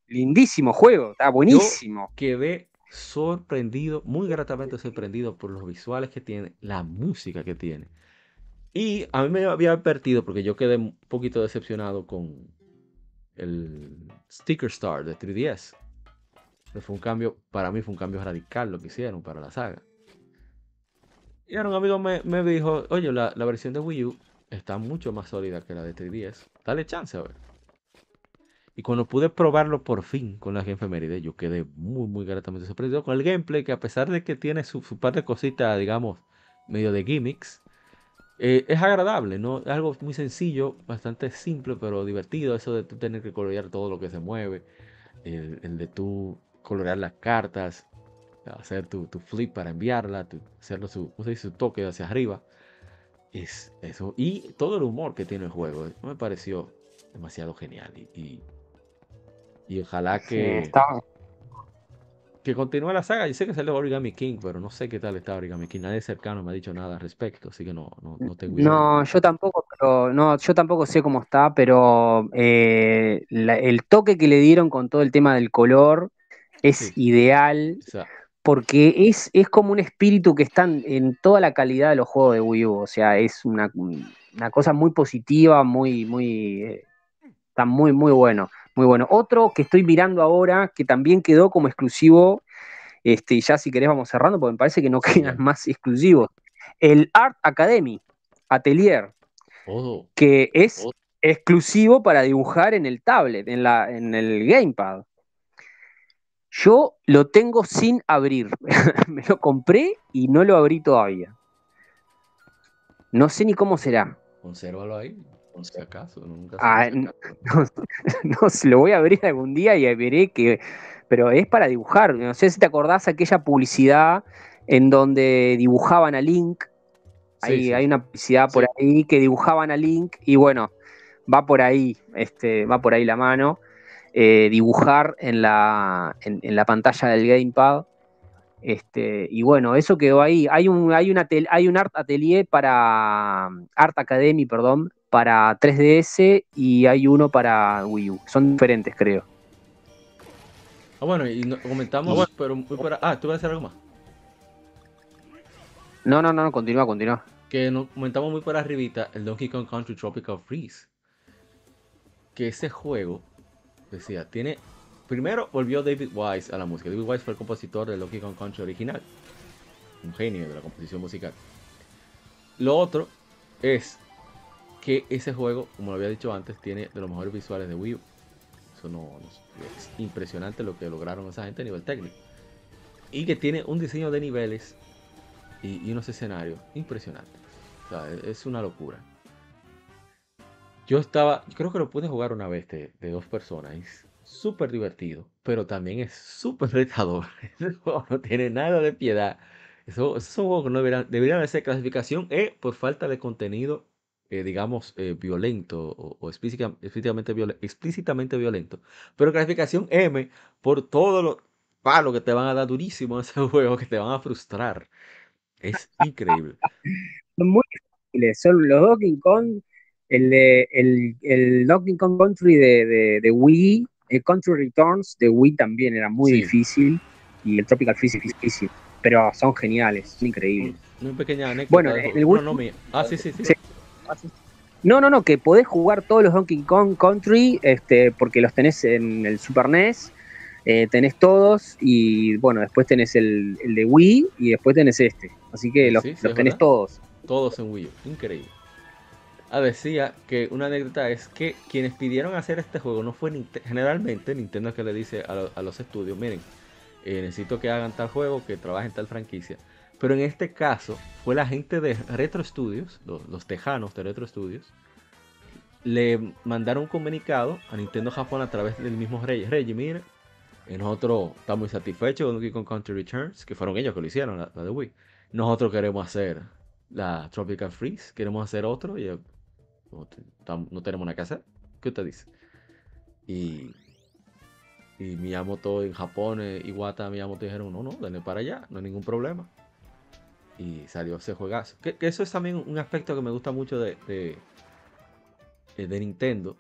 lindísimo juego, está buenísimo. Yo quedé sorprendido, muy gratamente sorprendido por los visuales que tiene, la música que tiene. Y a mí me había advertido, porque yo quedé un poquito decepcionado con el Sticker Star de 3DS. Fue un cambio, para mí fue un cambio radical lo que hicieron para la saga. Y ahora un amigo me, dijo, oye, la, versión de Wii U está mucho más sólida que la de 3DS. Dale chance a ver. Y cuando pude probarlo por fin con la efeméride, yo quedé muy, muy gratamente sorprendido con el gameplay, que a pesar de que tiene su, su par de cositas, digamos, medio de gimmicks, eh, es agradable, ¿no? Es algo muy sencillo, bastante simple, pero divertido. Eso de tú tener que colorear todo lo que se mueve, el, de tú colorear las cartas, hacer tu, flip para enviarla, hacerlo su, su toque hacia arriba. Es eso. Y todo el humor que tiene el juego. Eh, me pareció demasiado genial. Y, y, ojalá que que continúe la saga. Yo sé que salió Origami King, pero no sé qué tal está Origami King. Nadie cercano me ha dicho nada al respecto, así que no, no, no tengo idea. No, yo tampoco, pero no, yo tampoco sé cómo está, pero eh, el toque que le dieron con todo el tema del color es ideal. porque es, es como un espíritu que está en toda la calidad de los juegos de Wii U. O sea, es una, cosa muy positiva, muy, muy. Eh, está muy, muy bueno. Muy bueno. Otro que estoy mirando ahora, que también quedó como exclusivo, este, ya si querés vamos cerrando, porque me parece que no quedan más exclusivos. El Art Academy, Atelier, oh. que es oh. exclusivo para dibujar en el tablet, en, la, en el gamepad. Yo lo tengo sin abrir. me lo compré y no lo abrí todavía. No sé ni cómo será. Consérvalo ahí si acaso, nunca ah, no, no, lo voy a abrir algún día y veré que. Pero es para dibujar. No sé si te acordás aquella publicidad en donde dibujaban a Link. Hay, hay una publicidad por ahí que dibujaban a Link y bueno, va por ahí, este, va por ahí la mano. eh, dibujar en la, en, la pantalla del gamepad. Este, y bueno, eso quedó ahí. Hay un, hay una hay un Art Atelier para Art Academy, perdón, para 3DS y hay uno para Wii U. Son diferentes, creo. Ah, bueno, y comentamos, pero muy para... Ah, ¿tú vas a hacer algo más? No, no, no, continúa, continúa. Que nos comentamos muy por arribita el Donkey Kong Country Tropical Freeze. Que ese juego, decía, tiene... Primero volvió David Wise a la música. David Wise fue el compositor del Donkey Kong Country original. Un genio de la composición musical. Lo otro es que ese juego, como lo había dicho antes, tiene de los mejores visuales de Wii U. Eso no, es impresionante lo que lograron esa gente a nivel técnico. Y que tiene un diseño de niveles y, unos escenarios impresionantes. O sea, e, es una locura. Yo estaba, creo que lo pude jugar una vez de, dos personas. Es súper divertido, pero también es súper retador. Ese juego no tiene nada de piedad. Eso, es un juego que no deberían, deberían ser clasificación E por falta de contenido, eh, digamos, eh, violento o, explícitamente, explícitamente, violento. Pero clasificación M por todo lo palo que te van a dar durísimo en ese juego, que te van a frustrar. Es increíble. Son muy difíciles. Son los Donkey Kong, el, de, el, el Donkey Kong Country de, de, Wii, el Country Returns de Wii también era muy difícil. Y el Tropical Freeze es difícil. Pero son geniales, son increíbles. Muy pequeña anécdota. Bueno, el. No, ah, sí, sí, sí. No, no, no, que podés jugar todos los Donkey Kong Country, este, porque los tenés en el Super NES eh, tenés todos y bueno, después tenés el, de Wii y después tenés este. Así que los, tenés todos. Todos en Wii U, increíble. Ah, decía que una anécdota es que quienes pidieron hacer este juego no fue generalmente Nintendo que le dice a, los estudios, miren, eh, necesito que hagan tal juego, que trabajen tal franquicia. Pero en este caso fue la gente de Retro Studios, los, los tejanos de Retro Studios, le mandaron un comunicado a Nintendo Japón a través del mismo Rey. Rey, mire, nosotros estamos muy satisfechos con Donkey Kong Country Returns, que fueron ellos que lo hicieron, la, de Wii. Nosotros queremos hacer la Tropical Freeze, queremos hacer otro y no, tenemos nada que hacer. ¿Qué usted dice? Y, y Miyamoto en Japón, eh, Iwata, Miyamoto dijeron, no, no, denle para allá, no hay ningún problema. Y salió ese juegazo. Que, eso es también un aspecto que me gusta mucho de, de, de Nintendo.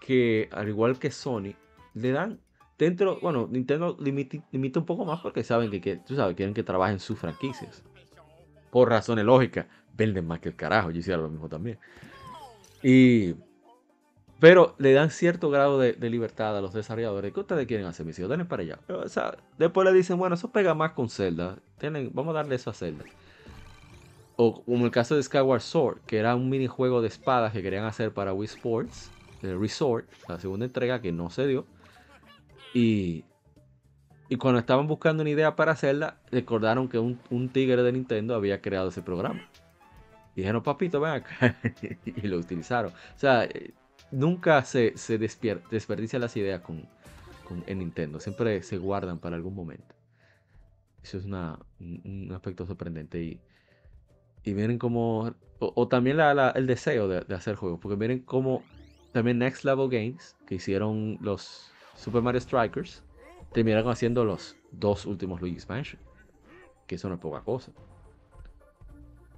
Que al igual que Sony, le dan dentro, bueno, Nintendo limita, un poco más porque saben que, tú sabes, quieren que trabajen sus franquicias. Por razones lógicas, venden más que el carajo, yo hiciera lo mismo también. Y, pero le dan cierto grado de, libertad a los desarrolladores. ¿Qué ustedes quieren hacer, mis hijos? Denle para allá. o sea, después le dicen, bueno, eso pega más con Zelda. Tienen, vamos a darle eso a Zelda. O como el caso de Skyward Sword, que era un minijuego de espadas que querían hacer para Wii Sports, el Resort, la segunda entrega que no se dio. Y, cuando estaban buscando una idea para hacerla, recordaron que un, tigre de Nintendo había creado ese programa. Y dijeron, papito, ven acá. y lo utilizaron. O sea, eh, nunca se, se desperdicia las ideas con, en Nintendo. Siempre se guardan para algún momento. Eso es un, aspecto sorprendente. Y, y miren cómo. O, también el deseo de, de, hacer juegos. Porque miren cómo también Next Level Games, que hicieron los Super Mario Strikers, terminaron haciendo los dos últimos Luigi's Mansion. Que eso no es poca cosa.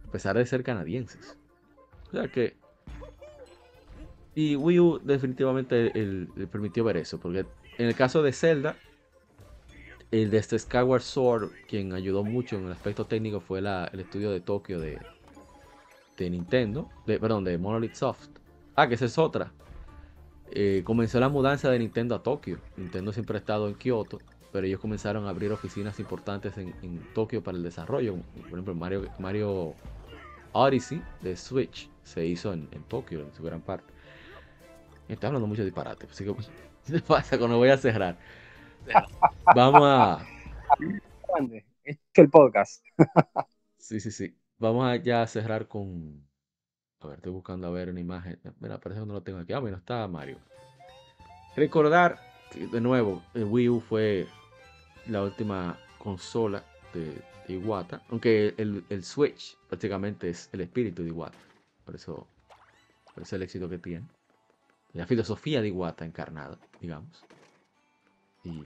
A pesar de ser canadienses. O sea que. Y Wii U definitivamente le permitió ver eso. Porque en el caso de Zelda, el de este Skyward Sword, quien ayudó mucho en el aspecto técnico fue el estudio de Tokio de, de Nintendo. De, perdón, de Monolith Soft. Ah, que esa es otra. Eh, comenzó la mudanza de Nintendo a Tokio. Nintendo siempre ha estado en Kioto, pero ellos comenzaron a abrir oficinas importantes en, Tokio para el desarrollo. Por ejemplo, Mario, Mario Odyssey de Switch se hizo en, Tokio en su gran parte. Estoy hablando mucho de disparate, así que ¿qué pasa cuando voy a cerrar? Vamos a. Es el podcast. sí, sí, sí. Vamos a ya cerrar con a ver, estoy buscando a ver una imagen. Mira, parece que no lo tengo aquí. Ah, mira, está Mario. Recordar que, de nuevo, el Wii U fue la última consola de, Iwata. Aunque el, Switch prácticamente es el espíritu de Iwata. Por eso, por eso el éxito que tiene. La filosofía de Iwata encarnada, digamos. Y,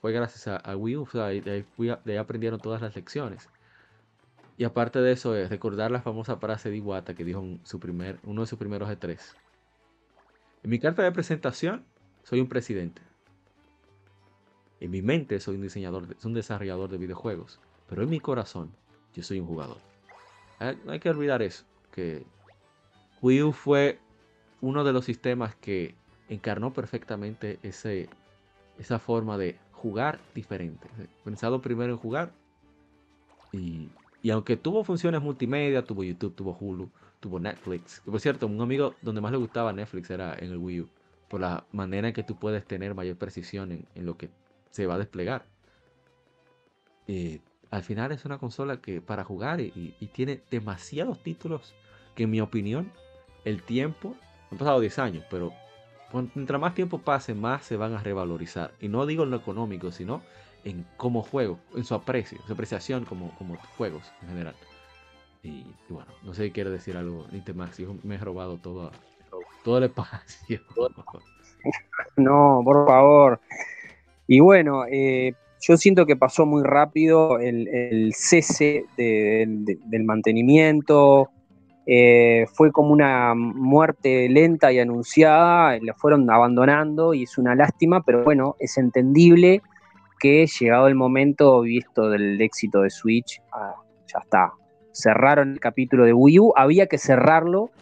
fue gracias a, Wii U, de, ahí, aprendieron todas las lecciones. Y aparte de eso, es recordar la famosa frase de Iwata que dijo en su primer, uno de sus primeros E3. En mi carta de presentación, soy un presidente. En mi mente soy un diseñador, un desarrollador de videojuegos, pero en mi corazón yo soy un jugador. No hay que olvidar eso, que Wii U fue uno de los sistemas que encarnó perfectamente ese, esa forma de jugar diferente. Pensado primero en jugar y, aunque tuvo funciones multimedia, tuvo YouTube, tuvo Hulu, tuvo Netflix. por cierto, un amigo donde más le gustaba Netflix era en el Wii U, por la manera en que tú puedes tener mayor precisión en lo que se va a desplegar. Eh, al final es una consola que para jugar y, tiene demasiados títulos que en mi opinión el tiempo, han pasado 10 años, pero mientras más tiempo pase, más se van a revalorizar. Y no digo en lo económico, sino en como juego, en su aprecio, su apreciación como, como juegos en general. Y, bueno, no sé si quiere decir algo, Nintemax, yo me he robado todo, todo el espacio. No, por favor. Y bueno, eh, yo siento que pasó muy rápido el, cese del mantenimiento, eh, fue como una muerte lenta y anunciada, la fueron abandonando y es una lástima, pero bueno, es entendible que llegado el momento, visto del éxito de Switch, ah, ya está, cerraron el capítulo de Wii U, había que cerrarlo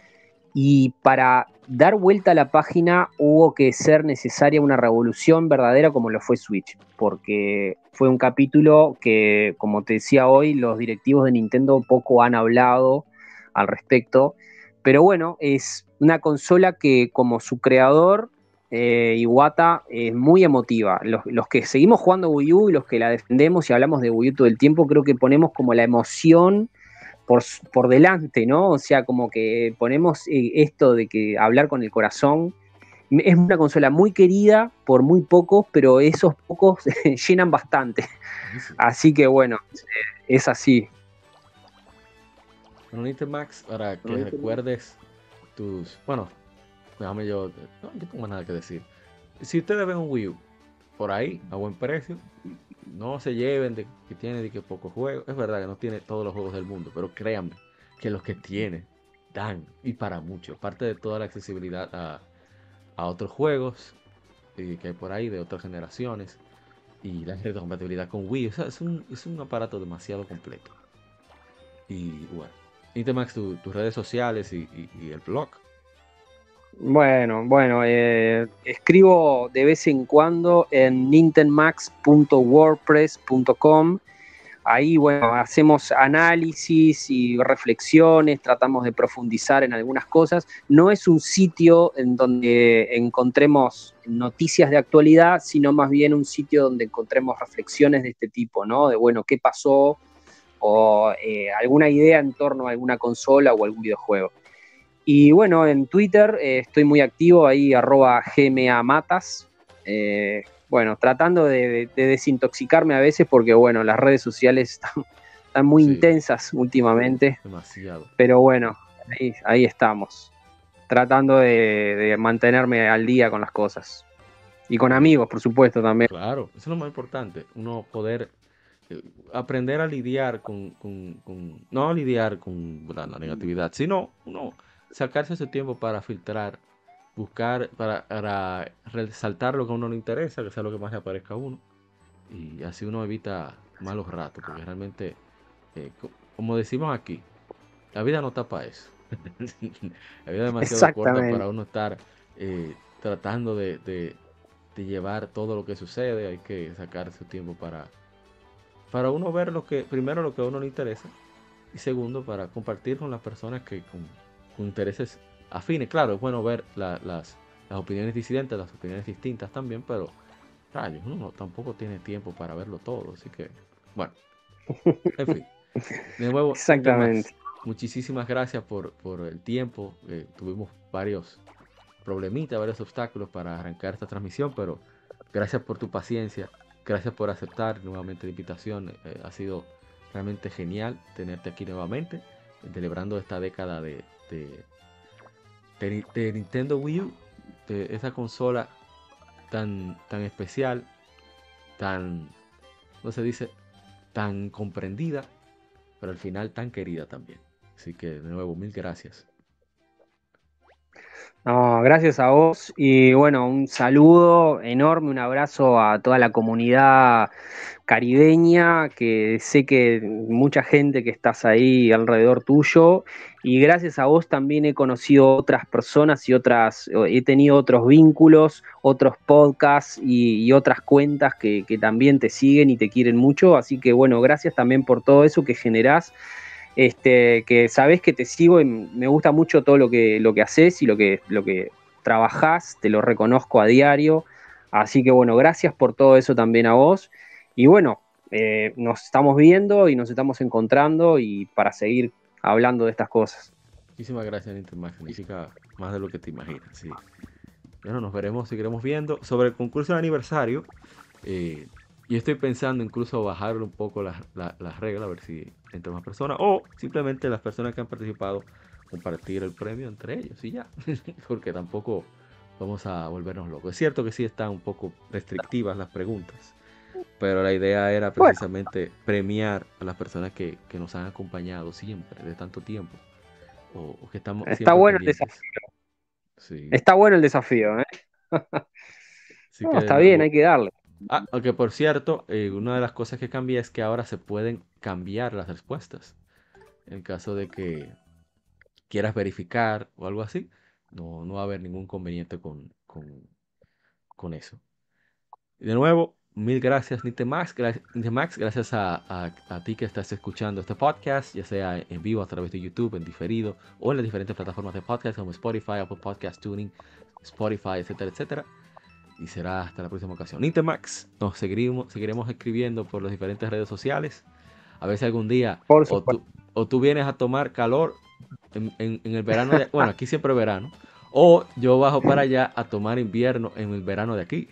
y para dar vuelta a la página hubo que ser necesaria una revolución verdadera como lo fue Switch, porque fue un capítulo que, como te decía hoy, los directivos de Nintendo poco han hablado al respecto, pero bueno, es una consola que como su creador, eh, Iwata, es muy emotiva. Los, los, que seguimos jugando Wii U y los que la defendemos y hablamos de Wii U todo el tiempo, creo que ponemos como la emoción por, delante, ¿no? O sea, como que ponemos eh, esto de que hablar con el corazón. Es una consola muy querida por muy pocos, pero esos pocos llenan bastante. Así que bueno, es así. Bueno, Max, para que recuerdes tus. Bueno, déjame yo. No, no tengo nada que decir. Si ustedes ven un Wii U por ahí, a buen precio, no se lleven de que tiene de que pocos juegos. Es verdad que no tiene todos los juegos del mundo, pero créanme que los que tiene dan y para mucho. Parte de toda la accesibilidad a, otros juegos eh, que hay por ahí de otras generaciones y la compatibilidad con Wii. O sea, es un, es un aparato demasiado completo. Y bueno, Intermax, tus redes sociales y el blog. Bueno, bueno, eh, escribo de vez en cuando en nintenmax.wordpress.com. Ahí, bueno, hacemos análisis y reflexiones, tratamos de profundizar en algunas cosas. No es un sitio en donde encontremos noticias de actualidad, sino más bien un sitio donde encontremos reflexiones de este tipo, ¿no? De, bueno, ¿qué pasó? O eh, alguna idea en torno a alguna consola o algún videojuego. Y bueno, en Twitter eh, estoy muy activo, ahí arroba gmamatas. Eh, bueno, tratando de, desintoxicarme a veces porque, bueno, las redes sociales están, muy intensas últimamente. Demasiado. Pero bueno, ahí, estamos. Tratando de, mantenerme al día con las cosas. Y con amigos, por supuesto, también. Claro, eso es lo más importante. Uno poder aprender a lidiar con, no a lidiar con la negatividad, sino uno sacarse ese tiempo para filtrar, buscar, para, resaltar lo que a uno le interesa, que sea lo que más le aparezca a uno. Y así uno evita malos ratos, porque realmente, eh, como decimos aquí, la vida no tapa eso. la vida es demasiado corta para uno estar eh, tratando de, de, llevar todo lo que sucede. Hay que sacar su tiempo para, para uno ver lo que, primero lo que a uno le interesa y segundo para compartir con las personas que con, con intereses afines. Claro, es bueno ver las, opiniones disidentes, las opiniones distintas también, pero rayos, uno tampoco tiene tiempo para verlo todo. Así que, bueno, en fin. De nuevo, Exactamente. muchísimas gracias por, el tiempo. Eh, tuvimos varios problemitas, varios obstáculos para arrancar esta transmisión, pero gracias por tu paciencia, gracias por aceptar nuevamente la invitación. Eh, ha sido realmente genial tenerte aquí nuevamente, celebrando esta década de, de, Nintendo Wii U. de esa consola tan, tan especial, tan, ¿cómo se dice? Tan comprendida, pero al final tan querida también. Así que de nuevo, mil gracias. Gracias a vos y bueno, un saludo enorme, un abrazo a toda la comunidad caribeña, que sé que mucha gente que estás ahí alrededor tuyo. Y gracias a vos también he conocido otras personas y otras, he tenido otros vínculos, otros podcasts y, otras cuentas que, que también te siguen y te quieren mucho, así que bueno, gracias también por todo eso que generás este, que sabes que te sigo y me gusta mucho todo lo que, lo que haces y lo que, lo que trabajás, te lo reconozco a diario. Así que bueno, gracias por todo eso también a vos. Y bueno, eh, nos estamos viendo y nos estamos encontrando y para seguir hablando de estas cosas. Muchísimas gracias, Intermax. Significa más de lo que te imaginas. Sí. Bueno, nos veremos, seguiremos viendo. Sobre el concurso de aniversario, eh, y estoy pensando incluso bajar un poco las reglas, a ver si entre más personas, o simplemente las personas que han participado, compartir el premio entre ellos y ya, porque tampoco vamos a volvernos locos. Es cierto que sí están un poco restrictivas las preguntas, pero la idea era precisamente premiar a las personas que, nos han acompañado siempre, de tanto tiempo. O, que estamos Está bueno el desafío. Está bueno el desafío, ¿eh? está bien, hay que darle. Ah, aunque por cierto, eh, una de las cosas que cambia es que ahora se pueden cambiar las respuestas. En caso de que quieras verificar o algo así, no, no va a haber ningún inconveniente con, con, eso. de nuevo, mil gracias, Nitemax. Max gracias a, a, ti que estás escuchando este podcast, ya sea en vivo a través de YouTube, en diferido o en las diferentes plataformas de podcast como Spotify, Apple Podcast Tuning, Spotify, etcétera, etcétera y será hasta la próxima ocasión. Nintemax, nos seguiremos, seguiremos escribiendo por las diferentes redes sociales. A ver si algún día o tú, vienes a tomar calor en, el verano, de, bueno, aquí siempre verano, o yo bajo para allá a tomar invierno en el verano de aquí.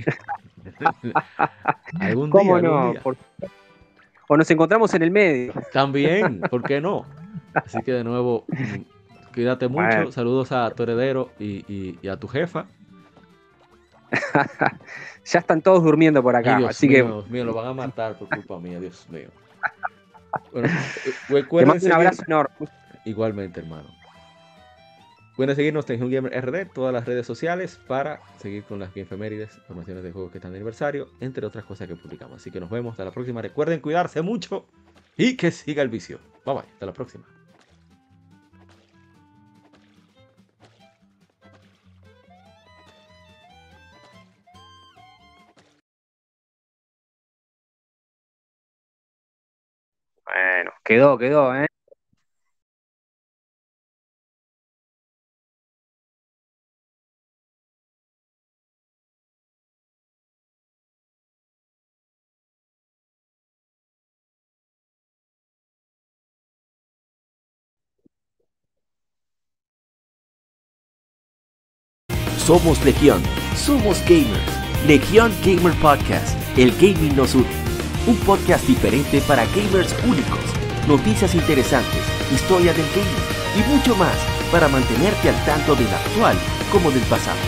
algún ¿Cómo no? O nos encontramos en el medio. También, ¿por qué no? Así que de nuevo, cuídate mucho. Saludos a tu heredero y a tu jefa. ya están todos durmiendo por acá, así que. Dios mío, lo van a matar por culpa mía, Dios mío. Bueno, eh, Te mando un abrazo enorme. Igualmente, hermano. Pueden seguirnos en Gamer RD, todas las redes sociales, para seguir con las efemérides, informaciones de juegos que están de aniversario, entre otras cosas que publicamos. Así que nos vemos hasta la próxima. Recuerden cuidarse mucho y que siga el vicio. Bye bye, hasta la próxima. Bueno, quedó, quedó, ¿eh? Somos Legión, somos gamers. Legión Gamer Podcast, el gaming nos une un podcast diferente para gamers únicos, noticias interesantes, historia del gaming y mucho más para mantenerte al tanto del actual como del pasado.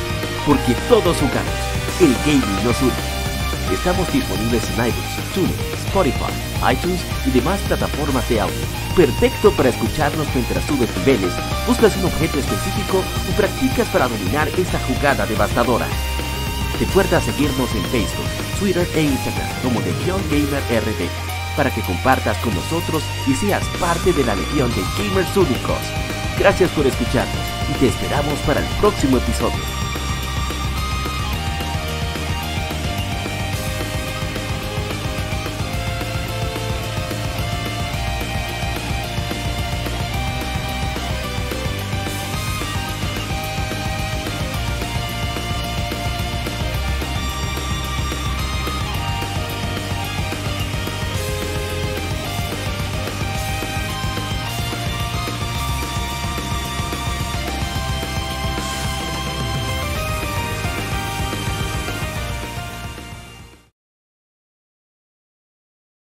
Porque todos jugamos, el gaming nos une. Estamos disponibles en iTunes, TuneIn, Spotify, iTunes y demás plataformas de audio. Perfecto para escucharnos mientras subes niveles, buscas un objeto específico y practicas para dominar esta jugada devastadora. Recuerda seguirnos en Facebook, Twitter e Instagram como Legión Gamer RD para que compartas con nosotros y seas parte de la legión de gamers únicos. Gracias por escucharnos y te esperamos para el próximo episodio.